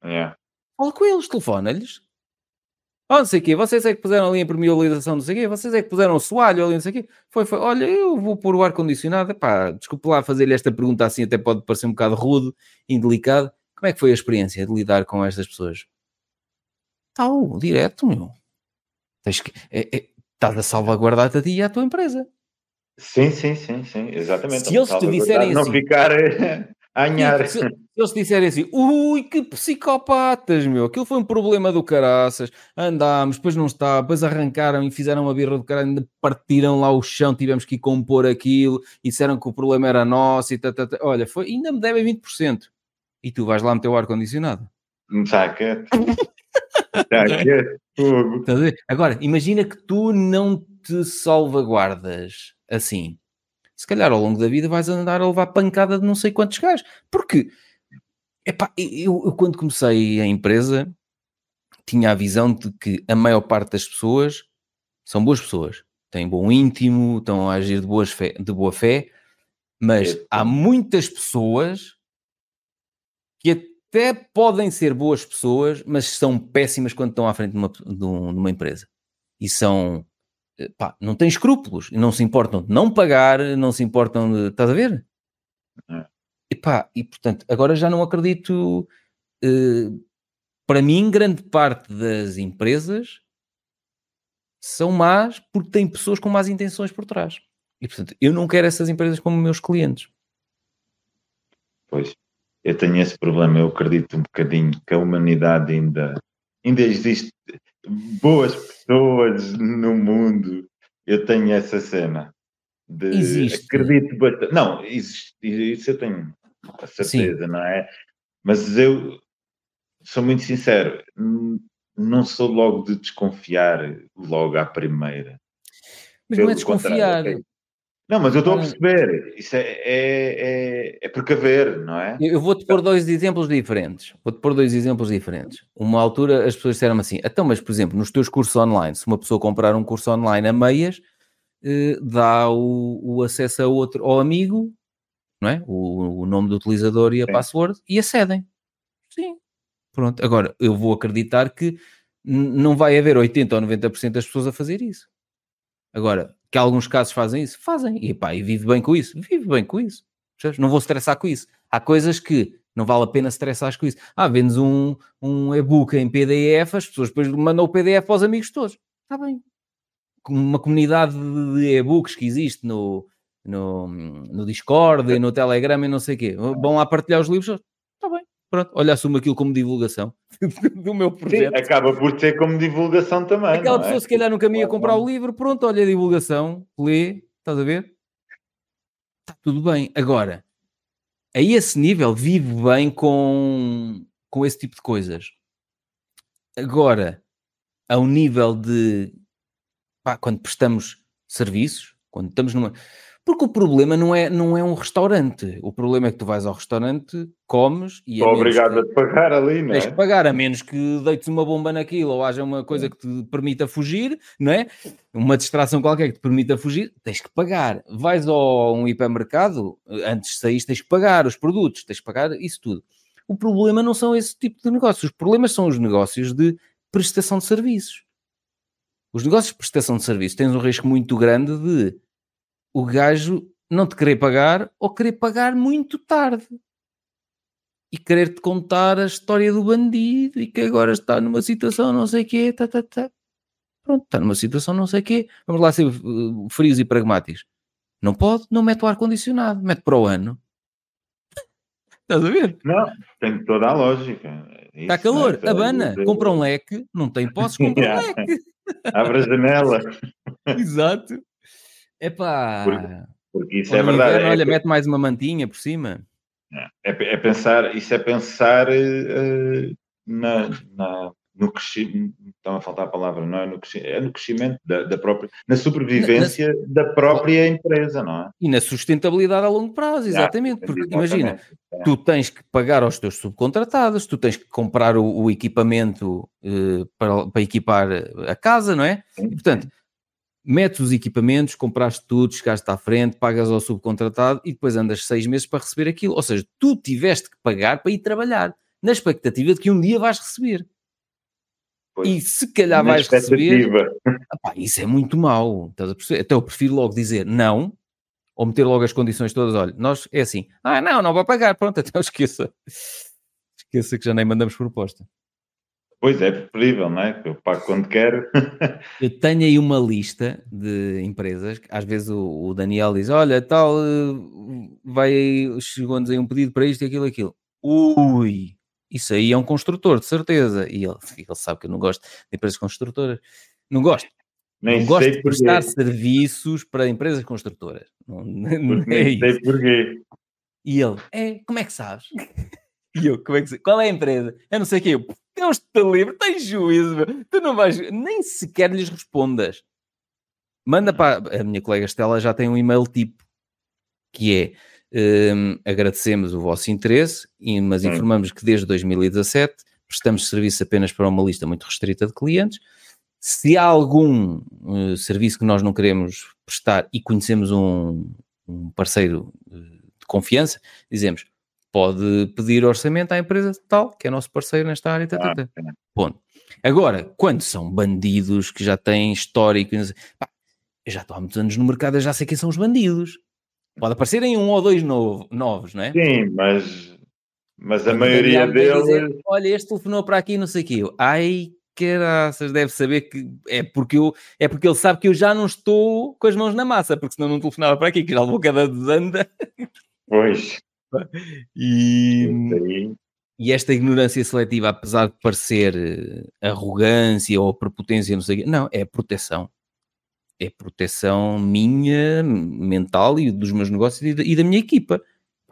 Speaker 2: É.
Speaker 1: Fala com eles, telefona-lhes. Oh, não sei o quê, vocês é que puseram ali a permeabilização, não sei o quê, vocês é que puseram o soalho ali, não sei o quê. Foi, foi, olha, eu vou pôr o ar-condicionado, pá, desculpe lá fazer-lhe esta pergunta assim, até pode parecer um bocado rude, indelicado. Como é que foi a experiência de lidar com estas pessoas? Tal, direto, meu. Tens que, é, é, estás a salvaguardar-te a ti e à tua empresa.
Speaker 2: Sim, sim, sim, sim, exatamente.
Speaker 1: Se eles te disserem
Speaker 2: não assim, ficar a anhar.
Speaker 1: Se, eles disserem assim, ui, que psicopatas, meu, aquilo foi um problema do caraças, andámos, depois não está, depois arrancaram e fizeram uma birra do caralho, ainda partiram lá o chão, tivemos que ir compor aquilo, e disseram que o problema era nosso, e tata, tata. olha, foi, ainda me devem 20%, e tu vais lá meter o ar-condicionado.
Speaker 2: Está quieto.
Speaker 1: Agora, imagina que tu não te salvaguardas assim se calhar ao longo da vida vais andar a levar pancada de não sei quantos gajos. Porque, epá, eu, eu quando comecei a empresa tinha a visão de que a maior parte das pessoas são boas pessoas, têm bom íntimo, estão a agir de, boas fé, de boa fé, mas há muitas pessoas que até podem ser boas pessoas, mas são péssimas quando estão à frente de uma, de uma empresa. E são pá, não têm escrúpulos, não se importam de não pagar, não se importam de. Estás a ver? É. E pá, e portanto, agora já não acredito. Uh, para mim, grande parte das empresas são más porque têm pessoas com más intenções por trás. E portanto, eu não quero essas empresas como meus clientes.
Speaker 2: Pois, eu tenho esse problema. Eu acredito um bocadinho que a humanidade ainda, ainda existe boas pessoas no mundo. Eu tenho essa cena. De,
Speaker 1: existe.
Speaker 2: Acredito bastante. Não, existe, isso eu tenho a certeza, Sim. não é? Mas eu sou muito sincero, não sou logo de desconfiar logo à primeira.
Speaker 1: Mas Pelo não é desconfiar. Okay.
Speaker 2: Não, mas eu estou a perceber. Isso é, é, é, é precaver, não é?
Speaker 1: Eu vou-te pôr dois exemplos diferentes. Vou-te pôr dois exemplos diferentes. Uma altura as pessoas disseram assim: então, mas por exemplo, nos teus cursos online, se uma pessoa comprar um curso online a meias, eh, dá o, o, acesso a outro, ao amigo, não é? O, o nome do utilizador e a Sim. password e acedem. Sim. Pronto. Agora, eu vou acreditar que não vai haver 80 ou 90% das pessoas a fazer isso. Agora, que alguns casos fazem isso, fazem, e pá, e vive bem com isso, vive bem com isso, não vou estressar com isso. Há coisas que não vale a pena estressar com isso. Ah, vendes um, um e-book em PDF, as pessoas depois mandam o PDF para os amigos todos. Está bem. Uma comunidade de e-books que existe no, no, no Discord, no Telegram e não sei o quê. Vão lá partilhar os livros. Pronto, olha, assumo aquilo como divulgação do meu projeto.
Speaker 2: Sim, acaba por ser como divulgação também.
Speaker 1: Aquela
Speaker 2: é?
Speaker 1: pessoa, se calhar, nunca me ia comprar o livro, pronto, olha a divulgação, lê, estás a ver? Está tudo bem. Agora, a esse nível, vive bem com, com esse tipo de coisas. Agora, ao nível de pá, quando prestamos serviços, quando estamos numa. Porque o problema não é, não é um restaurante. O problema é que tu vais ao restaurante, comes e.
Speaker 2: Estou obrigado que, a pagar ali, não é?
Speaker 1: Tens que pagar, a menos que deites uma bomba naquilo ou haja uma coisa que te permita fugir, não é? Uma distração qualquer que te permita fugir, tens que pagar. Vais a um hipermercado, antes de sair, tens que pagar os produtos, tens que pagar isso tudo. O problema não são esse tipo de negócios. Os problemas são os negócios de prestação de serviços. Os negócios de prestação de serviço tens um risco muito grande de o gajo não te querer pagar ou querer pagar muito tarde e querer-te contar a história do bandido e que agora está numa situação não sei o quê, tá, tá, tá. pronto, está numa situação não sei o quê, vamos lá ser uh, frios e pragmáticos. Não pode, não mete o ar-condicionado, mete para o ano. Estás a ver?
Speaker 2: Não, tem toda a lógica.
Speaker 1: Está calor, é? abana, compra um leque, não tem posso comprar um leque.
Speaker 2: Abre a janela.
Speaker 1: Exato. Epá.
Speaker 2: Porque, porque isso é verdade. Inverno,
Speaker 1: é olha, mete mais uma mantinha por cima.
Speaker 2: É, é pensar, isso é pensar uh, na, na, no crescimento, estão a faltar a palavra, não é? No é no crescimento da, da própria, na sobrevivência na, na, da própria empresa, não é?
Speaker 1: E na sustentabilidade a longo prazo, exatamente. porque exatamente. imagina, é. tu tens que pagar aos teus subcontratados, tu tens que comprar o, o equipamento uh, para, para equipar a casa, não é? E, portanto, metes os equipamentos, compraste tudo, chegaste à frente, pagas ao subcontratado e depois andas seis meses para receber aquilo. Ou seja, tu tiveste que pagar para ir trabalhar, na expectativa de que um dia vais receber. Pois, e se calhar vais receber, opá, isso é muito mau. Estás a perceber? Até eu prefiro logo dizer não, ou meter logo as condições todas. Olha, nós é assim, ah, não, não vou pagar, pronto, então esqueça. Esqueça que já nem mandamos proposta.
Speaker 2: Pois é, preferível, não é? Eu pago quando quero.
Speaker 1: eu tenho aí uma lista de empresas, às vezes o, o Daniel diz: Olha, tal, eh, vai chegou-nos aí um pedido para isto e aquilo, aquilo. Ui, isso aí é um construtor, de certeza. E ele, ele sabe que eu não gosto de empresas construtoras. Não gosto. Nem não gosto de prestar serviços para empresas construtoras. Não,
Speaker 2: não é nem sei porquê.
Speaker 1: E ele, é, como é que sabes? E eu, como é que Qual é a empresa? Eu não sei o que. Eu, Deus te livre, tens juízo, meu. Tu não vais. Nem sequer lhes respondas. Manda para. A minha colega Estela já tem um e-mail tipo que é. Um, agradecemos o vosso interesse, mas informamos que desde 2017 prestamos serviço apenas para uma lista muito restrita de clientes. Se há algum uh, serviço que nós não queremos prestar e conhecemos um, um parceiro uh, de confiança, dizemos pode pedir orçamento à empresa tal, que é nosso parceiro nesta área. Tá, tá, tá. Ah, Ponto. Agora, quando são bandidos que já têm histórico, pá, eu já estou há muitos anos no mercado, eu já sei quem são os bandidos. Pode aparecerem um ou dois novo, novos, não é?
Speaker 2: Sim, mas, mas a maioria deles. Dizer,
Speaker 1: Olha, este telefonou para aqui, não sei o quê. Ai, caraças, deve saber que é porque, eu, é porque ele sabe que eu já não estou com as mãos na massa, porque senão não telefonava para aqui, que já levou cada desanda.
Speaker 2: Pois.
Speaker 1: E, e esta ignorância seletiva, apesar de parecer eh, arrogância ou prepotência, não sei não, é proteção. É proteção minha, mental e dos meus negócios e da, e da minha equipa.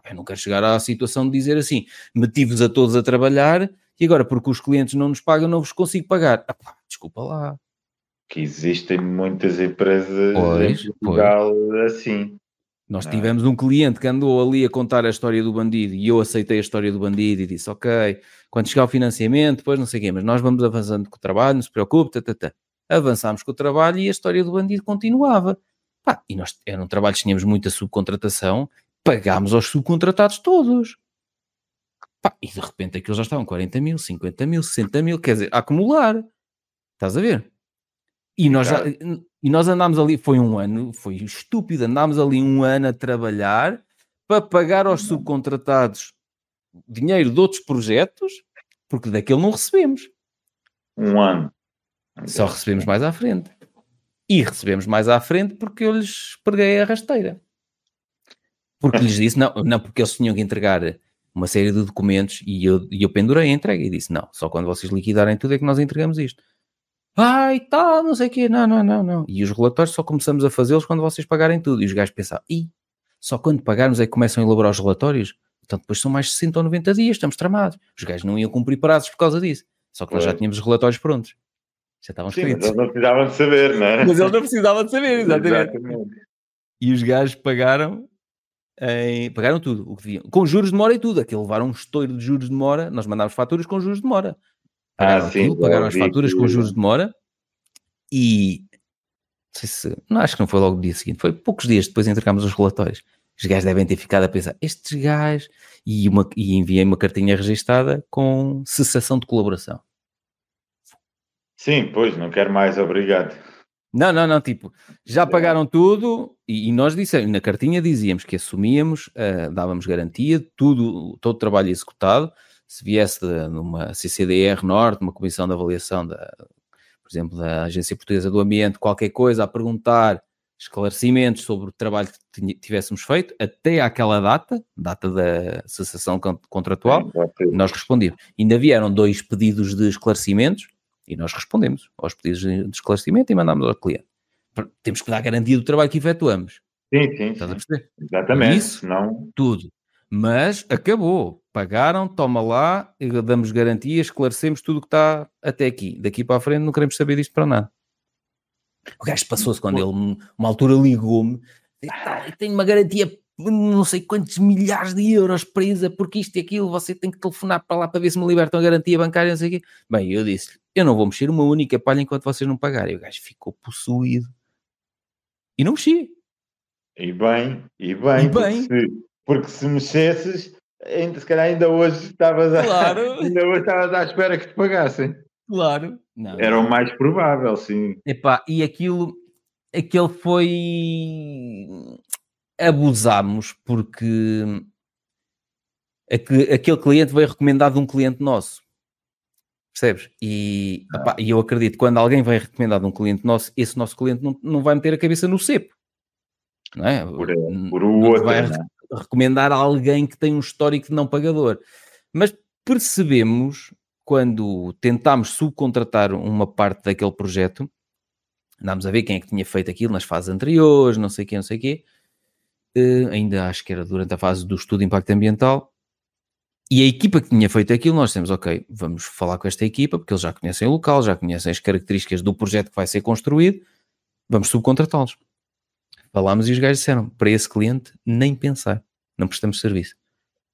Speaker 1: Eu não quero chegar à situação de dizer assim, meti-vos a todos a trabalhar e agora porque os clientes não nos pagam, não vos consigo pagar. Ah, pá, desculpa lá.
Speaker 2: Que existem muitas empresas pois, em Portugal pois. assim.
Speaker 1: Nós não. tivemos um cliente que andou ali a contar a história do bandido e eu aceitei a história do bandido e disse: Ok, quando chegar o financiamento, depois não sei o quê, mas nós vamos avançando com o trabalho, não se preocupe. Tata, tata. Avançámos com o trabalho e a história do bandido continuava. Pá, e nós era um trabalho que tínhamos muita subcontratação, pagámos aos subcontratados todos. Pá, e de repente aquilo já estavam 40 mil, 50 mil, 60 mil, quer dizer, a acumular. Estás a ver? E nós, já, e nós andámos ali, foi um ano, foi estúpido, andámos ali um ano a trabalhar para pagar aos subcontratados dinheiro de outros projetos, porque daquele não recebemos.
Speaker 2: Um ano.
Speaker 1: Só recebemos mais à frente. E recebemos mais à frente porque eu lhes preguei a rasteira. Porque lhes disse, não, não, porque eles tinham que entregar uma série de documentos e eu, e eu pendurei a entrega e disse: não, só quando vocês liquidarem tudo é que nós entregamos isto. Ai, tal, não sei o quê, não, não, não, não. E os relatórios só começamos a fazê-los quando vocês pagarem tudo. E os gajos pensaram: ih, só quando pagarmos é que começam a elaborar os relatórios. Então depois são mais 60 ou 90 dias, estamos tramados. Os gajos não iam cumprir prazos por causa disso. Só que nós já tínhamos os relatórios prontos. Já estavam
Speaker 2: Sim,
Speaker 1: escritos.
Speaker 2: mas eles não precisavam de saber, não é?
Speaker 1: Mas eles não precisavam de saber, exatamente.
Speaker 2: Exatamente.
Speaker 1: E os gajos pagaram, em- pagaram tudo o que deviam. Com juros de mora e tudo. Aquilo levaram um estouro de juros de mora. Nós mandámos faturas com juros de mora. Pagaram
Speaker 2: Ah, sim,
Speaker 1: aquilo, pagaram as
Speaker 2: vi
Speaker 1: faturas com juros de mora. E não sei se, não acho que não foi logo no dia seguinte, foi poucos dias depois entregamos os relatórios. Os gajos devem ter ficado a pensar, estes gajos, e, uma, e enviei uma cartinha registada com cessação de colaboração.
Speaker 2: Sim, pois, não quero mais, obrigado.
Speaker 1: Não, não, não, tipo, já pagaram tudo e, e nós dissemos, na cartinha dizíamos que assumíamos, ah, dávamos garantia, tudo, todo o trabalho executado, se viesse de, numa CCDR Norte, uma comissão de avaliação, da, por exemplo, da Agência Portuguesa do Ambiente, qualquer coisa a perguntar esclarecimentos sobre o trabalho que tivéssemos feito, até àquela data, data da cessação con- contratual,
Speaker 2: Sim,
Speaker 1: nós respondemos. Ainda vieram dois pedidos de esclarecimentos e nós respondemos aos pedidos de esclarecimento e mandamos ao cliente. Temos que dar garantia do trabalho que efetuamos.
Speaker 2: Sim, sim,
Speaker 1: Estás a
Speaker 2: sim.
Speaker 1: perceber?
Speaker 2: Exatamente.
Speaker 1: Isso-
Speaker 2: Senão,
Speaker 1: Tudo. Mas acabou. Pagaram, toma lá, e damos garantia, esclarecemos tudo o que está até aqui. Daqui para a frente não queremos saber disto para nada. O gajo passou-se quando ele, uma altura, ligou-me. disse, "Tá, eu Tenho uma garantia de não sei quantos milhares de euros presa porque isto e aquilo. Você tem que telefonar para lá para ver se me libertam a garantia bancária. Não sei o quê. Bem, eu disse eu não vou mexer uma única palha enquanto vocês não pagarem. O gajo ficou possuído. E não mexi.
Speaker 2: e bem, e bem,
Speaker 1: E
Speaker 2: porque,
Speaker 1: bem.
Speaker 2: Se, porque se mexesses, ainda, se calhar ainda hoje estavas
Speaker 1: Claro.
Speaker 2: ainda hoje estavas à espera que te pagassem.
Speaker 1: Claro. Não,
Speaker 2: Era o mais provável, sim.
Speaker 1: Epá, e aquilo, aquele foi. Abusámos porque aque- aquele cliente veio recomendado de um cliente nosso. Percebes? E, epá, e eu acredito que quando alguém vem recomendado de um cliente nosso, esse nosso cliente não, não vai meter a cabeça no cepo. Não é?
Speaker 2: Por, por o
Speaker 1: não
Speaker 2: outro.
Speaker 1: vai
Speaker 2: não é?
Speaker 1: Recomendar a alguém que tem um histórico de não pagador. Mas percebemos, quando tentámos subcontratar uma parte daquele projeto, andámos a ver quem é que tinha feito aquilo nas fases anteriores, não sei o quê, não sei quê, eh, ainda acho que era durante a fase do estudo de impacto ambiental, e a equipa que tinha feito aquilo, nós temos, ok, vamos falar com esta equipa, porque eles já conhecem o local, já conhecem as características do projeto que vai ser construído, vamos subcontratá-los. Falámos e os gajos disseram, para esse cliente, nem pensar, não prestamos serviço,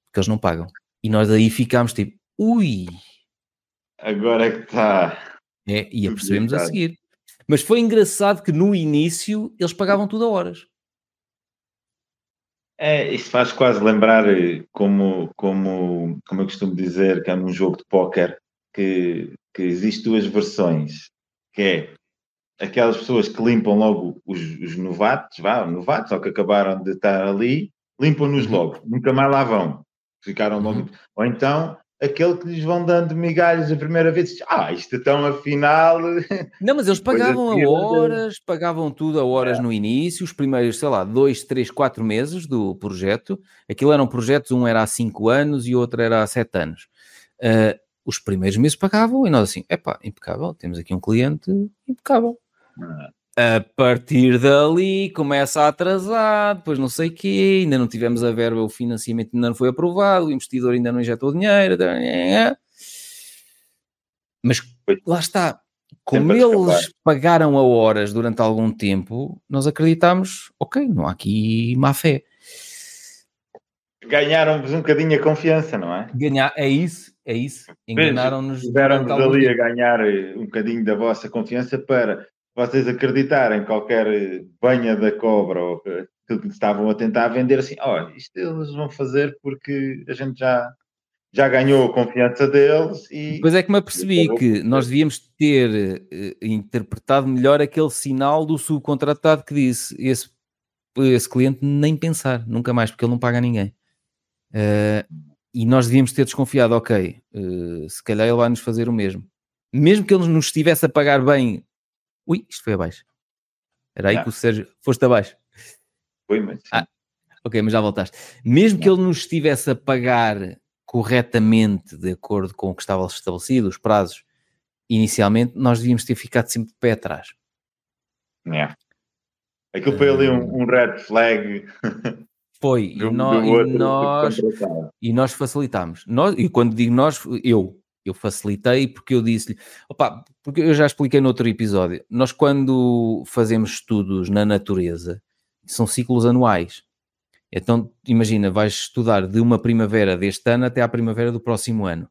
Speaker 1: porque eles não pagam. E nós aí ficámos tipo, ui,
Speaker 2: Agora é que está.
Speaker 1: é, e apercebemos a seguir. Mas foi engraçado que no início eles pagavam tudo a horas.
Speaker 2: É, isso faz quase lembrar eh, como, como, como eu costumo dizer, que é num jogo de póquer, que, que existe duas versões, que é aquelas pessoas que limpam logo os, os novatos, vá, novatos, ou que acabaram de estar ali, limpam-nos
Speaker 1: Uhum.
Speaker 2: logo, nunca mais lá vão. Ficaram logo.
Speaker 1: Uhum.
Speaker 2: Ou então aquele que lhes vão dando migalhas a primeira vez, diz, ah, isto então afinal.
Speaker 1: Não, mas eles pagavam a
Speaker 2: aquilo-
Speaker 1: horas, pagavam tudo a horas no início, os primeiros, sei lá, dois, três, quatro meses do projeto. Aquilo eram projetos, um era há cinco anos e o outro era há sete anos. Ah, os primeiros meses pagavam e nós assim, epá, impecável, temos aqui um cliente impecável. A partir dali começa a atrasar, depois não sei o quê, ainda não tivemos a verba, o financiamento ainda não foi aprovado, o investidor ainda não injetou dinheiro. Mas lá está, como
Speaker 2: escapar.
Speaker 1: eles pagaram a horas durante algum tempo, nós acreditámos, ok, não há aqui má fé.
Speaker 2: Ganharam-vos um bocadinho a confiança, não é?
Speaker 1: Ganhar, é isso, é isso. Enganaram-nos
Speaker 2: Tiveram-vos ali a ganhar eh, um bocadinho da vossa confiança para vocês acreditarem qualquer banha da cobra ou aquilo que estavam a tentar vender assim, olha, isto eles vão fazer porque a gente já, já ganhou a confiança deles e
Speaker 1: Depois é que me apercebi que nós devíamos ter eh, interpretado melhor aquele sinal do subcontratado que disse esse, esse cliente nem pensar, nunca mais, porque ele não paga a ninguém. Eh, e nós devíamos ter desconfiado, ok, eh, se calhar ele vai nos fazer o mesmo. Mesmo que ele nos estivesse a pagar bem. Ui, isto foi abaixo. Era aí
Speaker 2: Já.
Speaker 1: que o Sérgio. Foste abaixo.
Speaker 2: Foi, mas.
Speaker 1: Ah, Ok, mas já voltaste. Mesmo que ele nos estivesse a pagar corretamente, de acordo com o que estava estabelecido, os prazos, inicialmente, nós devíamos ter ficado sempre de pé atrás.
Speaker 2: Yeah. Aquilo foi ali um, um red flag.
Speaker 1: Foi, do, e, nós, e, nós, e nós facilitámos. Nós, e quando digo nós, eu, eu facilitei porque eu disse-lhe, opa, porque eu já expliquei no outro episódio, nós quando fazemos estudos na natureza, são ciclos anuais. Então, imagina, vais estudar de uma primavera deste ano até à primavera do próximo ano.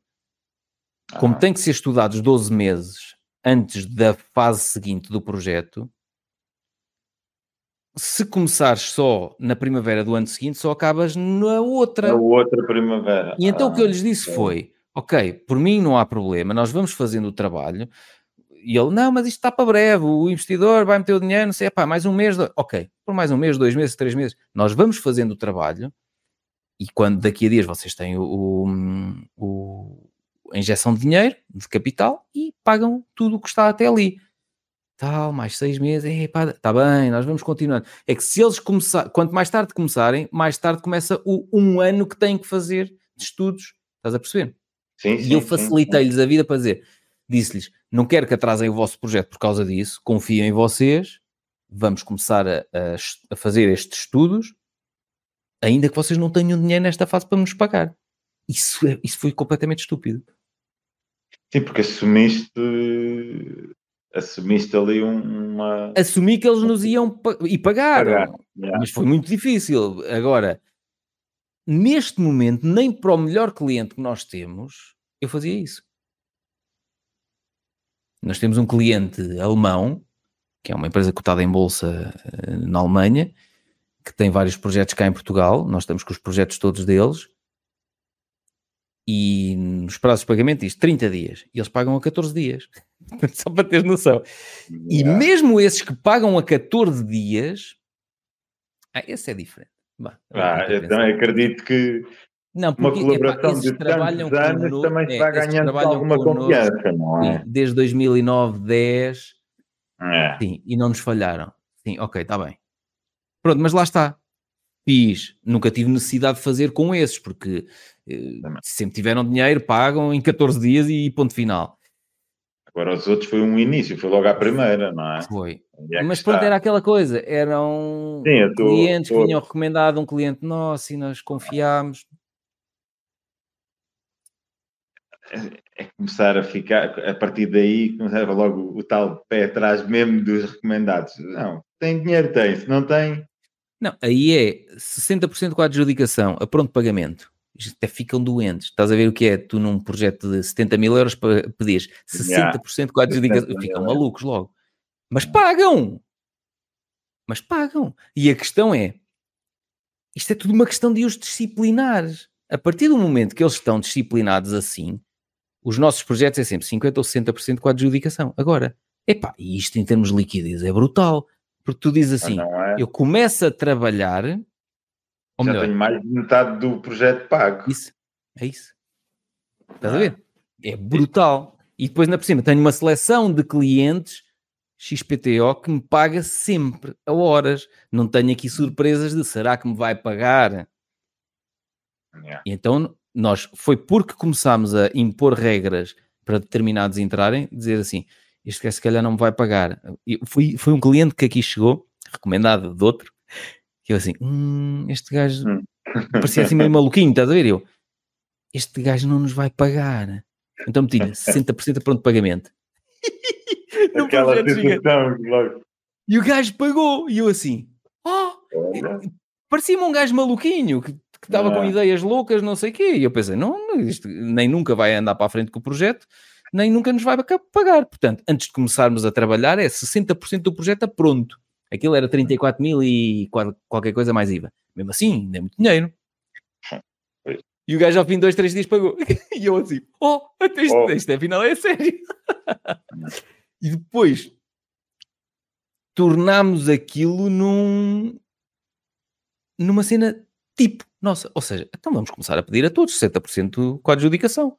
Speaker 1: Como ah. tem que ser estudados 12 meses antes da fase seguinte do projeto, se começares só na primavera do ano seguinte, só acabas na outra.
Speaker 2: Na outra primavera.
Speaker 1: E então ah, o que eu lhes disse é. foi: ok, por mim não há problema, nós vamos fazendo o trabalho. E ele, não, mas isto está para breve, o investidor vai meter o dinheiro, não sei, pá, mais um mês, dois... ok, por mais um mês, dois meses, três meses, nós vamos fazendo o trabalho e quando daqui a dias vocês têm o, o, o a injeção de dinheiro, de capital, e pagam tudo o que está até ali tal, mais seis meses, está bem, nós vamos continuando. É que se eles começarem, quanto mais tarde começarem, mais tarde começa o um ano que têm que fazer de estudos, estás a perceber?
Speaker 2: Sim,
Speaker 1: e eu facilitei-lhes a vida para dizer, disse-lhes, não quero que atrasem o vosso projeto por causa disso, confio em vocês, vamos começar a, a, a fazer estes estudos, ainda que vocês não tenham dinheiro nesta fase para nos pagar. Isso, é, isso foi completamente estúpido.
Speaker 2: Sim, porque assumiste assumiste ali uma.
Speaker 1: Assumi que eles nos iam pa e pagaram, pagar. yeah. mas foi muito difícil. Agora, neste momento, nem para o melhor cliente que nós temos, eu fazia isso. Nós temos um cliente alemão, que é uma empresa cotada em bolsa eh, na Alemanha, que tem vários projetos cá em Portugal. Nós estamos com os projetos todos deles. E nos prazos de pagamento diz 30 dias. E eles pagam a 14 dias. Só para teres noção. Yeah. E mesmo esses que pagam a 14 dias, ah, esse é diferente.
Speaker 2: Bah, ah, eu também acredito que
Speaker 1: não, porque,
Speaker 2: uma colaboração epá, de trabalham anos connosco, também se vai é, ganhando alguma confiança, não é?
Speaker 1: Sim, desde 2009, 10, é. sim, e não nos falharam. Sim, ok, está bem. Pronto, mas lá está. Fiz, nunca tive necessidade de fazer com esses, porque eh, sempre tiveram dinheiro, pagam em 14 dias e ponto final.
Speaker 2: Agora os outros foi um início, foi logo à primeira, não é?
Speaker 1: Foi. É Mas pronto, está. era aquela coisa, eram Sim, tô, clientes tô... que tinham recomendado um cliente nosso e nós confiámos.
Speaker 2: É começar a ficar, a partir daí, começava logo o tal pé atrás mesmo dos recomendados. Não, tem dinheiro, tem, se não tem.
Speaker 1: Não, aí é 60% com a adjudicação, a pronto pagamento até ficam doentes. Estás a ver o que é? Tu num projeto de 70 mil euros para pedir 60% yeah. com a adjudicação, ficam malucos logo. Mas pagam! Mas pagam. E a questão é, isto é tudo uma questão de os disciplinar. A partir do momento que eles estão disciplinados assim, os nossos projetos é sempre 50% ou 60% com a adjudicação. Agora, epá, e isto em termos de liquidez é brutal. Porque tu dizes assim, é. eu começo a trabalhar
Speaker 2: ou Já melhor, tenho mais de metade do projeto pago.
Speaker 1: Isso, é isso. Estás a ver? É brutal. E depois, na por cima, tenho uma seleção de clientes XPTO que me paga sempre a horas. Não tenho aqui surpresas de será que me vai pagar? Yeah. Então, nós, foi porque começámos a impor regras para determinados entrarem, dizer assim, este gajo se calhar não me vai pagar. Foi, foi um cliente que aqui chegou, recomendado de outro, que eu assim, hum, este gajo hum. parecia assim meio maluquinho, estás a ver? Eu, este gajo não nos vai pagar. Então meti-lhe 60% a pronto pagamento.
Speaker 2: Aquela situação, logo.
Speaker 1: E o gajo pagou. E eu assim, oh, parecia-me um gajo maluquinho que estava com ideias loucas, não sei o quê. E eu pensei, não, isto nem nunca vai andar para a frente com o projeto, nem nunca nos vai pagar. Portanto, antes de começarmos a trabalhar, é 60% do projeto a pronto. Aquilo era 34 mil e qualquer coisa mais IVA. Mesmo assim, ainda é muito dinheiro. E o gajo ao fim de dois, três dias pagou. E eu assim, oh, até isto, oh. isto afinal é sério. e depois tornámos aquilo num numa cena tipo, nossa, ou seja, então vamos começar a pedir a todos 60% com a adjudicação.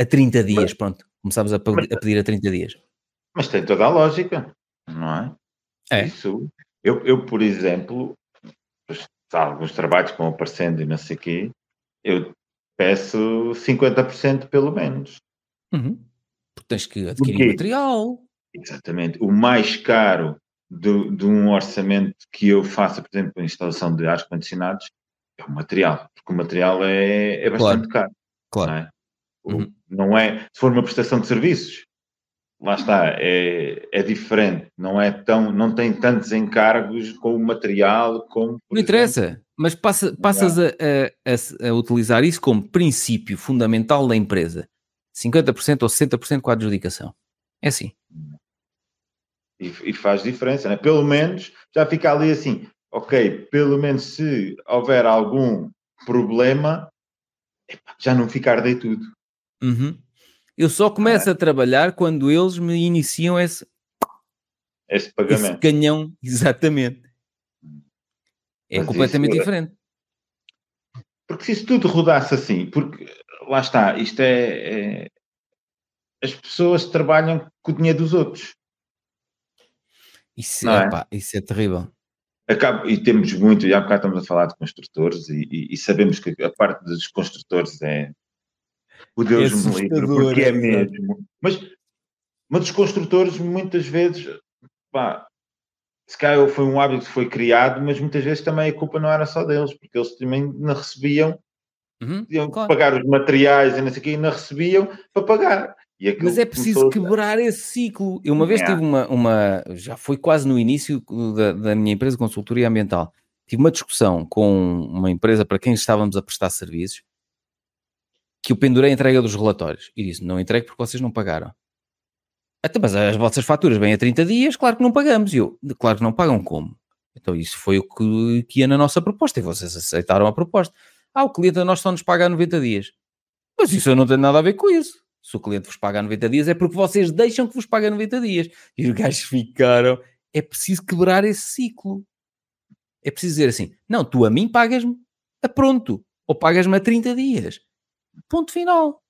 Speaker 1: A 30 dias, mas, pronto. Começámos a, a pedir a 30 dias.
Speaker 2: Mas tem toda a lógica, não é?
Speaker 1: É.
Speaker 2: Isso, eu, eu, por exemplo, alguns trabalhos que vão aparecendo e não sei o quê, eu peço 50% pelo menos.
Speaker 1: Uhum. Porque tens que adquirir material.
Speaker 2: Exatamente. O mais caro de, de, um orçamento que eu faça, por exemplo, a instalação de ar-condicionados, é o material. Porque o material é, é bastante claro. caro.
Speaker 1: Claro.
Speaker 2: Não é? Uhum. não é? Se for uma prestação de serviços, lá está, é, é diferente, não é tão, não tem tantos encargos com o material como.
Speaker 1: Não interessa, mas passa, passas a, a, a, a, utilizar isso como princípio fundamental da empresa. 50% ou 60% com a adjudicação. É assim.
Speaker 2: E, e, faz diferença, né? Pelo menos já fica ali assim, ok, pelo menos se houver algum problema, já não ficar de tudo.
Speaker 1: Uhum. Eu só começo é. a trabalhar quando eles me iniciam esse,
Speaker 2: esse pagamento. Esse
Speaker 1: canhão, exatamente. É Mas completamente diferente.
Speaker 2: Porque se isso tudo rodasse assim, porque lá está, isto é, é, as pessoas trabalham com o dinheiro dos outros.
Speaker 1: Isso, é? Opa, isso é terrível.
Speaker 2: Acabo, e temos muito, já há bocado estamos a falar de construtores e, e, e sabemos que a parte dos construtores é, o Deus é me livre, porque é, é mesmo. Mas, mas os construtores, muitas vezes, pá, se calhar foi um hábito que foi criado, mas muitas vezes também a culpa não era só deles, porque eles também não recebiam, uhum, claro. pagar os materiais e não sei o quê, e não recebiam para pagar.
Speaker 1: Mas é preciso quebrar esse ciclo. Eu uma vez é. tive uma, uma, já foi quase no início da, da minha empresa de consultoria ambiental, tive uma discussão com uma empresa para quem estávamos a prestar serviços, que eu pendurei a entrega dos relatórios e disse: não entregue porque vocês não pagaram. Até, mas as vossas faturas vêm a 30 dias, claro que não pagamos. E eu, claro que não pagam como? Então isso foi o que, que ia na nossa proposta e vocês aceitaram a proposta. Ah, o cliente a nós só nos paga a 90 dias. Mas isso eu não tenho nada a ver com isso. Se o cliente vos paga a 90 dias é porque vocês deixam que vos pague a 90 dias. E os gajos ficaram. É preciso quebrar esse ciclo. É preciso dizer assim: não, tu a mim pagas-me a pronto. Ou pagas-me a 30 dias. Ponto final.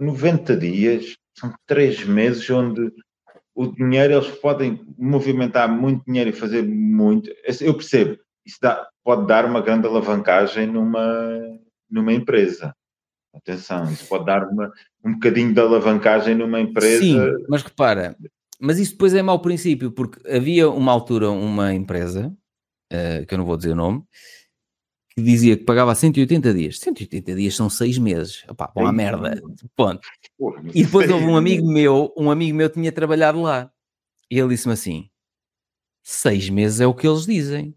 Speaker 2: 90 dias são três meses onde o dinheiro eles podem movimentar muito dinheiro e fazer muito. Eu percebo, isso dá, pode dar uma grande alavancagem numa, numa empresa. Atenção, isso pode dar uma, um bocadinho de alavancagem numa empresa.
Speaker 1: Sim, mas repara, mas isso depois é mau princípio, porque havia uma altura uma empresa, uh, que eu não vou dizer o nome, que dizia que pagava 180 dias. 180 dias são 6 meses. Opá, bom, a merda. Ponto. E depois houve um amigo meu, um amigo meu tinha trabalhado lá. E ele disse-me assim: 6 meses é o que eles dizem.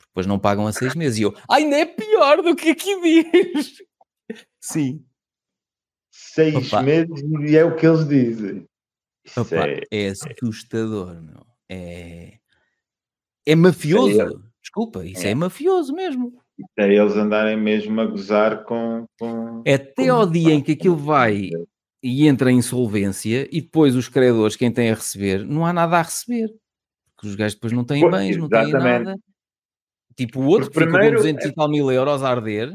Speaker 1: Depois não pagam a 6 meses. E eu, ainda é pior do que aqui diz. Sim.
Speaker 2: 6 meses e é o que eles dizem.
Speaker 1: Opa, é... é... assustador, meu. É, é mafioso. Desculpa, isso é, é mafioso mesmo.
Speaker 2: É eles andarem mesmo a gozar com. com
Speaker 1: Até com... ao dia em que aquilo vai e entra em insolvência e depois os credores, quem tem a receber, não há nada a receber. Porque os gajos depois não têm pois, bens, não têm nada. Tipo o outro porque que primeiro, com 200 é... e tal mil euros a arder.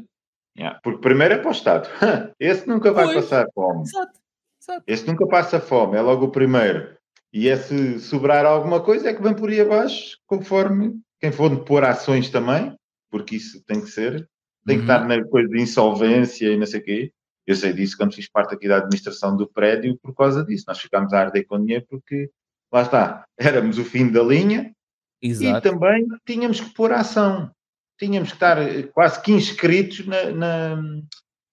Speaker 2: Yeah, porque primeiro é para o Estado. Esse nunca vai pois, passar fome. Exato, exato. Esse nunca passa fome, é logo o primeiro. E é se sobrar alguma coisa é que vem por aí abaixo, conforme quem for pôr ações também, porque isso tem que ser, tem que uhum. estar na coisa de insolvência e não sei o quê. Eu sei disso quando fiz parte aqui da administração do prédio por causa disso. Nós ficámos a arder com dinheiro porque, lá está, éramos o fim da linha Exato. e também tínhamos que pôr ação. Tínhamos que estar eh, quase que inscritos na, na,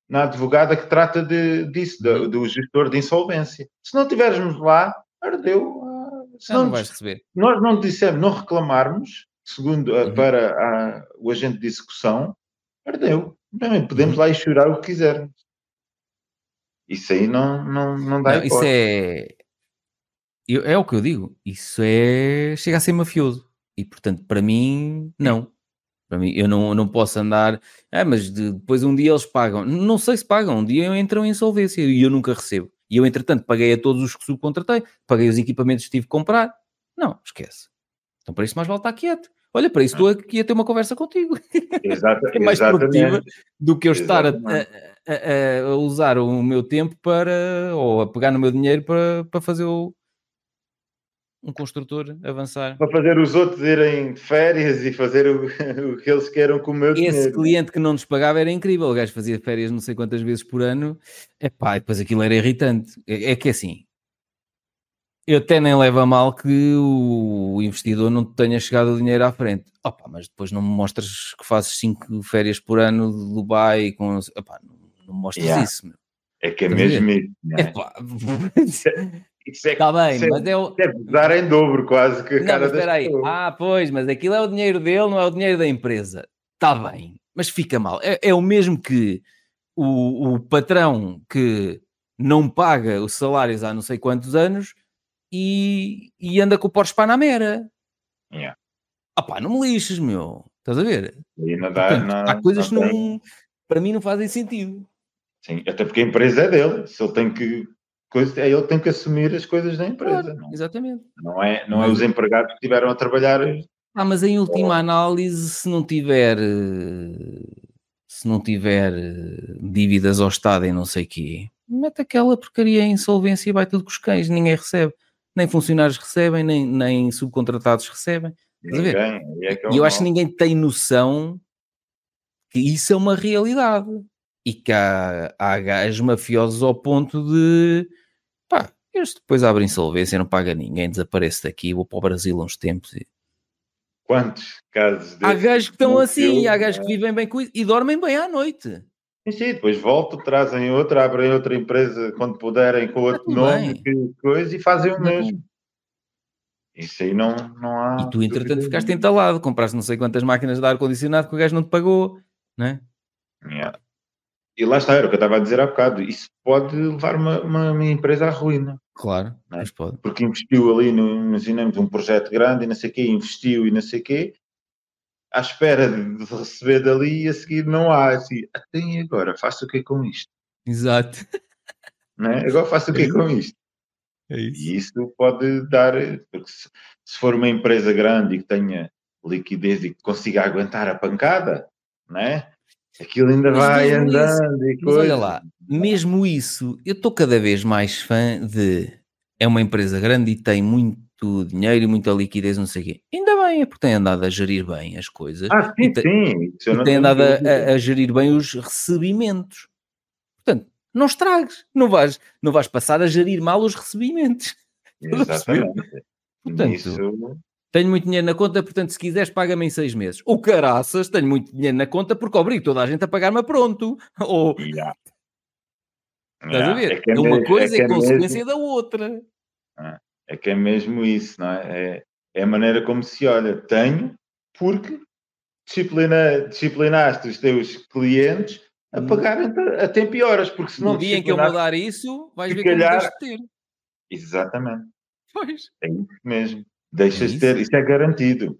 Speaker 2: na advogada que trata de, disso, do, uhum. do, gestor de insolvência. Se não estivermos lá, ardeu.
Speaker 1: Ah, se não, não vais receber.
Speaker 2: Nós não dissemos, não reclamarmos, segundo uhum. para a, o agente de execução, perdeu. Também podemos uhum. lá e chorar o que quisermos. Isso aí não, não, não dá não,
Speaker 1: Isso é... é o que eu digo. Isso é... Chega a ser mafioso. E, portanto, para mim, não. Para mim, eu não, não posso andar... Ah, mas depois um dia eles pagam. Não sei se pagam. Um dia entram em insolvência e eu nunca recebo. E eu, entretanto, paguei a todos os que subcontratei. Paguei os equipamentos que tive que comprar. Não, esquece. Então, para isso, mais vale estar quieto. Olha, para isso estou aqui a ter uma conversa contigo.
Speaker 2: Exato,
Speaker 1: é mais produtiva do que eu estar a, a, a, usar o meu tempo para, ou a pegar no meu dinheiro para, para fazer o, um construtor avançar.
Speaker 2: Para fazer os outros irem de férias e fazer o, o que eles queiram com o meu
Speaker 1: Esse
Speaker 2: dinheiro.
Speaker 1: cliente que não nos pagava era incrível. O gajo fazia férias não sei quantas vezes por ano. É pá, depois aquilo era irritante. É, é que assim, eu até nem levo a mal que o investidor não te tenha chegado o dinheiro à frente. Opa, mas depois não me mostras que fazes cinco férias por ano de Dubai com. Opa, não, não mostras
Speaker 2: Yeah.
Speaker 1: isso. Meu.
Speaker 2: É que é
Speaker 1: Estás
Speaker 2: mesmo isso. né?
Speaker 1: Epá,
Speaker 2: Isso é
Speaker 1: Está bem,
Speaker 2: isso é-
Speaker 1: mas é o.
Speaker 2: isso é em dobro quase que
Speaker 1: Não,
Speaker 2: das
Speaker 1: espera aí.
Speaker 2: pessoas.
Speaker 1: Ah, pois, mas aquilo é o dinheiro dele, não é o dinheiro da empresa. Está bem, mas fica mal. É, é o mesmo que o, o patrão que não paga os salários há não sei quantos anos e, e anda com o Porsche Panamera.
Speaker 2: Yeah.
Speaker 1: Ah pá, não me lixes, meu. Estás a ver? Portanto, há coisas que
Speaker 2: não
Speaker 1: para mim não fazem sentido.
Speaker 2: Sim, até porque a empresa é dele. Se ele tem que. Coisa, é ele que tem que assumir as coisas da empresa.
Speaker 1: Claro,
Speaker 2: Não,
Speaker 1: exatamente.
Speaker 2: não é, não é os empregados que estiveram a trabalhar.
Speaker 1: Ah, mas em última análise, se não tiver se não tiver eh, dívidas ao Estado e não sei o quê, mete aquela porcaria em insolvência e vai tudo com os cães, ninguém recebe. Nem funcionários recebem, nem, nem subcontratados recebem.
Speaker 2: Ninguém. é que é
Speaker 1: E eu acho que ninguém tem noção que isso é uma realidade. E que há, há gajos mafiosos ao ponto de pá, este depois abre insolvência, não paga ninguém, desaparece daqui, vou para o Brasil uns tempos. e-
Speaker 2: Quantos casos
Speaker 1: Há
Speaker 2: desses
Speaker 1: gajos que estão assim,
Speaker 2: viu,
Speaker 1: há gajos que
Speaker 2: é?
Speaker 1: vivem bem com isso e dormem bem à noite.
Speaker 2: Sim, sim, depois voltam, trazem outra, abrem outra empresa quando puderem com outro nome
Speaker 1: bem.
Speaker 2: que coisa e fazem o mesmo. Isso aí não, não há.
Speaker 1: E tu, entretanto,
Speaker 2: dúvida
Speaker 1: ficaste entalado, compraste não sei quantas máquinas de ar-condicionado que o gajo não te pagou, não é?
Speaker 2: Yeah. E lá está, era o que eu estava a dizer há bocado. Isso pode levar uma, uma, uma empresa à ruína.
Speaker 1: Claro,
Speaker 2: é?
Speaker 1: mas pode.
Speaker 2: Porque investiu ali, no, imaginemos, um projeto grande e não sei o quê, investiu e não sei o quê, à espera de receber dali e a seguir não há. Assim, até e agora, faço o quê com isto?
Speaker 1: Exato.
Speaker 2: É? Agora faço o quê com isto?
Speaker 1: É
Speaker 2: E isso pode dar, porque se, se for uma empresa grande e que tenha liquidez e que consiga aguentar a pancada, não é? Aquilo ainda
Speaker 1: Mas
Speaker 2: vai
Speaker 1: mesmo isso-
Speaker 2: andando e
Speaker 1: Mas olha
Speaker 2: coisa.
Speaker 1: lá, mesmo isso, eu estou cada vez mais fã de é uma empresa grande e tem muito dinheiro e muita liquidez, não sei o quê. Ainda bem, é porque tem andado a gerir bem as coisas
Speaker 2: Ah, sim,
Speaker 1: e,
Speaker 2: sim.
Speaker 1: E tem andado a, a- a gerir bem os recebimentos. Portanto, não estragues, não vais, não vais passar a gerir mal os recebimentos. A?
Speaker 2: Exatamente.
Speaker 1: Portanto,
Speaker 2: Isso,
Speaker 1: Tenho muito dinheiro na conta, portanto, se quiseres, paga-me em seis meses. O caraças, tenho muito dinheiro na conta porque obrigo toda a gente a pagar-me a pronto. Ou,
Speaker 2: yeah.
Speaker 1: estás a
Speaker 2: Yeah,
Speaker 1: ver? É,
Speaker 2: que
Speaker 1: uma
Speaker 2: mesmo-
Speaker 1: coisa
Speaker 2: que
Speaker 1: é, consequência
Speaker 2: mesmo-
Speaker 1: da outra.
Speaker 2: é que é mesmo isso, não é? É, é a maneira como se olha. Tenho porque disciplina, disciplinaste os teus clientes a
Speaker 1: Hum.
Speaker 2: pagarem a tempo e horas, porque se não
Speaker 1: No dia em que eu mudar isso, vais ver
Speaker 2: calhar-
Speaker 1: deixo de ter.
Speaker 2: Exatamente,
Speaker 1: Pois.
Speaker 2: é isso mesmo. Deixas
Speaker 1: É isso.
Speaker 2: ter, isso é garantido.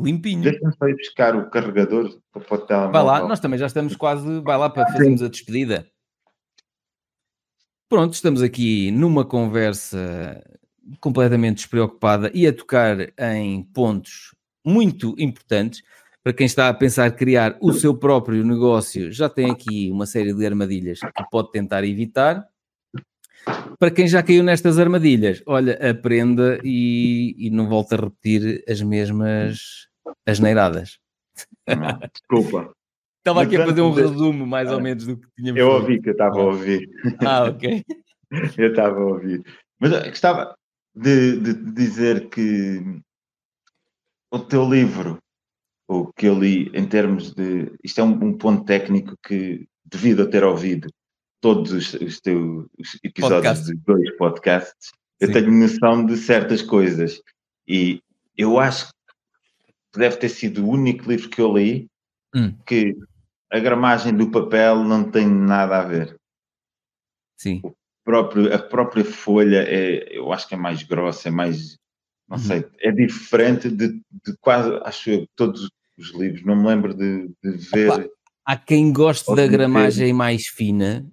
Speaker 1: Limpinho.
Speaker 2: Deixa-me só ir buscar o carregador para o telemóvel.
Speaker 1: Vai lá, nós também já estamos quase. Vai lá para fazermos a despedida. Pronto, estamos aqui numa conversa completamente despreocupada e a tocar em pontos muito importantes. Para quem está a pensar criar o seu próprio negócio, já tem aqui uma série de armadilhas que pode tentar evitar. Para quem já caiu nestas armadilhas, olha, aprenda e, e não volte a repetir as mesmas asneiradas.
Speaker 2: Não, Desculpa,
Speaker 1: Estava aqui a fazer um resumo, mais ou
Speaker 2: Ah,
Speaker 1: menos, do que tínhamos
Speaker 2: eu ouvi que eu estava a ouvir.
Speaker 1: Ah, ok.
Speaker 2: Eu estava a ouvir. Mas eu de, de dizer que o teu livro, o que eu li em termos de. Isto é um, um ponto técnico que, devido a ter ouvido todos os, os teus os episódios
Speaker 1: Podcasts.
Speaker 2: de dois podcasts, eu
Speaker 1: Sim.
Speaker 2: tenho noção de certas coisas. E eu acho que deve ter sido o único livro que eu li
Speaker 1: Hum.
Speaker 2: que a gramagem do papel não tem nada a ver
Speaker 1: Sim.
Speaker 2: Próprio, a própria folha é, eu acho que é mais grossa, é mais, não
Speaker 1: Uhum.
Speaker 2: sei, é diferente de, de quase, acho eu, todos os livros. Não me lembro de, de ver.
Speaker 1: Opa. Há quem goste da gramagem mais fina,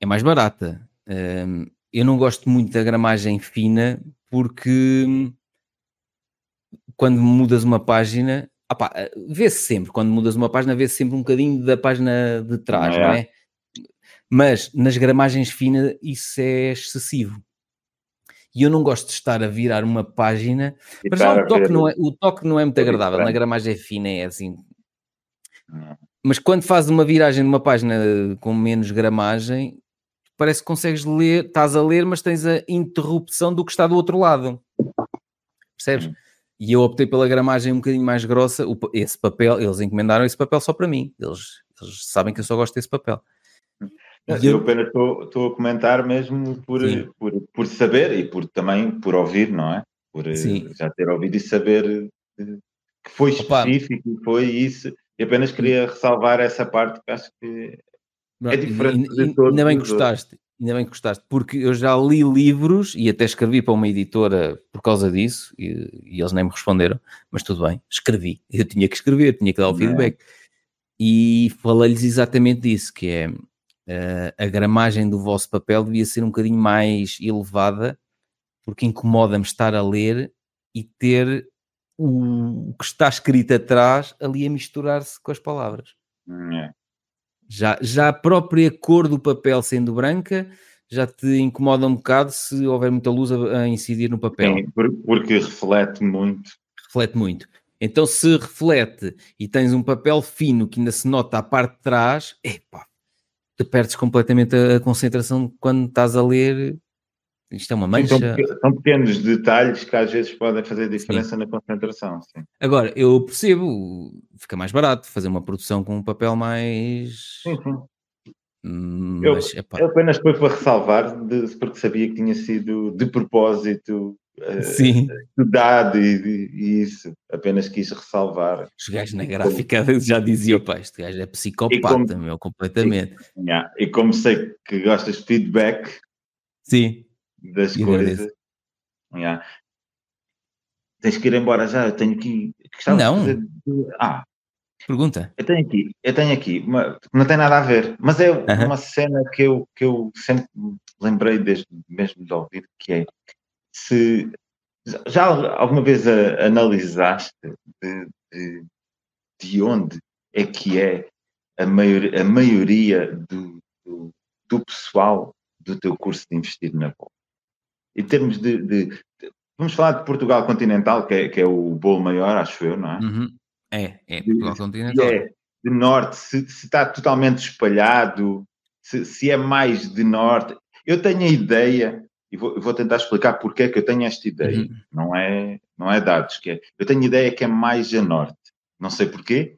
Speaker 1: é mais barata. Hum, eu não gosto muito da gramagem fina porque quando mudas uma página, vê-se sempre, quando mudas uma página, vê-se sempre um bocadinho da página de trás,
Speaker 2: É.
Speaker 1: não é? Mas nas gramagens finas isso é excessivo. e eu não gosto de estar a virar uma página.
Speaker 2: E estar
Speaker 1: o toque, não é, o toque não é muito
Speaker 2: É
Speaker 1: agradável, na gramagem fina, é assim.
Speaker 2: Não.
Speaker 1: Mas quando fazes uma viragem numa página com menos gramagem, parece que consegues ler, estás a ler, mas tens a interrupção do que está do outro lado. Percebes?
Speaker 2: Hum.
Speaker 1: E eu optei pela gramagem um bocadinho mais grossa. Esse papel, eles encomendaram esse papel só para mim. Eles, eles sabem que eu só gosto desse papel. E
Speaker 2: eu
Speaker 1: eu-
Speaker 2: apenas estou a comentar mesmo por,
Speaker 1: Sim.
Speaker 2: por, por saber e por também por ouvir, não é? Por eh,
Speaker 1: Sim.
Speaker 2: já ter ouvido e saber eh, que foi
Speaker 1: Opa.
Speaker 2: específico e foi isso. E apenas queria ressalvar essa parte que acho que É diferente
Speaker 1: Ainda-
Speaker 2: todos
Speaker 1: ainda bem que gostaste, ainda bem que gostaste, porque eu já li livros e até escrevi para uma editora por causa disso e, e eles nem me responderam, mas tudo bem, escrevi. Eu tinha que escrever, tinha que dar o
Speaker 2: Não é?
Speaker 1: feedback. E falei-lhes exatamente disso, que é eh, a gramagem do vosso papel devia ser um bocadinho mais elevada, porque incomoda-me estar a ler e ter o, que está escrito atrás ali a misturar-se com as palavras.
Speaker 2: hum, é.
Speaker 1: Já, já a própria cor do papel sendo branca já te incomoda um bocado se houver muita luz a, a incidir no papel.
Speaker 2: Sim, por- porque reflete muito.
Speaker 1: Reflete muito. Então, se reflete e tens um papel fino que ainda se nota a parte de trás, epá, te perdes completamente a, concentração quando estás a ler. Isto é uma
Speaker 2: Sim, São,
Speaker 1: mancha.
Speaker 2: são pequenos detalhes que às vezes podem fazer diferença na concentração. Sim.
Speaker 1: Agora, eu percebo, fica mais barato fazer uma produção com um papel mais.
Speaker 2: Sim, sim.
Speaker 1: Hum,
Speaker 2: Eu-
Speaker 1: Mas, epá,
Speaker 2: Eu apenas foi para ressalvar, de- porque sabia que tinha sido de propósito
Speaker 1: sim.
Speaker 2: estudado e, e isso. Apenas quis ressalvar.
Speaker 1: Os gajos na gráfica já diziam, pá, este gajo é psicopata, meu, completamente.
Speaker 2: Yeah. E como sei que gostas de feedback
Speaker 1: Sim,
Speaker 2: das
Speaker 1: E
Speaker 2: coisas, yeah. tens que ir embora já. Eu tenho gostava de
Speaker 1: Não.
Speaker 2: fazer- Ah,
Speaker 1: pergunta.
Speaker 2: Eu tenho aqui, eu tenho aqui, uma, não tem nada a ver, mas é
Speaker 1: Aham.
Speaker 2: uma cena que eu, que eu sempre lembrei desde mesmo de ouvir, que é se já alguma vez analisaste de, de, de onde é que é a, maior, a maioria do, do, do pessoal do teu curso de investir na bolsa? Em termos de, de- de- Vamos falar de Portugal continental, que é, que é o bolo maior, acho eu, não é?
Speaker 1: Uhum. É, é,
Speaker 2: De-
Speaker 1: Portugal
Speaker 2: se
Speaker 1: continental.
Speaker 2: é de norte, se, se está totalmente espalhado, se, se é mais de norte. Eu tenho a ideia, e vou, vou tentar explicar porque é que eu tenho esta ideia.
Speaker 1: Uhum.
Speaker 2: Não, é, não é dados, que é, eu tenho ideia que é mais a norte. Não sei porquê,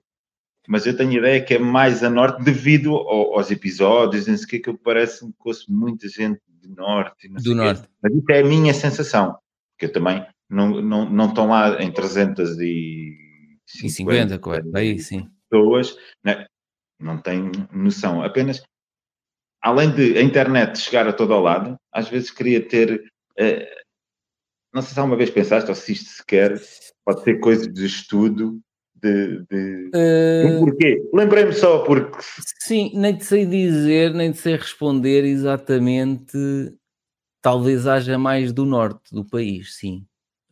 Speaker 2: mas eu tenho ideia que é mais a norte devido ao- aos episódios, não sei o que, que eu parece-me que ouço muita gente de norte.
Speaker 1: Do
Speaker 2: o quê.
Speaker 1: norte.
Speaker 2: Mas isso é a minha sensação, porque eu também não, não, não estão lá em 300 e...
Speaker 1: E 50, correto. Aí sim.
Speaker 2: pessoas né, não têm noção. Apenas, além de a internet chegar a todo ao lado, às vezes queria ter. eh, não sei se alguma vez pensaste, ou se isto sequer pode ser coisa de estudo, de. de...
Speaker 1: Uh,
Speaker 2: Porquê? Lembrei-me só porque.
Speaker 1: sim, nem te sei dizer, nem te sei responder exatamente. Talvez haja mais do norte do país, sim.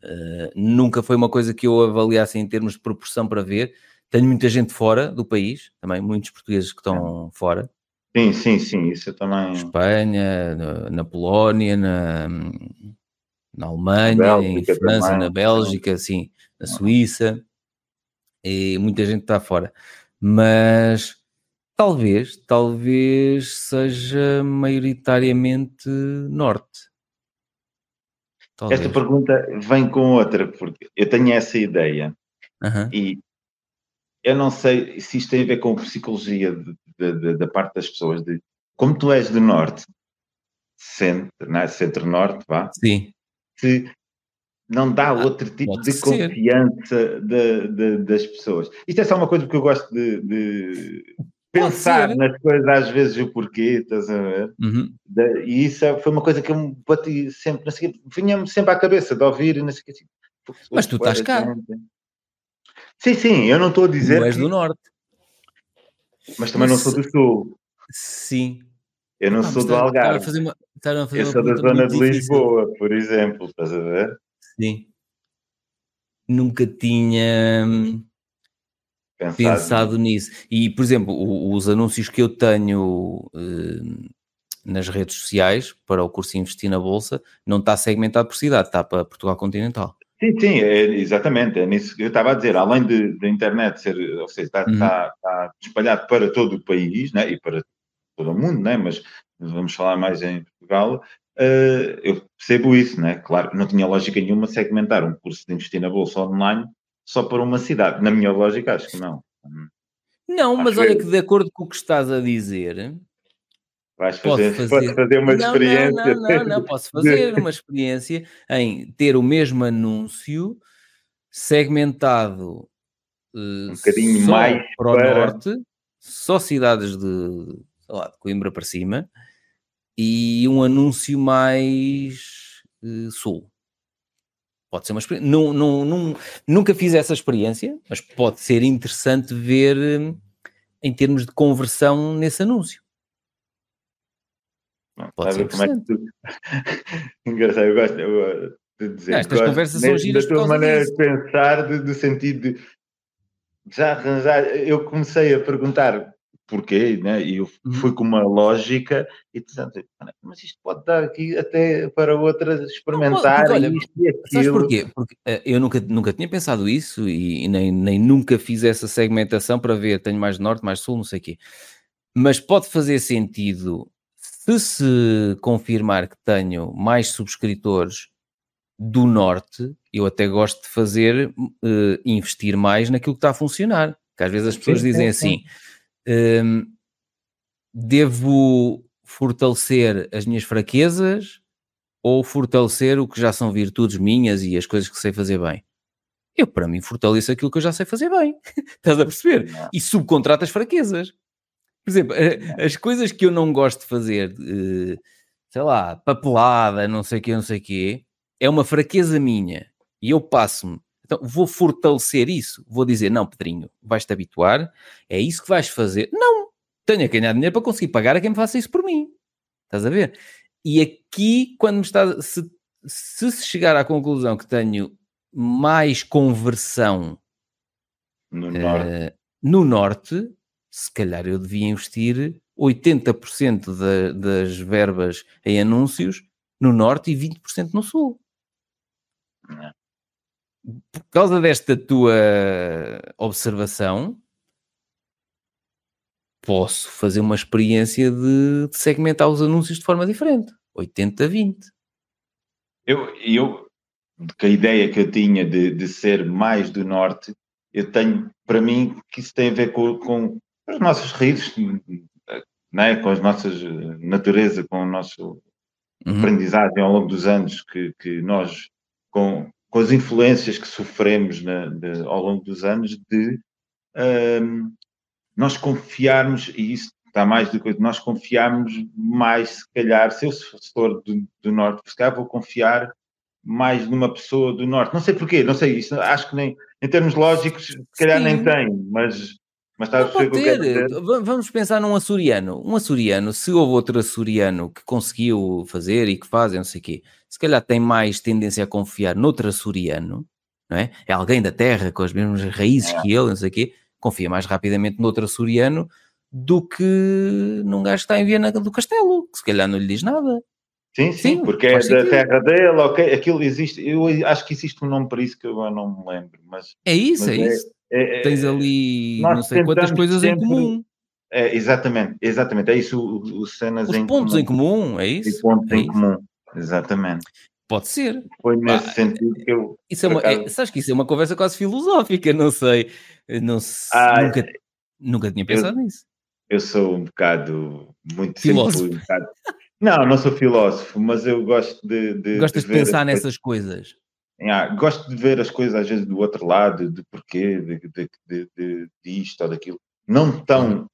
Speaker 1: Uh, nunca foi uma coisa que eu avaliasse em termos de proporção para ver. Tenho muita gente fora do país, também muitos portugueses que estão fora.
Speaker 2: Sim, sim, sim, isso eu também.
Speaker 1: Espanha, na, na Polónia, na, na Alemanha, em França,
Speaker 2: também.
Speaker 1: na Bélgica, assim, na Suíça, e muita gente está fora. Mas talvez, talvez seja maioritariamente norte. Talvez.
Speaker 2: Esta pergunta vem com outra, porque eu tenho essa ideia
Speaker 1: Aham.
Speaker 2: e eu não sei se isto tem a ver com psicologia de- de- de- da parte das pessoas. De, como tu és do norte, centro, né? centro-norte, vá,
Speaker 1: Sim,
Speaker 2: se não dá outro tipo de confiança de- de- das pessoas. Isto é só uma coisa que eu gosto de, de pensar
Speaker 1: ser.
Speaker 2: nas coisas, às vezes o porquê, estás a ver?
Speaker 1: Uhum.
Speaker 2: Da- e isso é- foi uma coisa que eu me bati sempre, não sei vinha-me sempre à cabeça de ouvir não sei assim,
Speaker 1: Mas tu estás cá.
Speaker 2: Sim, sim, eu não estou a dizer,
Speaker 1: Tu és
Speaker 2: que-
Speaker 1: do norte.
Speaker 2: Mas também não sou do sul.
Speaker 1: Sim.
Speaker 2: Eu não
Speaker 1: Ah,
Speaker 2: sou do
Speaker 1: estavam a
Speaker 2: Algarve.
Speaker 1: fazer uma- estavam a fazer
Speaker 2: Eu sou da zona de
Speaker 1: difícil.
Speaker 2: Lisboa, por exemplo, estás a ver?
Speaker 1: Sim. Nunca tinha hum,
Speaker 2: Pensado.
Speaker 1: pensado nisso. E, por exemplo, os anúncios que eu tenho hum, nas redes sociais para o curso Investir na Bolsa não está segmentado por cidade, está para Portugal continental.
Speaker 2: Sim, sim, é, exatamente, é nisso que eu estava a dizer, além da internet ser, ou seja, está, uhum. está, está, espalhado para todo o país, né, e para todo o mundo, né, mas vamos falar mais em Portugal, uh, eu percebo isso, né, claro que não tinha lógica nenhuma segmentar um curso de investir na Bolsa online só para uma cidade, na minha lógica acho que não.
Speaker 1: Não, acho mas olha que de acordo com o que estás a dizer,
Speaker 2: Vais fazer, fazer... fazer uma não, experiência.
Speaker 1: Não, não, não, não, posso fazer uma experiência em ter o mesmo anúncio segmentado
Speaker 2: uh, um bocadinho mais
Speaker 1: para o norte, só cidades de, lá, de Coimbra para cima, e um anúncio mais uh, sul. Pode ser uma experiência. Não, não, não, nunca fiz essa experiência, mas pode ser interessante ver em termos de conversão nesse anúncio.
Speaker 2: Não, Pode ser como é que tu... Engraçado, eu gosto de dizer. Não,
Speaker 1: estas conversas são giras
Speaker 2: Da tua maneira disso. de pensar, do sentido de já arranjar. Eu comecei a perguntar porquê, né? E eu uhum. fui com uma lógica e dizendo, mas isto pode dar aqui até para outras experimentar porque, olha, isto e aquilo.
Speaker 1: Sabes porquê? Porque uh, eu nunca, nunca tinha pensado isso e, nem, nem nunca fiz essa segmentação para ver, tenho mais norte, mais sul, não sei o quê. Mas pode fazer sentido se se confirmar que tenho mais subscritores do Norte, eu até gosto de fazer, uh, investir mais naquilo que está a funcionar. Que às vezes as pessoas sim, dizem sim, assim, uh, devo fortalecer as minhas fraquezas ou fortalecer o que já são virtudes minhas e as coisas que sei fazer bem? Eu, para mim, fortaleço aquilo que eu já sei fazer bem. Estás a perceber? E subcontrato as fraquezas. Por exemplo, as coisas que eu não gosto de fazer, eh, sei lá, papelada, não sei o que, não sei o quê, é uma fraqueza minha. E eu passo-me. Então, vou fortalecer isso. Vou dizer, não, Pedrinho, vais-te habituar, é isso que vais fazer. Não, tenho a ganhar dinheiro para conseguir pagar a quem me faça isso por mim. Estás a ver? E aqui, quando me está, se, se chegar à conclusão que tenho mais conversão
Speaker 2: no, uh, norte.
Speaker 1: no norte, se calhar eu devia investir 80% da, das verbas em anúncios no norte e 20% no sul. Por causa desta tua observação, posso fazer uma experiência de, de segmentar os anúncios de forma diferente. 80-20.
Speaker 2: Eu, eu, que a ideia que eu tinha de, de ser mais do norte, eu tenho, para mim, que isso tem a ver com, com os nossos rios, né, com as nossas natureza, com a nossa uhum. aprendizagem ao longo dos anos que, que nós, com, com as influências que sofremos na, de, ao longo dos anos, de um, nós confiarmos, e isso está mais do que nós confiarmos mais, se calhar, se eu for do, do Norte, se calhar vou confiar mais numa pessoa do Norte. Não sei porquê, não sei, isso acho que nem, em termos lógicos, se calhar Sim. nem tem, mas mas está a
Speaker 1: pode ter. Vamos pensar num açoriano. Um açoriano, se houve outro açoriano que conseguiu fazer e que faz, não sei o quê, se calhar tem mais tendência a confiar noutro açoriano, não é? É alguém da terra com as mesmas raízes é. que ele, não sei o quê, confia mais rapidamente noutro açoriano do que num gajo que está em Viena do Castelo, que se calhar não lhe diz nada.
Speaker 2: Sim, sim, sim porque é da sentido. terra dele, ok, aquilo existe, eu acho que existe um nome para isso que eu não me lembro, mas...
Speaker 1: É isso, mas é, é isso é, é, tens ali não sei quantas coisas sempre, em comum.
Speaker 2: É, exatamente, exatamente, é isso, o, o cenas
Speaker 1: Os
Speaker 2: em
Speaker 1: pontos
Speaker 2: comum.
Speaker 1: em comum, é isso?
Speaker 2: E pontos
Speaker 1: é
Speaker 2: em
Speaker 1: isso.
Speaker 2: comum, exatamente.
Speaker 1: Pode ser.
Speaker 2: Foi nesse ah, sentido que eu.
Speaker 1: Isso é uma, acaso... é, sabes que isso é uma conversa quase filosófica, não sei. Não, ah, nunca, nunca tinha pensado
Speaker 2: eu,
Speaker 1: nisso.
Speaker 2: Eu sou um bocado muito
Speaker 1: filósofo.
Speaker 2: Um bocado, não, não sou filósofo, mas eu gosto de. de
Speaker 1: Gostas
Speaker 2: de,
Speaker 1: de pensar nessas coisas.
Speaker 2: Yeah, gosto de ver as coisas às vezes do outro lado, de porquê, de, de, de, de, de isto ou daquilo. Não tão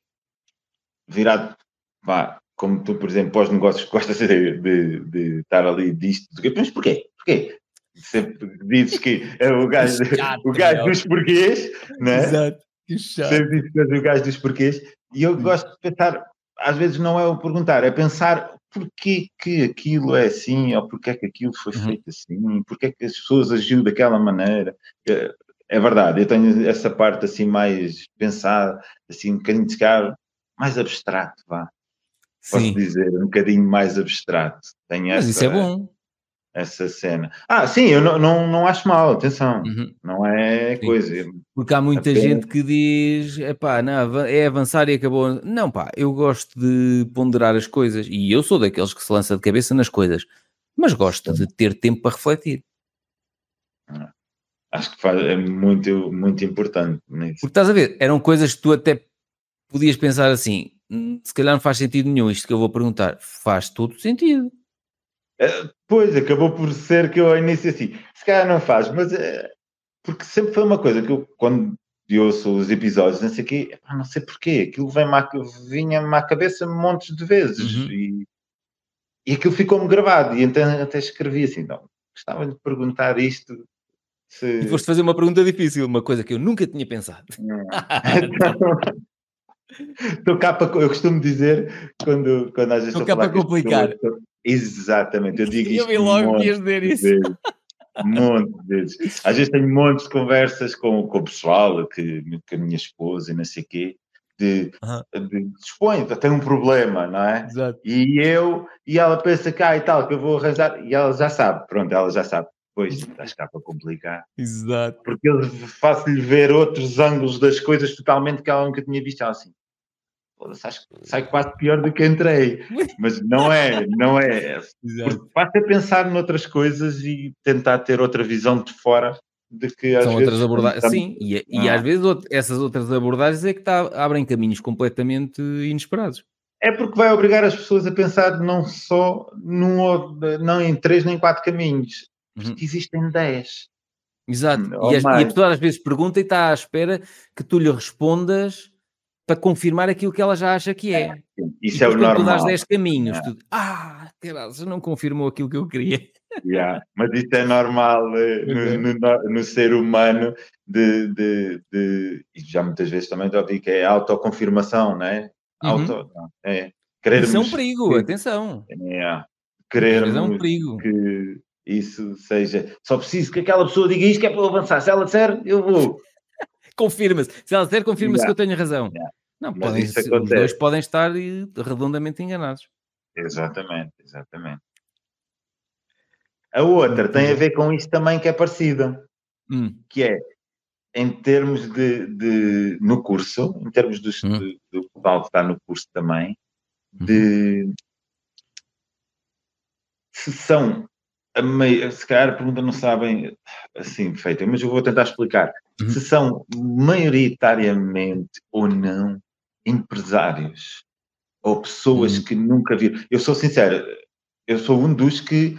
Speaker 2: virado, vá, como tu, por exemplo, pós-negócios, gostas de, de, de, estar ali disto, mas porquê? Porquê? Sempre dizes que é o gajo, chato, o gajo dos porquês, né? Exato. Sempre dizes que és o gajo dos porquês. E eu gosto de pensar, às vezes não é o perguntar, é pensar porquê que aquilo é assim, ou porquê que aquilo foi uhum. feito assim, porquê que as pessoas agiram daquela maneira. É, é, verdade, eu tenho essa parte assim mais pensada, assim um bocadinho de cara, mais abstrato, vá. posso
Speaker 1: Sim.
Speaker 2: dizer, um bocadinho mais abstrato. Tem
Speaker 1: Mas
Speaker 2: essa,
Speaker 1: isso é bom.
Speaker 2: Essa cena. Ah, sim, eu não, não, não acho mal, atenção.
Speaker 1: Uhum.
Speaker 2: Não é
Speaker 1: Sim.
Speaker 2: coisa.
Speaker 1: Porque há muita
Speaker 2: Apenas-
Speaker 1: gente que diz, epá, não, é avançar e acabou. Não, pá, eu gosto de ponderar as coisas e eu sou daqueles que se lança de cabeça nas coisas, mas gosto de ter tempo para refletir.
Speaker 2: Acho que faz, é muito, muito importante nisso.
Speaker 1: Porque estás a ver, eram coisas que tu até podias pensar assim, "Hum, se calhar não faz sentido nenhum isto que eu vou perguntar. Faz todo sentido.
Speaker 2: Eh, Pois, acabou por ser que eu ao início assim, se calhar não faz, mas é, porque sempre foi uma coisa que eu, quando eu ouço os episódios, não sei quê, não sei porquê, aquilo vem-me à, vinha-me à cabeça montes de vezes
Speaker 1: Uhum.
Speaker 2: e, e aquilo ficou-me gravado e então até escrevi assim, não, gostava de perguntar isto se...
Speaker 1: E foste fazer uma pergunta difícil, uma coisa que eu nunca tinha pensado.
Speaker 2: Então, Estou cá para. Eu costumo dizer quando, quando às vezes
Speaker 1: Estou cá para complicar.
Speaker 2: pessoas, Exatamente, eu digo isto.
Speaker 1: eu vi logo que ias dizer isso.
Speaker 2: vezes. Um monte de vezes. Às vezes tenho montes de conversas com, com o pessoal, que, com a minha esposa e não sei o quê, de,
Speaker 1: Aham.
Speaker 2: de dispõe, tem um problema, não é?
Speaker 1: Exato.
Speaker 2: E eu, e ela pensa cá e tal, que eu vou arranjar, e ela já sabe, pronto, ela já sabe. Pois, estás cá para complicar
Speaker 1: Exato.
Speaker 2: porque eu faço-lhe ver outros ângulos das coisas totalmente que ela nunca tinha visto. Ela assim, "Foda-se, acho que sai quase pior do que entrei. Mas não é, não é. Basta pensar noutras coisas e tentar ter outra visão de fora de que às
Speaker 1: São
Speaker 2: vezes...
Speaker 1: outras abordagens. Sim, e, e
Speaker 2: Ah.
Speaker 1: às vezes essas outras abordagens é que tá- abrem caminhos completamente inesperados.
Speaker 2: É porque vai obrigar as pessoas a pensar não só num, não em três nem quatro caminhos.
Speaker 1: Uhum.
Speaker 2: Porque existem dez.
Speaker 1: Exato.
Speaker 2: Ou
Speaker 1: E, as- e a pessoa às vezes pergunta e está à espera que tu lhe respondas para confirmar aquilo que ela já acha que é.
Speaker 2: Isso
Speaker 1: e
Speaker 2: é o
Speaker 1: quando tu dás
Speaker 2: normal.
Speaker 1: 10 caminhos,
Speaker 2: É.
Speaker 1: tu, ah, caralho, não confirmou aquilo que eu queria.
Speaker 2: Yeah, Mas isso é normal eh,
Speaker 1: é.
Speaker 2: no, no- no ser humano de, de, de- e já muitas vezes também já ouvi que é autoconfirmação, não é?
Speaker 1: Uhum.
Speaker 2: Auto, não, é querermos,
Speaker 1: Isso é um perigo,
Speaker 2: que-
Speaker 1: atenção.
Speaker 2: yeah, querermos
Speaker 1: é um perigo.
Speaker 2: que isso seja. Só preciso que aquela pessoa diga isto que é para eu avançar. Se ela disser, eu vou.
Speaker 1: Confirma-se. Se ela disser, confirma-se
Speaker 2: Yeah.
Speaker 1: que eu tenho razão.
Speaker 2: Yeah.
Speaker 1: Não,
Speaker 2: Mas
Speaker 1: podem,
Speaker 2: isso
Speaker 1: ser- os dois podem estar eh, redondamente enganados.
Speaker 2: Exatamente, exatamente. A outra tem a ver com isto também que é parecida.
Speaker 1: Hum,
Speaker 2: que é em termos de, de- no curso, em termos do,
Speaker 1: Hum.
Speaker 2: do, do que está no curso também, de se são a meio, se calhar a pergunta não sabem assim feita, mas eu vou tentar explicar.
Speaker 1: Uhum.
Speaker 2: Se são maioritariamente ou não empresários ou pessoas
Speaker 1: Uhum.
Speaker 2: que nunca viram. Eu sou sincero, eu sou um dos que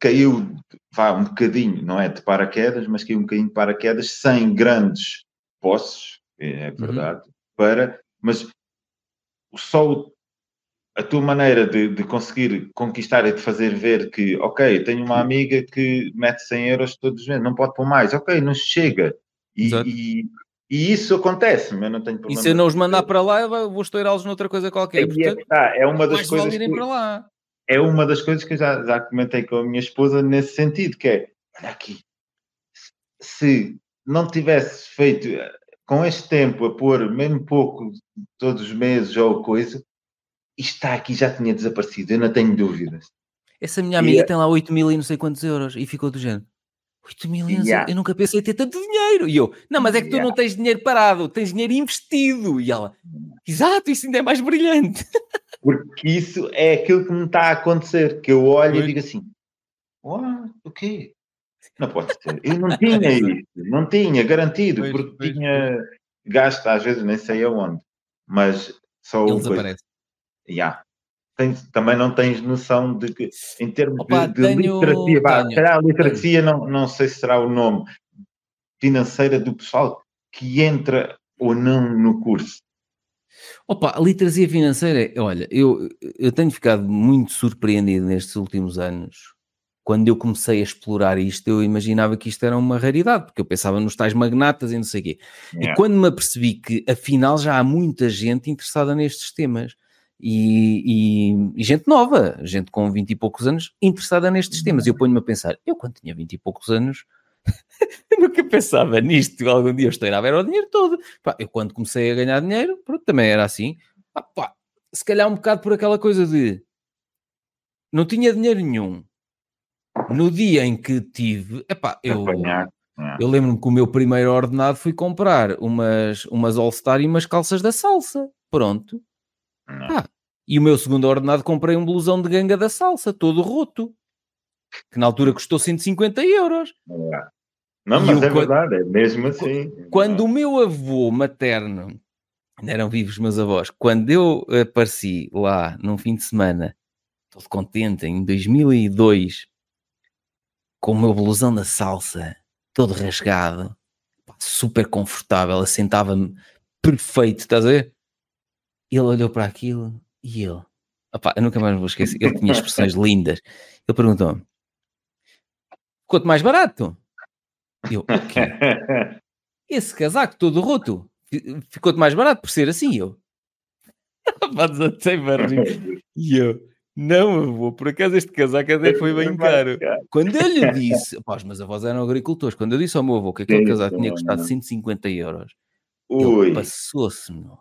Speaker 2: caiu vá um bocadinho, não é de paraquedas, mas caiu um bocadinho de paraquedas sem grandes posses, é verdade, para, mas só a tua maneira de, de conseguir conquistar e de fazer ver que, ok, tenho uma amiga que mete 100 euros todos os meses, não pode pôr mais, ok, não chega. E, e, e isso acontece, mas eu não tenho
Speaker 1: E
Speaker 2: problema.
Speaker 1: se eu não os mandar para lá, eu vou estourá-los noutra coisa qualquer.
Speaker 2: É,
Speaker 1: Portanto,
Speaker 2: que está, é uma das coisas que,
Speaker 1: para lá.
Speaker 2: é uma das coisas que eu já, já comentei com a minha esposa nesse sentido, que é, olha aqui, se não tivesse feito eh, com este tempo a pôr mesmo pouco todos os meses ou coisa, isto está aqui já tinha desaparecido, eu não tenho dúvidas.
Speaker 1: Essa minha amiga
Speaker 2: E é-
Speaker 1: tem lá 8 mil e não sei quantos euros e ficou do género. 8 mil e sei-
Speaker 2: Yeah.
Speaker 1: eu nunca pensei em ter tanto dinheiro. E eu, não, mas é que tu
Speaker 2: Yeah.
Speaker 1: não tens dinheiro parado, tens dinheiro investido. E ela, exato, isso ainda é mais brilhante.
Speaker 2: Porque isso é aquilo que me está a acontecer, que eu olho e digo assim, "Uau, o quê? Não pode ser. Eu não tinha isso, não tinha, garantido,
Speaker 1: Pois,
Speaker 2: porque
Speaker 1: pois,
Speaker 2: tinha gasto, às vezes nem sei aonde, mas só
Speaker 1: Ele
Speaker 2: uma coisa.
Speaker 1: desaparece.
Speaker 2: Tens- também não tens noção de que, em termos
Speaker 1: Opa,
Speaker 2: de, de
Speaker 1: tenho-
Speaker 2: literacia, vá,
Speaker 1: tenho,
Speaker 2: se calhar a literacia não, não sei se será o nome financeira do pessoal que entra ou não no curso.
Speaker 1: Opa, a literacia financeira, olha, eu, eu tenho ficado muito surpreendido nestes últimos anos. Quando eu comecei a explorar isto, eu imaginava que isto era uma raridade, porque eu pensava nos tais magnatas e não sei o quê.
Speaker 2: Ya.
Speaker 1: E quando me apercebi que, afinal, já há muita gente interessada nestes temas. E, e- e gente nova, gente com 20 e poucos anos, interessada nestes temas. E eu ponho-me a pensar, eu quando tinha 20 e poucos anos, nunca pensava nisto. Algum dia eu estourava, era o dinheiro todo. Pá, eu quando comecei a ganhar dinheiro, pronto, também era assim. Pá, pá, se calhar um bocado por aquela coisa de não tinha dinheiro nenhum. No dia em que tive, epá, eu.
Speaker 2: É.
Speaker 1: eu lembro-me que o meu primeiro ordenado foi comprar umas, umas All-Star e umas calças da salsa. Pronto. Pá, e o meu segundo ordenado comprei um blusão de ganga da salsa, todo roto. Que na altura custou 150 euros.
Speaker 2: É. Não, mas é verdade, é mesmo assim.
Speaker 1: Quando o meu avô materno, ainda eram vivos os meus avós, quando eu apareci lá num fim de semana, todo contente, em 2002, com o meu blusão da salsa, todo rasgado, super confortável, assentava-me perfeito, estás a ver? Ele olhou para aquilo e ele, opá, eu nunca mais me vou esquecer, ele tinha expressões lindas. Ele perguntou-me: ficou-te mais barato? Eu, esse casaco todo roto fi- ficou-te mais barato por ser assim, eu. E eu, não, avô, por acaso este casaco até foi bem caro. Quando eu lhe disse, pá, os meus avós eram agricultores, quando eu disse ao meu avô que aquele casaco tinha custado
Speaker 2: não.
Speaker 1: 150 euros,
Speaker 2: Ui,
Speaker 1: ele passou-se, meu.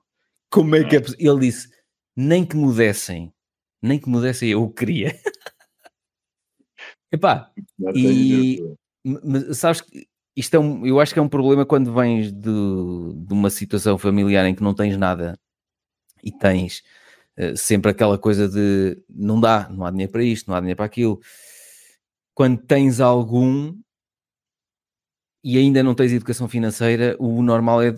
Speaker 1: Como é que é possível? Ele disse, nem que me dessem, nem que me dessem, eu o queria. Epá, e- Mas sabes que isto é um, eu acho que é um problema quando vens de, de uma situação familiar em que não tens nada e tens eh, sempre aquela coisa de não dá, não há dinheiro para isto, não há dinheiro para aquilo. Quando tens algum e ainda não tens educação financeira, o normal é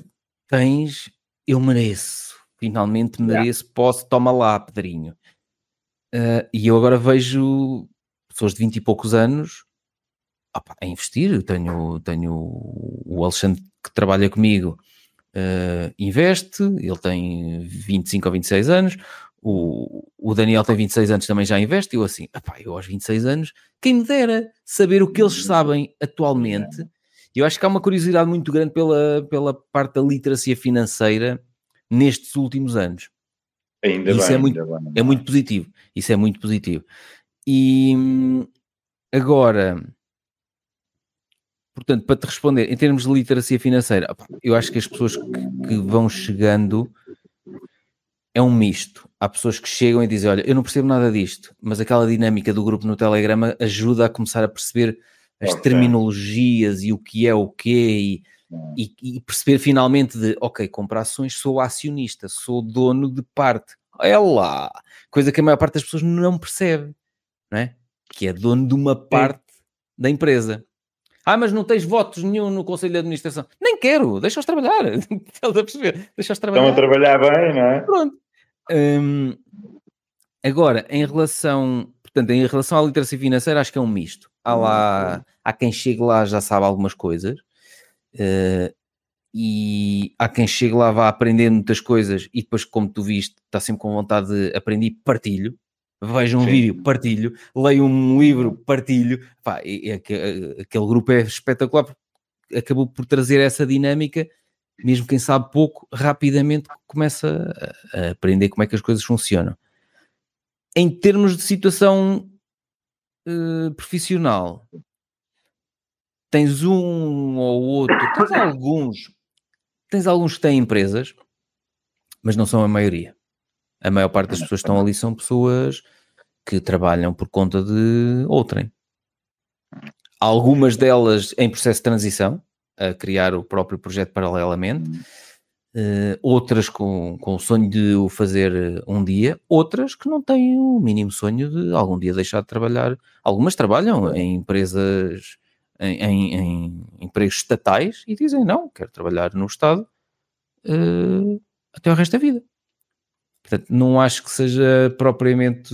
Speaker 1: tens, eu mereço, finalmente
Speaker 2: Yeah.
Speaker 1: mereço, posso, toma lá, Pedrinho. Eh, e eu agora vejo pessoas de 20 e poucos anos opá, a investir. Eu tenho, tenho o Alexandre que trabalha comigo, eh, investe, ele tem 25 ou 26 anos. O, o Daniel tem 26 anos, também já investe. Eu assim, opá, eu aos 26 anos, quem me dera saber o que eles sabem atualmente. Eu acho que há uma curiosidade muito grande pela, pela parte da literacia financeira nestes últimos anos.
Speaker 2: Ainda
Speaker 1: Isso
Speaker 2: bem,
Speaker 1: é muito-
Speaker 2: bem.
Speaker 1: É muito positivo. Isso é muito positivo. E hum, agora, portanto, para te responder, em termos de literacia financeira, eu acho que as pessoas que, que vão chegando é um misto. Há pessoas que chegam e dizem: Olha, eu não percebo nada disto, mas aquela dinâmica do grupo no Telegrama ajuda a começar a perceber as
Speaker 2: Ok.
Speaker 1: terminologias e o que é o quê e. e, e perceber finalmente de, ok, comprar ações, sou acionista, sou dono de parte. É lá! Coisa que a maior parte das pessoas não percebe, não é? Que é dono de uma parte da empresa. Ah, mas não tens votos nenhum no Conselho de Administração. Nem quero, deixa-os trabalhar. Estás a perceber? Deixa-os
Speaker 2: Estão
Speaker 1: trabalhar.
Speaker 2: a trabalhar bem, não é?
Speaker 1: Pronto. Hum, agora, em relação, portanto, em relação à literacia financeira, acho que é um misto. Há lá, há quem chegue lá já sabe algumas coisas, eh, e há quem chegue lá vá aprendendo muitas coisas e depois, como tu viste, está sempre com vontade de aprender, partilho. Vejo um
Speaker 2: Sim.
Speaker 1: vídeo, partilho. Leio um livro, partilho. Pá, e- e aque- aquele grupo é espetacular porque acabou por trazer essa dinâmica mesmo quem sabe pouco, rapidamente começa a, a aprender como é que as coisas funcionam. Em termos de situação eh, profissional, tens um ou outro, tens alguns, tens alguns que têm empresas, mas não são a maioria. A maior parte das pessoas que estão ali são pessoas que trabalham por conta de outrem. Algumas delas em processo de transição, a criar o próprio projeto paralelamente, eh, outras com, com o sonho de o fazer eh, um dia, outras que não têm o mínimo sonho de algum dia deixar de trabalhar. Algumas trabalham em empresas, em, em- em empregos estatais e dizem não, quero trabalhar no Estado eh, até o resto da vida. Portanto, não acho que seja propriamente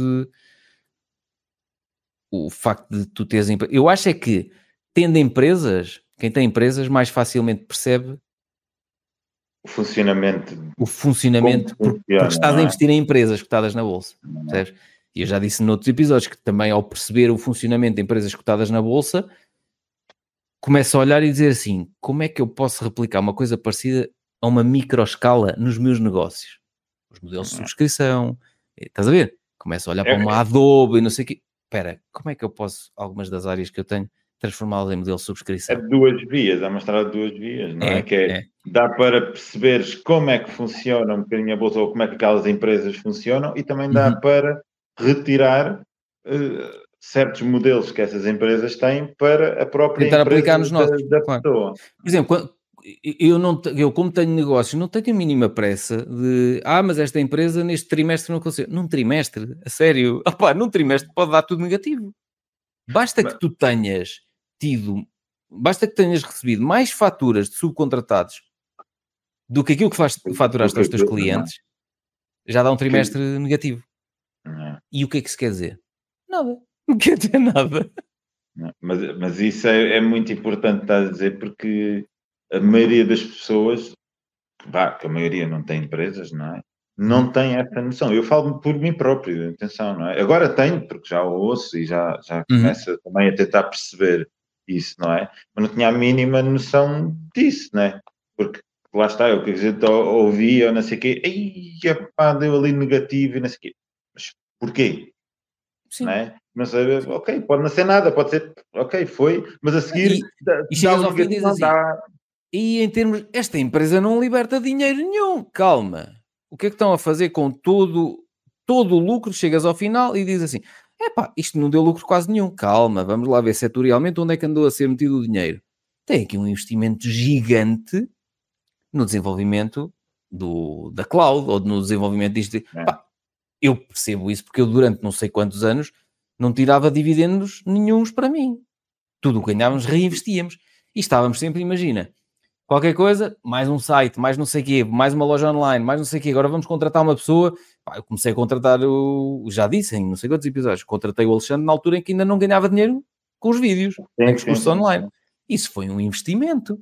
Speaker 1: o facto de tu teres empre- Eu acho é que tendo empresas, quem tem empresas mais facilmente percebe
Speaker 2: O funcionamento.
Speaker 1: o funcionamento
Speaker 2: Como
Speaker 1: por-
Speaker 2: funciona,
Speaker 1: porque estás
Speaker 2: não
Speaker 1: a
Speaker 2: é?
Speaker 1: investir em empresas cotadas na bolsa,
Speaker 2: não é?
Speaker 1: E eu já disse noutros episódios que também ao perceber o funcionamento de empresas cotadas na bolsa, começo a olhar e dizer assim, como é que eu posso replicar uma coisa parecida a uma microescala nos meus negócios? Os modelos de subscrição, eh, estás a ver? Começo a olhar para
Speaker 2: É-
Speaker 1: uma Adobe e não sei o quê. Espera, como é que eu posso, algumas das áreas que eu tenho, transformá-los em modelo de
Speaker 2: É
Speaker 1: subscrição.
Speaker 2: de duas vias, é uma estrada de duas vias, não é?
Speaker 1: É,
Speaker 2: que é,
Speaker 1: é.
Speaker 2: dá para perceberes como é que funciona um bocadinho a bolsa ou como é que aquelas empresas funcionam e também dá
Speaker 1: Uhum.
Speaker 2: para retirar eh, certos modelos que essas empresas têm para a própria
Speaker 1: Tentar
Speaker 2: empresa
Speaker 1: aplicar nos
Speaker 2: da,
Speaker 1: nossos,
Speaker 2: da
Speaker 1: claro.
Speaker 2: pessoa.
Speaker 1: Por exemplo, eu, não, eu como tenho negócios, não tenho a mínima pressa de ah, mas esta empresa neste trimestre não conseguiu. Num trimestre, a sério, opá, num trimestre pode dar tudo negativo. Basta que tu tenhas tido, basta que tenhas recebido mais faturas de subcontratados do que aquilo que faz, faturaste aos teus
Speaker 2: é?
Speaker 1: clientes, já dá um trimestre negativo.
Speaker 2: É?
Speaker 1: E o que é que isso quer dizer? Nada. Não quer dizer nada.
Speaker 2: Não, Mas, mas isso é, é muito importante estar a dizer porque a maioria das pessoas, vá, que a maioria não tem empresas, não é? Não tem essa noção. Eu falo por mim próprio, atenção, não é? Agora tenho, porque já ouço e já, já
Speaker 1: Uhum.
Speaker 2: começo também a tentar perceber isso, não é? Mas não tinha a mínima noção disso, não é? Porque lá está, eu que a gente ou- ouvia, ou não sei o quê, ai, pá, deu ali negativo e não sei o quê. Mas porquê?
Speaker 1: Sim.
Speaker 2: não é? Não sei, ok, pode não ser nada, pode ser, ok, foi, mas a seguir
Speaker 1: E-
Speaker 2: dá,
Speaker 1: e chegas ao fim e dizes
Speaker 2: não
Speaker 1: assim,
Speaker 2: dá.
Speaker 1: E em termos, esta empresa não liberta dinheiro nenhum. Calma. O que é que estão a fazer com todo, todo o lucro? Chegas ao final e dizes assim: epá, isto não deu lucro quase nenhum. Calma, vamos lá ver setorialmente onde é que andou a ser metido o dinheiro. Tem aqui um investimento gigante no desenvolvimento do, da cloud ou no desenvolvimento disto.
Speaker 2: É.
Speaker 1: Pá, eu percebo isso porque eu durante não sei quantos anos não tirava dividendos nenhuns para mim. Tudo o que ganhávamos reinvestíamos. E estávamos sempre, imagina, qualquer coisa, mais um site, mais não sei o quê, mais uma loja online, mais não sei o quê, agora vamos contratar uma pessoa. Pá, eu comecei a contratar o. Já disse em não sei quantos episódios, contratei o Alexandre na altura em que ainda não ganhava dinheiro com os vídeos,
Speaker 2: Sim,
Speaker 1: com os cursos online. Isso foi um investimento.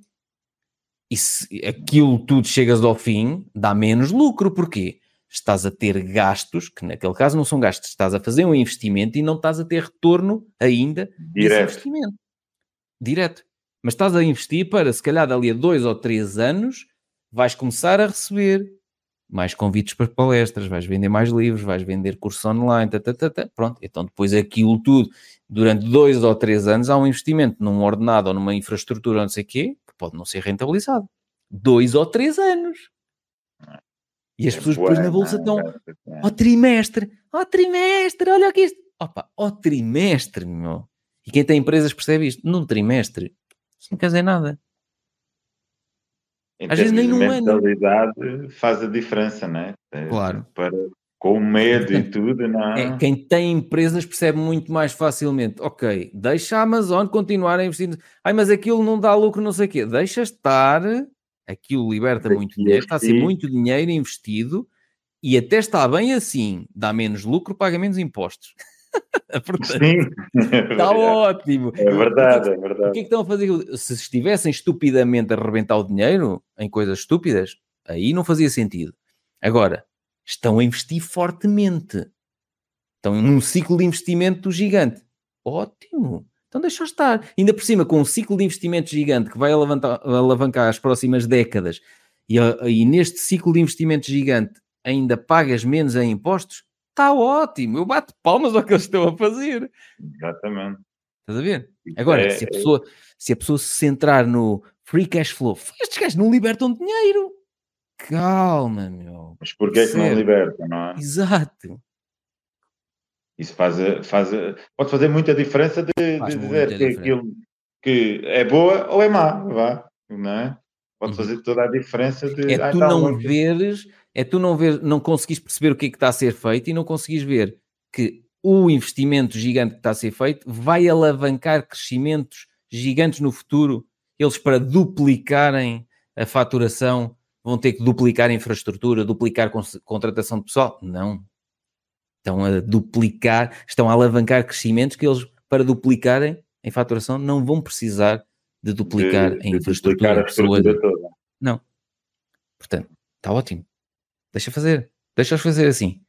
Speaker 1: E se aquilo tudo chegas ao fim, dá menos lucro. Porquê? Estás a ter gastos, que naquele caso não são gastos, estás a fazer um investimento e não estás a ter retorno ainda desse
Speaker 2: Direto.
Speaker 1: investimento. Direto. Mas estás a investir para, se calhar, dali a dois ou três anos, vais começar a receber mais convites para palestras, vais vender mais livros, vais vender cursos online, tá, tá, tá, tá. pronto. Então, depois aquilo tudo, durante dois ou três anos, há um investimento num ordenado ou numa infraestrutura, ou não sei o quê, que pode não ser rentabilizado. Dois ou três anos. E as
Speaker 2: É
Speaker 1: pessoas depois na bolsa estão,
Speaker 2: é?
Speaker 1: ao trimestre, ao trimestre, olha aqui isto. Opa, ao trimestre, meu. E quem tem empresas percebe isto. Num trimestre, isso não quer dizer nada.
Speaker 2: Em
Speaker 1: Às vezes nem num ano.
Speaker 2: mentalidade faz a diferença, não é?
Speaker 1: Claro.
Speaker 2: Para, com medo e tudo, não
Speaker 1: é? quem tem empresas percebe muito mais facilmente. Ok, deixa a Amazon continuar a investir. Ai, mas aquilo não dá lucro, não sei o quê. Deixa estar. Aquilo liberta muito dinheiro. Está a ser muito dinheiro investido. E até está bem assim. Dá menos lucro, paga menos impostos. Portanto,
Speaker 2: Sim,
Speaker 1: está ótimo.
Speaker 2: é verdade, é
Speaker 1: O que é
Speaker 2: verdade.
Speaker 1: que estão a fazer? Se estivessem estupidamente a arrebentar o dinheiro em coisas estúpidas, aí não fazia sentido. Agora, estão a investir fortemente. Estão num ciclo de investimento gigante. Ótimo. Então deixa estar. Ainda por cima, com um ciclo de investimento gigante que vai alavancar, alavancar as próximas décadas e, e neste ciclo de investimento gigante ainda pagas menos em impostos, está ótimo. Eu bato palmas ao que eles estão a fazer.
Speaker 2: Exatamente.
Speaker 1: Estás a ver? Agora,
Speaker 2: É-
Speaker 1: se, a pessoa, se a pessoa se centrar no free cash flow, estes gajos não libertam dinheiro. Calma, meu.
Speaker 2: Mas porquê é que não
Speaker 1: Percebe?
Speaker 2: liberta, não é?
Speaker 1: Exato.
Speaker 2: Isso faz, faz, pode fazer muita diferença de,
Speaker 1: Faz
Speaker 2: de dizer que
Speaker 1: diferença.
Speaker 2: aquilo que é boa ou é má, vá, não é? Pode
Speaker 1: Uhum.
Speaker 2: fazer toda a diferença de.
Speaker 1: É tu não
Speaker 2: ok.
Speaker 1: veres, é tu não ver, não conseguis perceber o que é que está a ser feito e não conseguis ver que o investimento gigante que está a ser feito vai alavancar crescimentos gigantes no futuro. Eles para duplicarem a faturação vão ter que duplicar a infraestrutura, duplicar contratação de pessoal? Não. Estão a duplicar, estão a alavancar crescimentos que eles, para duplicarem em faturação, não vão precisar de duplicar
Speaker 2: de,
Speaker 1: infraestrutura,
Speaker 2: duplicar a estrutura toda.
Speaker 1: Não. Portanto, está ótimo. Deixa fazer. Deixa-os fazer assim.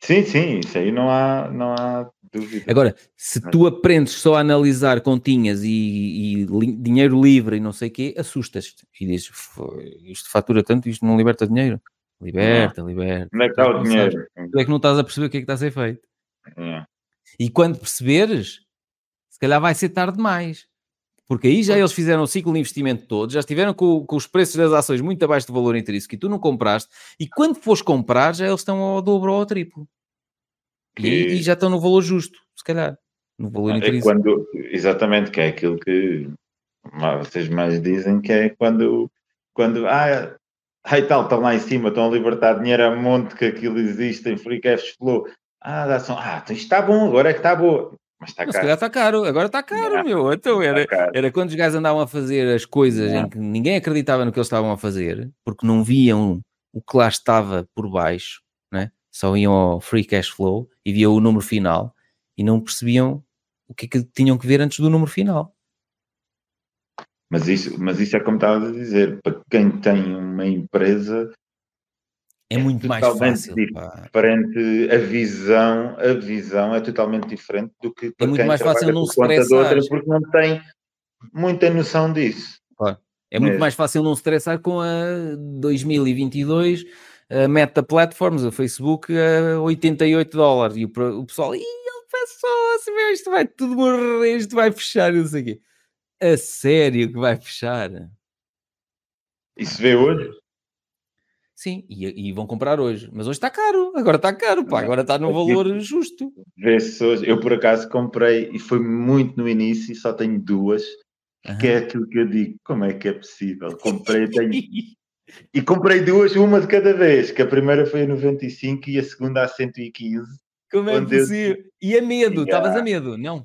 Speaker 2: Sim, sim, isso aí não há, não há dúvida.
Speaker 1: Agora, se tu aprendes só a analisar continhas e, e li- dinheiro livre e não sei o quê, assustas-te. E dizes, "Foi, isto fatura tanto, isto não liberta dinheiro. Liberta, liberta.
Speaker 2: Onde é que está o dinheiro?
Speaker 1: Tu é que não estás a perceber o que é que está a ser feito.
Speaker 2: É.
Speaker 1: E quando perceberes, se calhar vai ser tarde demais. Porque aí já eles fizeram o ciclo de investimento todo, já estiveram com, com, os preços das ações muito abaixo do valor intrínseco e tu não compraste, e quando fores comprar, já eles estão ao dobro ou ao triplo. Que... E, e, já estão no valor justo, se calhar. No valor
Speaker 2: é
Speaker 1: intrínseco.
Speaker 2: Quando, exatamente, que é aquilo que vocês mais dizem, que é quando, quando ah, e tal, estão lá em cima, estão a libertar dinheiro a monte que aquilo existe em free cash flow. Ah, dá. Ah, então isto está bom, agora é que está boa. Mas está caro.
Speaker 1: está caro, agora está caro, meu. Então era, era quando os gajos andavam a fazer as coisas em que ninguém acreditava no que eles estavam a fazer, porque não viam o que lá estava por baixo, né? só iam ao free cash flow e viam o número final e não percebiam o que é que tinham que ver antes do número final.
Speaker 2: Mas isso, mas isso é como estava a dizer, para quem tem uma empresa
Speaker 1: é, é muito mais fácil.
Speaker 2: Diferente, a visão, a visão é totalmente diferente do que
Speaker 1: para é muito mais fácil não se estressar.
Speaker 2: porque não tem muita noção disso.
Speaker 1: Claro. É muito mais fácil não se estressar com a 2022 a Meta Platforms, a Facebook, a 88 dólares. E o, o pessoal, e ele passou-se, isto vai tudo morrer, isto vai fechar, não sei o quê. A sério que vai fechar?
Speaker 2: Isso vê hoje?
Speaker 1: Sim, e, e, vão comprar hoje. Mas hoje está caro, agora está caro, pá, agora está no valor justo.
Speaker 2: Vê-se hoje, eu por acaso comprei e foi muito no início, só tenho duas, uhum. que é aquilo que eu digo, como é que é possível? Comprei, tenho... e comprei duas, uma de cada vez, que a primeira foi a 95 e a segunda a 115.
Speaker 1: Como é possível? Eu... E a medo, estavas a medo, não?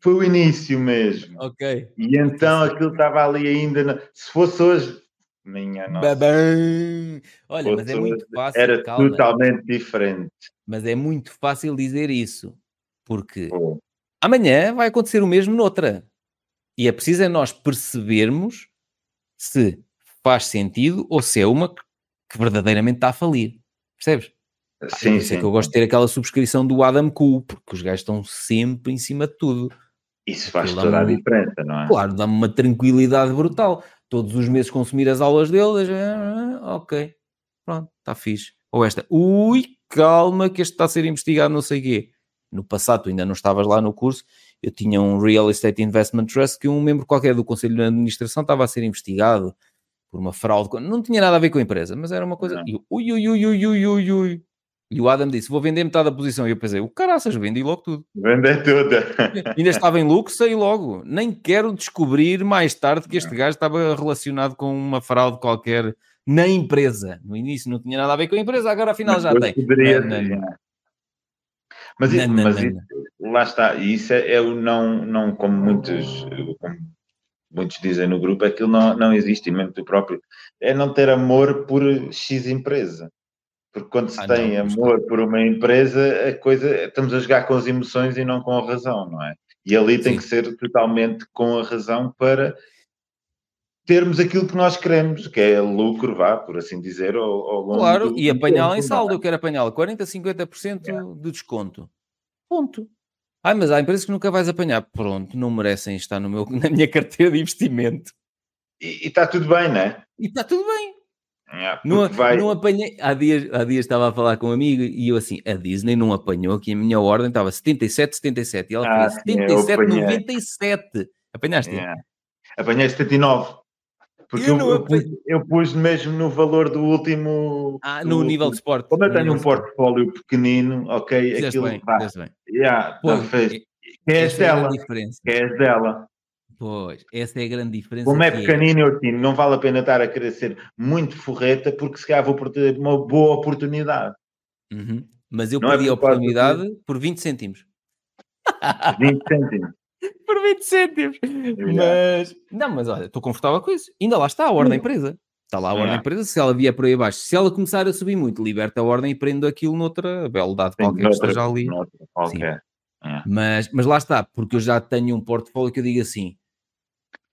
Speaker 2: Foi o início mesmo.
Speaker 1: Ok.
Speaker 2: E então aquilo estava ali ainda, na... se fosse hoje minha nossa.
Speaker 1: Babam. Olha, mas é muito fácil.
Speaker 2: Era calma. totalmente diferente.
Speaker 1: Mas é muito fácil dizer isso, porque oh. amanhã vai acontecer o mesmo noutra. E é preciso é nós percebermos se faz sentido ou se é uma que verdadeiramente está a falir. Percebes?
Speaker 2: Sim, ah, sim.
Speaker 1: É que eu gosto de ter aquela subscrição do Adam Cool, porque os gajos estão sempre em cima de tudo.
Speaker 2: Isso faz toda a diferença, não é?
Speaker 1: Claro, dá-me uma tranquilidade brutal todos os meses consumir as aulas dele, ah, ok, pronto, está fixe. Ou esta, ui, calma, que este está a ser investigado, não sei o quê. No passado, tu ainda não estavas lá no curso, eu tinha um Real Estate Investment Trust que um membro qualquer do Conselho de Administração estava a ser investigado por uma fraude, não tinha nada a ver com a empresa, mas era uma coisa, e ui, ui, ui, ui, ui, ui, ui. E o Adam disse: Vou vender metade da posição. E eu pensei: O caraças, vendi logo tudo.
Speaker 2: Vender tudo.
Speaker 1: Ainda estava em lucro, saí logo. Nem quero descobrir mais tarde que este gajo estava relacionado com uma fraude qualquer na empresa. No início não tinha nada a ver com a empresa, agora afinal já tem.
Speaker 2: Poderia, não, não, não. Mas, isso, mas isso, lá está, e isso é, é, o não, não como muitos, como muitos dizem no grupo, aquilo não, não existe, e mesmo tu próprio, é não ter amor por X empresa. Porque quando se ah, tem não, amor por uma empresa, a coisa estamos a jogar com as emoções e não com a razão, não é? E ali tem Sim. que ser totalmente com a razão para termos aquilo que nós queremos, que é lucro, vá, por assim dizer, ao, ao longo
Speaker 1: Claro, do, e apanhá-la em saldo, é? eu quero apanhá-la 40, 50% é. de desconto. Ponto. Ai, mas há empresas que nunca vais apanhar. Pronto, não merecem estar no meu, na minha carteira de investimento.
Speaker 2: E está tudo bem, não é?
Speaker 1: E está tudo bem. É, não, vai... não apanhei. Há dias, há dias estava a falar com um amigo e eu assim, a Disney não apanhou aqui a minha ordem, estava 77, 77. E ela ah, fez 77, 97. Apanhaste? É.
Speaker 2: Apanhei 79. Porque eu, eu, eu, pus, eu, pus, mesmo no valor do último.
Speaker 1: Ah, no nível de esporte.
Speaker 2: Como eu tenho um portfólio pequenino, ok,
Speaker 1: fizeste
Speaker 2: aquilo
Speaker 1: bem, vai. Bem.
Speaker 2: Yeah, Pô, fez. Que é, é dela. Que é dela.
Speaker 1: Pois, essa é a grande diferença.
Speaker 2: Como é pequenino, eu tinha, não vale a pena estar a querer ser muito forreta, porque se calhar vou ter uma boa oportunidade.
Speaker 1: Uhum. Mas eu não é perdi é a oportunidade por, por 20 cêntimos.
Speaker 2: 20 cêntimos.
Speaker 1: por 20 cêntimos. Mas, não, mas olha, estou confortável com isso. Ainda lá está a ordem presa. Está lá a ordem presa. Se ela vier por aí abaixo, se ela começar a subir muito, liberta a ordem e prendo aquilo noutra beldade qualquer noutra, que esteja ali.
Speaker 2: Qualquer.
Speaker 1: É. Mas, mas lá está, porque eu já tenho um portfólio que eu digo assim: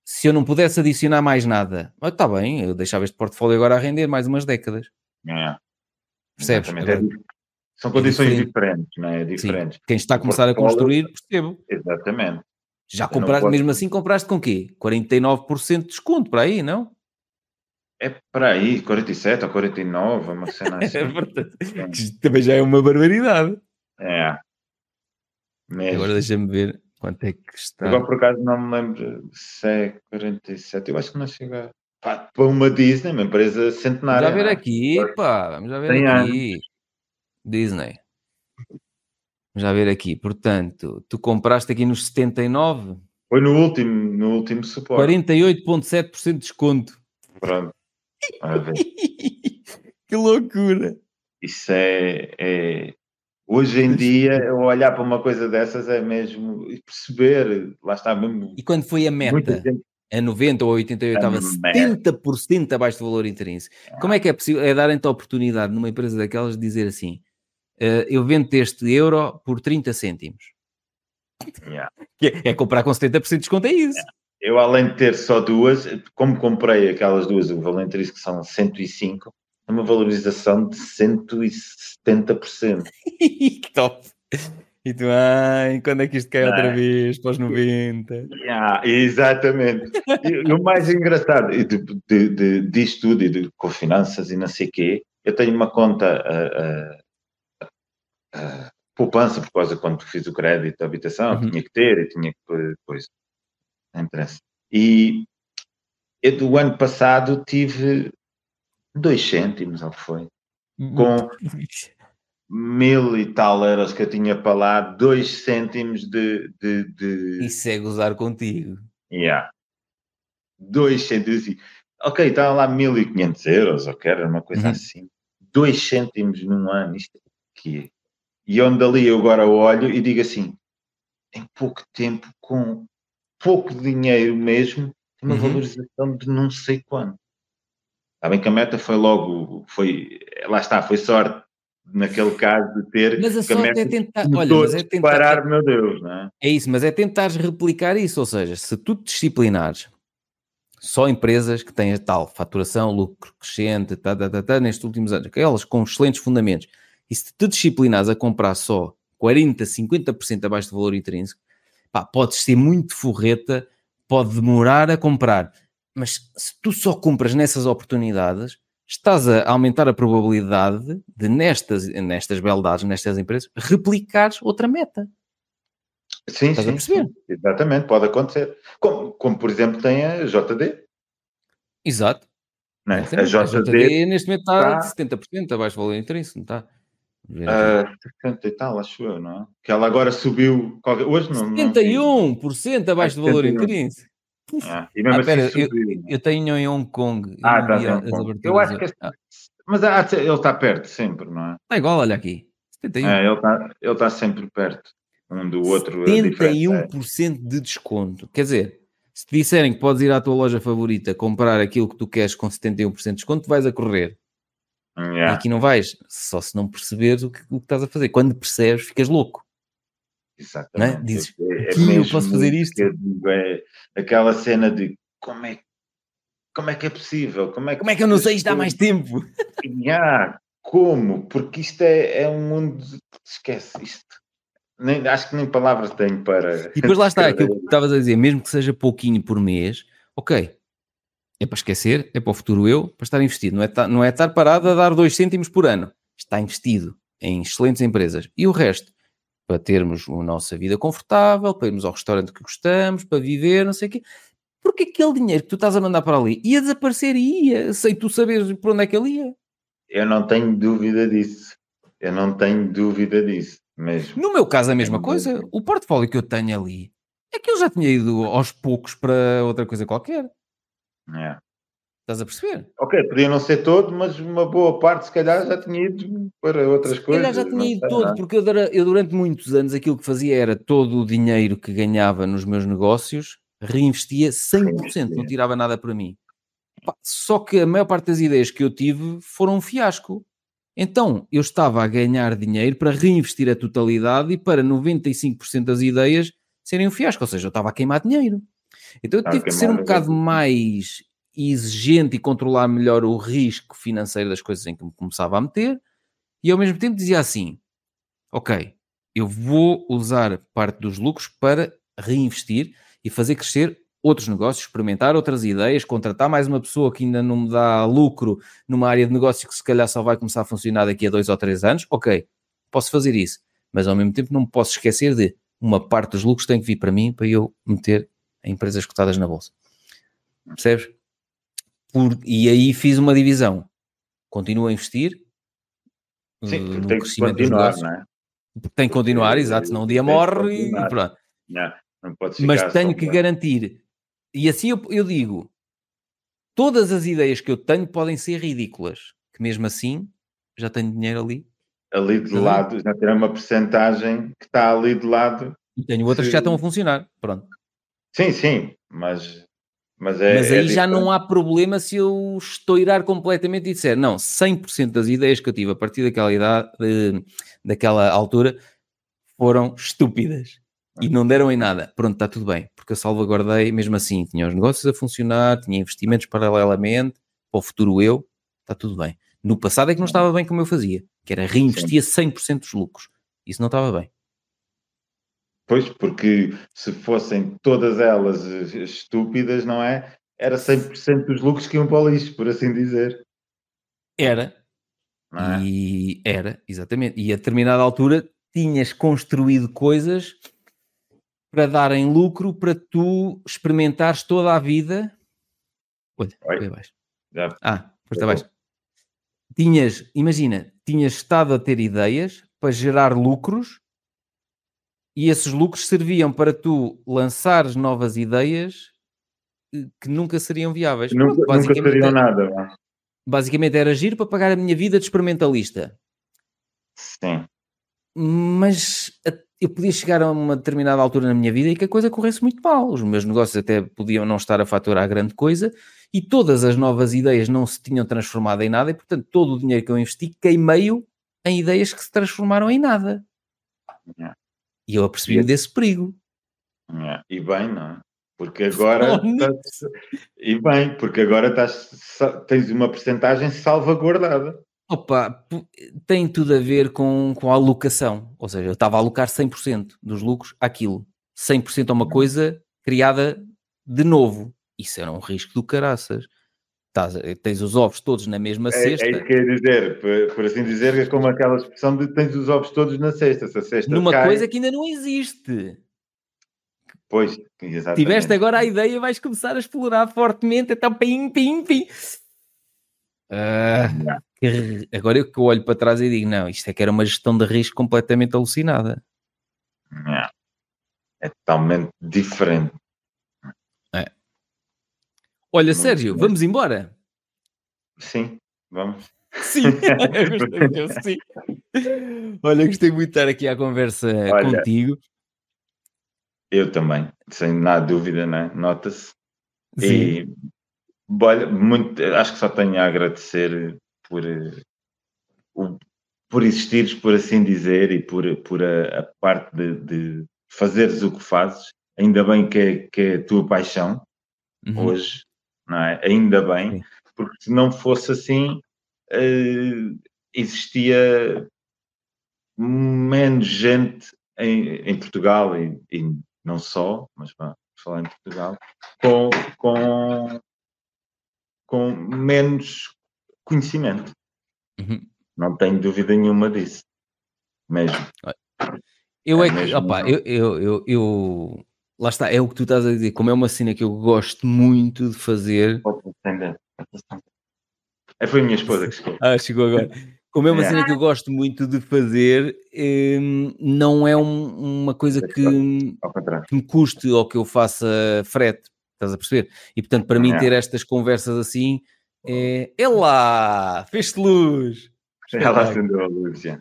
Speaker 1: se eu não pudesse adicionar mais nada, está bem, eu deixava este portfólio agora a render mais umas décadas.
Speaker 2: É.
Speaker 1: Percebes?
Speaker 2: É, são condições é diferentes, não é?
Speaker 1: Diferentes. Sim. Quem está a começar a construir, percebo.
Speaker 2: Exatamente.
Speaker 1: Já compraste, posso... mesmo assim, compraste com quê? 49% de desconto para aí, não?
Speaker 2: É para aí, 47 ou 49, uma cena assim.
Speaker 1: é Também já é uma barbaridade.
Speaker 2: É.
Speaker 1: Mesmo. Agora deixa-me ver Quanto é que está?
Speaker 2: Agora por acaso não me lembro se é 47. Eu acho que não chega. Pá, para uma Disney, uma empresa centenária.
Speaker 1: Vamos já ver
Speaker 2: não é?
Speaker 1: aqui, pá, vamos já ver
Speaker 2: Tem
Speaker 1: aqui. Disney. Vamos já ver aqui. Portanto, tu compraste aqui nos 79,
Speaker 2: Foi no último, no último suporte.
Speaker 1: 48,7% de desconto.
Speaker 2: Pronto.
Speaker 1: Que loucura!
Speaker 2: Isso é, é- Hoje em dia, eu olhar para uma coisa dessas é mesmo perceber, lá está mesmo.
Speaker 1: E quando foi a meta? A 90 ou 88 estava
Speaker 2: meta.
Speaker 1: 70% abaixo do valor intrínseco. Como é que é possível? É darem-te a oportunidade numa empresa daquelas de dizer assim: eh, eu vendo este euro por 30 cêntimos.
Speaker 2: Yeah.
Speaker 1: É, é comprar com 70% de desconto, é isso.
Speaker 2: Eu, além de ter só duas, como comprei aquelas duas, o valor intrínseco que são 105, é uma valorização de 170%.
Speaker 1: que top! E tu, ai, quando é que isto cai outra
Speaker 2: Ai.
Speaker 1: vez? Para os 90.
Speaker 2: Yeah, exatamente. E, o mais engraçado e de, de, de, disto tudo, e de, com finanças e não sei o quê, eu tenho uma conta a, poupança por causa quando fiz o crédito da habitação,
Speaker 1: Uhum.
Speaker 2: tinha que ter e tinha que depois. Não interessa. E eu do ano passado tive dois cêntimos, ou foi? Com mil e tal euros que eu tinha para lá, dois cêntimos de. de, de
Speaker 1: Isso é gozar contigo.
Speaker 2: yeah. Dois cêntimos. e- Ok, estavam lá 1500 euros, ou que era uma coisa
Speaker 1: Uhum.
Speaker 2: assim. Dois cêntimos num ano, isto é o quê? E onde ali eu agora olho e digo assim: em pouco tempo, com pouco dinheiro mesmo, tem uma
Speaker 1: Uhum.
Speaker 2: valorização de não sei quanto. Está bem que a meta foi logo, foi, lá está, foi sorte naquele caso de ter.
Speaker 1: Mas a sorte é tentar. Olha, mas é tentar.
Speaker 2: disparar, meu Deus, não é?
Speaker 1: É isso, mas é tentar replicar isso. Ou seja, se tu te disciplinares só empresas que têm a tal faturação, lucro crescente, tá, tá, tá, tá, nestes últimos anos, aquelas com excelentes fundamentos, e se te disciplinares a comprar só 40, 50% abaixo do valor intrínseco, pá, podes ser muito forreta, pode demorar a comprar, mas se tu só compras nessas oportunidades, estás a aumentar a probabilidade de nestas, nestas beldades, nestas empresas, replicares outra meta.
Speaker 2: Sim,
Speaker 1: Estás a
Speaker 2: sim,
Speaker 1: perceber?
Speaker 2: sim, exatamente, pode acontecer. Como, como, por exemplo, tem a JD.
Speaker 1: Exato.
Speaker 2: É? A
Speaker 1: Exatamente.
Speaker 2: JD,
Speaker 1: neste momento está
Speaker 2: está-
Speaker 1: de 70% abaixo do valor intrínseco, não está? Aqui.
Speaker 2: ah, 70 e tal, acho eu, não é? Que ela agora subiu. qualquer- Hoje não. não vi.
Speaker 1: 71% abaixo do valor
Speaker 2: 71.
Speaker 1: intrínseco.
Speaker 2: Ah, e mesmo
Speaker 1: Ah,
Speaker 2: assim
Speaker 1: pera,
Speaker 2: é?
Speaker 1: Eu tenho em Hong Kong. eu
Speaker 2: Ah, tá bem,
Speaker 1: as
Speaker 2: bom.
Speaker 1: aberturas
Speaker 2: Eu acho que este-
Speaker 1: Ah,
Speaker 2: Mas ele está perto sempre, não é?
Speaker 1: Está igual, olha aqui. 71%.
Speaker 2: É, ele está ele está sempre perto um do outro. a diferença é-
Speaker 1: 71% de desconto. Quer dizer, se te disserem que podes ir à tua loja favorita comprar aquilo que tu queres com 71% de desconto, vais a correr. E
Speaker 2: Yeah,
Speaker 1: aqui não vais, só se não perceberes o que, o que estás a fazer. Quando percebes, ficas louco.
Speaker 2: Exatamente.
Speaker 1: Não é? Dizes,
Speaker 2: É- é
Speaker 1: "Que eu posso fazer isto?"
Speaker 2: digo, é aquela cena de como é, como é que é possível? Como é que,
Speaker 1: Como é que eu não sei isto há mais tempo?
Speaker 2: Ya, como? Porque isto é, é um mundo. de- Esquece isto. Nem, acho que nem palavras tenho para.
Speaker 1: E depois lá está, aquilo que estavas a dizer, mesmo que seja pouquinho por mês, ok, é para esquecer, é para o futuro eu, para estar investido, não é, ta- não é estar parado a dar 2 cêntimos por ano, está investido em excelentes empresas. E o resto, para termos a nossa vida confortável, para irmos ao restaurante que gostamos, para viver, não sei o quê. Porque aquele dinheiro que tu estás a mandar para ali ia desaparecer e ia, sem tu saberes por onde é que ele ia.
Speaker 2: Eu não tenho dúvida disso. Eu não tenho dúvida disso. Mesmo.
Speaker 1: No meu caso, a mesma
Speaker 2: Tenho
Speaker 1: coisa.
Speaker 2: dúvida.
Speaker 1: O portfólio que eu tenho ali é que eu já tinha ido aos poucos para outra coisa qualquer.
Speaker 2: Ya.
Speaker 1: Estás a perceber?
Speaker 2: Ok, podia não ser todo, mas uma boa parte, se calhar, já tinha ido para outras
Speaker 1: Se
Speaker 2: coisas.
Speaker 1: calhar já
Speaker 2: não
Speaker 1: tinha ido todo,
Speaker 2: não é?
Speaker 1: porque eu, eu durante muitos anos aquilo que fazia era todo o dinheiro que ganhava nos meus negócios reinvestia 100%, não
Speaker 2: Reinvestia.
Speaker 1: tirava nada para mim. Só que a maior parte das ideias que eu tive foram um fiasco. Então eu estava a ganhar dinheiro para reinvestir a totalidade e para 95% das ideias serem um fiasco, ou seja, eu estava a queimar dinheiro. Então eu tive que ser um bocado mais exigente e controlar melhor o risco financeiro das coisas em que me começava a meter e ao mesmo tempo dizia assim: ok, eu vou usar parte dos lucros para reinvestir e fazer crescer outros negócios, experimentar outras ideias, contratar mais uma pessoa que ainda não me dá lucro numa área de negócio que se calhar só vai começar a funcionar daqui a dois ou três anos. Ok, posso fazer isso, mas ao mesmo tempo não me posso esquecer de uma parte dos lucros tem que vir para mim para eu meter em empresas cotadas na bolsa. Percebes? Por, e aí fiz uma divisão. Continuo a investir
Speaker 2: Sim, no tem crescimento que continuar, não é?
Speaker 1: Tem que continuar, exato, senão um dia morre e pronto.
Speaker 2: Não, não
Speaker 1: Mas tenho que garantir. E assim eu, eu digo: todas as ideias que eu tenho podem ser ridículas, que mesmo assim já tenho dinheiro ali.
Speaker 2: Ali de lado, já terá uma percentagem que está ali de lado.
Speaker 1: E tenho outras se... que já estão a funcionar. Pronto.
Speaker 2: Sim, sim, mas. Mas, é,
Speaker 1: mas aí é já não há problema se eu estourar completamente e disser, não, 100% das ideias que eu tive a partir daquela idade, daquela altura, foram estúpidas e não deram em nada. Pronto, está tudo bem, porque eu salvaguardei mesmo assim. Tinha os negócios a funcionar, tinha investimentos paralelamente, para o futuro eu, está tudo bem. No passado é que não estava bem como eu fazia, que era reinvestia 100% dos lucros. Isso não estava bem.
Speaker 2: Pois, porque se fossem todas elas estúpidas, não é? Era 100% dos lucros que iam para o lixo, por assim dizer.
Speaker 1: Era. É? E era, exatamente. E a determinada altura tinhas construído coisas para darem lucro para tu experimentares toda a vida. Olha, foi abaixo. Já. Ah, foste abaixo tinhas, imagina, tinhas estado a ter ideias para gerar lucros e esses lucros serviam para tu lançares novas ideias eh, que nunca seriam viáveis.
Speaker 2: Nunca, nunca seriam nada. Mas...
Speaker 1: Basicamente era agir para pagar a minha vida de experimentalista.
Speaker 2: Sim.
Speaker 1: Mas eu podia chegar a uma determinada altura na minha vida e que a coisa corresse muito mal. Os meus negócios até podiam não estar a faturar grande coisa e todas as novas ideias não se tinham transformado em nada e, portanto, todo o dinheiro que eu investi queimei-o em ideias que se transformaram em nada. Yeah. E eu apercebi-me desse perigo.
Speaker 2: Yeah. E bem, não é? Porque agora estás... e bem, porque agora estás, tens uma porcentagem salvaguardada.
Speaker 1: Opa, tem tudo a ver com, com a alocação. Ou seja, eu estava a alocar 100% dos lucros àquilo. 100% a uma coisa criada de novo. Isso era um risco do caraças. Tás, tens os ovos todos na mesma
Speaker 2: é,
Speaker 1: cesta.
Speaker 2: É isso que eu ia dizer, por, por, assim dizer, é como aquela expressão de tens os ovos todos na cesta. Se a cesta
Speaker 1: Numa
Speaker 2: cai...
Speaker 1: coisa que ainda não existe.
Speaker 2: Pois, exatamente.
Speaker 1: Tiveste agora a ideia, vais começar a explorar fortemente, então pim, pim, pim. Uh, agora eu que olho para trás e digo, não, isto é que era uma gestão de risco completamente alucinada.
Speaker 2: É totalmente diferente.
Speaker 1: Olha, Sérgio, vamos embora?
Speaker 2: Sim, vamos.
Speaker 1: Sim, sim. Olha, gostei muito de estar aqui à conversa Olha, contigo.
Speaker 2: Eu também, sem nada dúvida, né? nota-se. E olha, muito, acho que só tenho a agradecer por, por existires, por assim dizer, e por, por a, a parte de, de, fazeres o que fazes. Ainda bem que é, que é a tua paixão uhum. hoje não é? Ainda bem, porque se não fosse assim, uh, existia menos gente em, em Portugal e, e, não só, mas vamos falar em Portugal, com, com, com menos conhecimento. Uhum. Não tenho dúvida nenhuma disso. Mesmo.
Speaker 1: Eu é, é que, opa, eu, eu, eu, eu lá está, é o que tu estás a dizer, como é uma cena que eu gosto muito de fazer.
Speaker 2: É, foi a minha esposa que chegou.
Speaker 1: Ah, chegou agora. Como é uma é. cena que eu gosto muito de fazer, hum, não é um, uma coisa que, que, me custe ou que eu faça frete, estás a perceber? E portanto, para é. mim, ter estas conversas assim é. É lá! Fez-te luz!
Speaker 2: Ela acendeu a luz, já.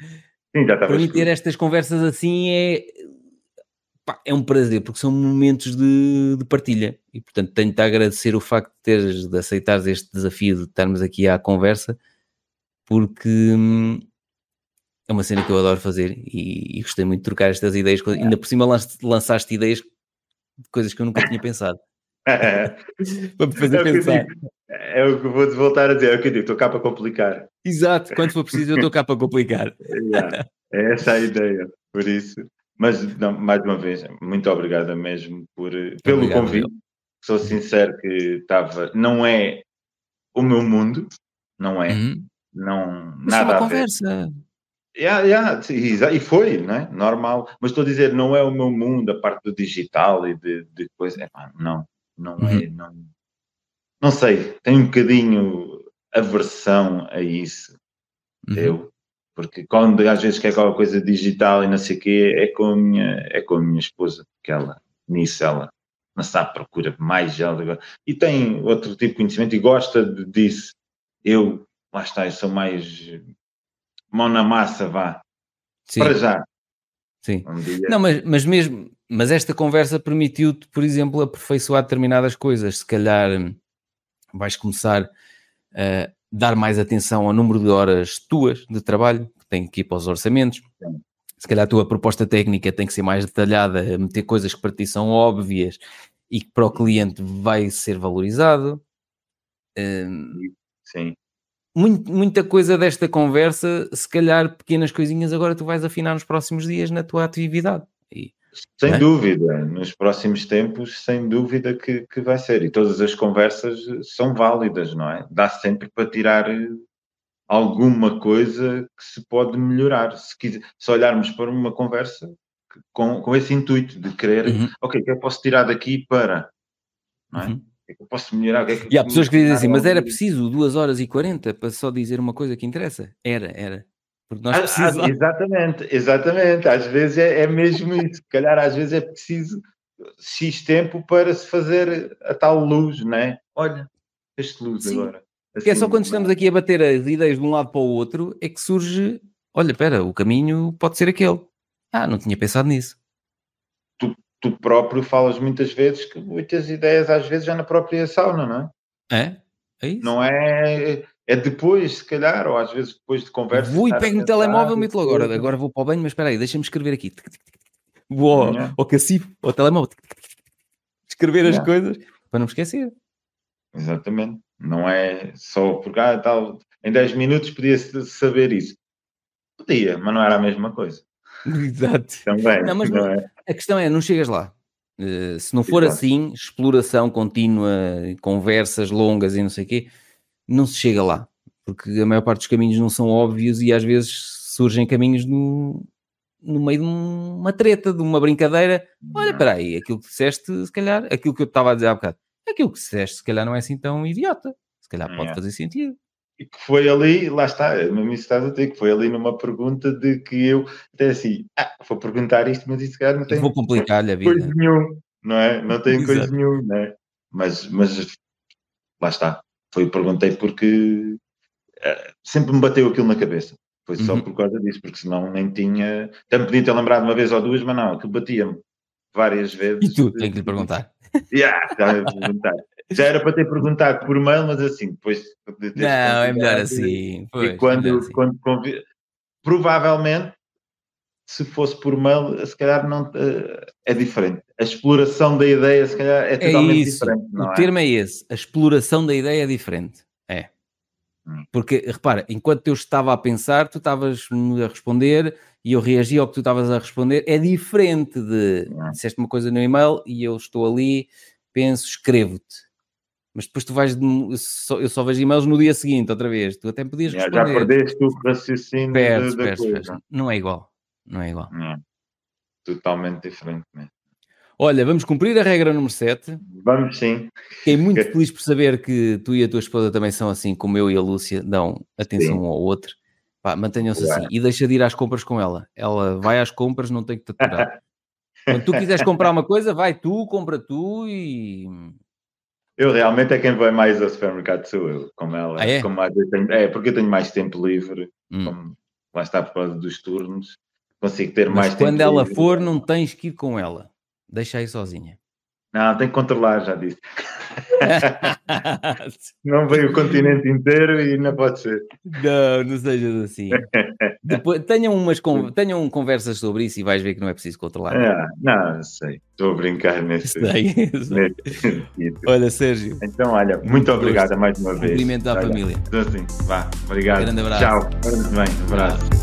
Speaker 2: Sim, já
Speaker 1: para mim, ter estas conversas assim é pá, é um prazer, porque são momentos de, de partilha. E, portanto, tenho-te a agradecer o facto de teres, de aceitares este desafio de estarmos aqui à conversa, porque hum, é uma cena que eu adoro fazer e, e, gostei muito de trocar estas ideias. Ainda por cima lançaste ideias de coisas que eu nunca tinha pensado. para me fazer é pensar.
Speaker 2: é o que vou-te voltar a dizer, é o que eu digo, estou cá para complicar.
Speaker 1: Exato, quando for preciso eu estou cá para complicar.
Speaker 2: É, é essa a ideia, por isso. Mas, não, mais uma vez, muito obrigada mesmo por, pelo Obrigado, convite. Eu. Sou sincero que estava. Não é o meu mundo, não é. Uhum. Não,
Speaker 1: Mas nada a conversa. ver.
Speaker 2: Yeah, yeah, e foi, não é? Normal. Mas estou a dizer, não é o meu mundo, a parte do digital e de, de coisa. não, não é. uhum. é. Não, não sei, tenho um bocadinho aversão a isso. Uhum. Eu. Porque quando às vezes quer aquela coisa digital e não sei o quê, é com, a minha, é com a minha esposa, porque ela, nisso, ela não sabe, procura mais ela. E tem outro tipo de conhecimento e gosta disso. Eu, lá está, eu sou mais mão na massa, vá. Sim. Para já.
Speaker 1: Sim. Não, mas, mas mesmo, mas esta conversa permitiu-te, por exemplo, aperfeiçoar determinadas coisas. Se calhar hum, vais começar a dar mais atenção ao número de horas tuas de trabalho, que tem que ir para os orçamentos. Se calhar a tua proposta técnica tem que ser mais detalhada, meter coisas que para ti são óbvias e que para o cliente vai ser valorizado.
Speaker 2: Hum, Sim
Speaker 1: muito, muita coisa desta conversa, se calhar pequenas coisinhas, agora tu vais afinar nos próximos dias na tua atividade. E,
Speaker 2: sem é? dúvida, nos próximos tempos, sem dúvida que, que vai ser. E todas as conversas são válidas, não é? Dá sempre para tirar alguma coisa que se pode melhorar. Se, quiser, se olharmos para uma conversa com, com esse intuito de querer, uhum. ok, o que eu posso tirar daqui para, não é? Uhum é que eu posso melhorar? É que
Speaker 1: e há pessoas que dizem assim, mas era preciso 2 horas e 40 para só dizer uma coisa que interessa? Era, era.
Speaker 2: Porque nós ah, precisamos... Ah, exatamente, exatamente. Às vezes é, é mesmo isso. Se calhar às vezes é preciso X tempo para se fazer a tal luz, não é? Olha, este luz Sim. agora.
Speaker 1: Assim, é só quando estamos aqui a bater as ideias de um lado para o outro é que surge, olha, espera, o caminho pode ser aquele. Ah, não tinha pensado nisso
Speaker 2: tu próprio falas muitas vezes que muitas ideias às vezes já na própria sauna, não
Speaker 1: é? É? É isso?
Speaker 2: Não é. É depois, se calhar, ou às vezes depois de conversa.
Speaker 1: Vou e pego no telemóvel e meto agora. Agora vou para o banho, mas espera aí, deixa-me escrever aqui. Vou ao, ao cacifo, ao telemóvel. Escrever as coisas para não me esquecer.
Speaker 2: Exatamente. Não é só porque ah, tal, em 10 minutos podia-se saber isso. Podia, mas não era a mesma coisa.
Speaker 1: Exato.
Speaker 2: Também. Não, mas não é?
Speaker 1: A questão é, não chegas lá. Uh, se não for Exato. assim, exploração contínua, conversas longas e não sei o quê, não se chega lá. Porque a maior parte dos caminhos não são óbvios e às vezes surgem caminhos no, no meio de uma treta, de uma brincadeira. Olha, espera aí, aquilo que disseste, se calhar, aquilo que eu estava a dizer há bocado, aquilo que disseste, se calhar não é assim tão idiota. Se calhar pode fazer sentido
Speaker 2: e que foi ali, lá está, mesmo isso estás a dizer, que foi ali numa pergunta de que eu até assim, ah, vou perguntar isto, mas isso cara não tem.
Speaker 1: Vou complicar-lhe a vida.
Speaker 2: Coisa nenhum, não é? Não tem coisa nenhuma, não é? Mas, mas lá está, foi, perguntei porque uh, sempre me bateu aquilo na cabeça. Foi só uhum. por causa disso, porque senão nem tinha. Até podia ter lembrado uma vez ou duas, mas não, aquilo batia-me várias vezes.
Speaker 1: E tu, tenho que lhe perguntar.
Speaker 2: Yeah, perguntar. Já era para ter perguntado por mail, mas assim, depois.
Speaker 1: Não, é melhor assim. Pois,
Speaker 2: e quando, assim. quando convi... provavelmente, se fosse por mail, se calhar não eh, é diferente. A exploração da ideia, se calhar, é, é totalmente é isso. diferente.
Speaker 1: o
Speaker 2: é?
Speaker 1: termo é esse. A exploração da ideia é diferente. É. Hum. Porque, repara, enquanto eu estava a pensar, tu estavas a responder e eu reagi ao que tu estavas a responder. É diferente de hum. disseste uma coisa no e-mail e eu estou ali, penso, escrevo-te mas depois tu vais, eu só vejo e-mails no dia seguinte, outra vez. Tu até podias
Speaker 2: responder. Já perdeste o raciocínio perdes, da, perdes,
Speaker 1: perdes. Não é igual. Não é igual. Não.
Speaker 2: Totalmente diferente mesmo.
Speaker 1: Olha, vamos cumprir a regra número 7.
Speaker 2: Vamos sim.
Speaker 1: Fiquei muito feliz por saber que tu e a tua esposa também são assim, como eu e a Lúcia, dão atenção sim. um ao outro. Mantenham-se assim. E deixa de ir às compras com ela. Ela vai às compras, não tem que te aturar. Quando tu quiseres comprar uma coisa, vai tu, compra tu e
Speaker 2: eu realmente é quem vai mais ao supermercado sou eu, como ela.
Speaker 1: Ah, é?
Speaker 2: Como tenho, é, porque eu tenho mais tempo livre, hum. como, lá está por causa dos turnos, consigo ter
Speaker 1: Mas
Speaker 2: mais
Speaker 1: tempo quando ela livre. for, não tens que ir com ela. Deixa aí sozinha.
Speaker 2: Não, tem que controlar, já disse. não veio o continente inteiro e não pode ser.
Speaker 1: Não, não sejas assim. Depois, tenham, umas, tenham conversas sobre isso e vais ver que não é preciso controlar.
Speaker 2: É, não, sei. Estou a brincar nesse,
Speaker 1: sei, sei. Olha, Sérgio.
Speaker 2: Então, olha, muito obrigado mais uma vez.
Speaker 1: Cumprimento à
Speaker 2: olha,
Speaker 1: família.
Speaker 2: Então, assim, vá, obrigado.
Speaker 1: Grande abraço.
Speaker 2: Tchau. Muito bem, abraço.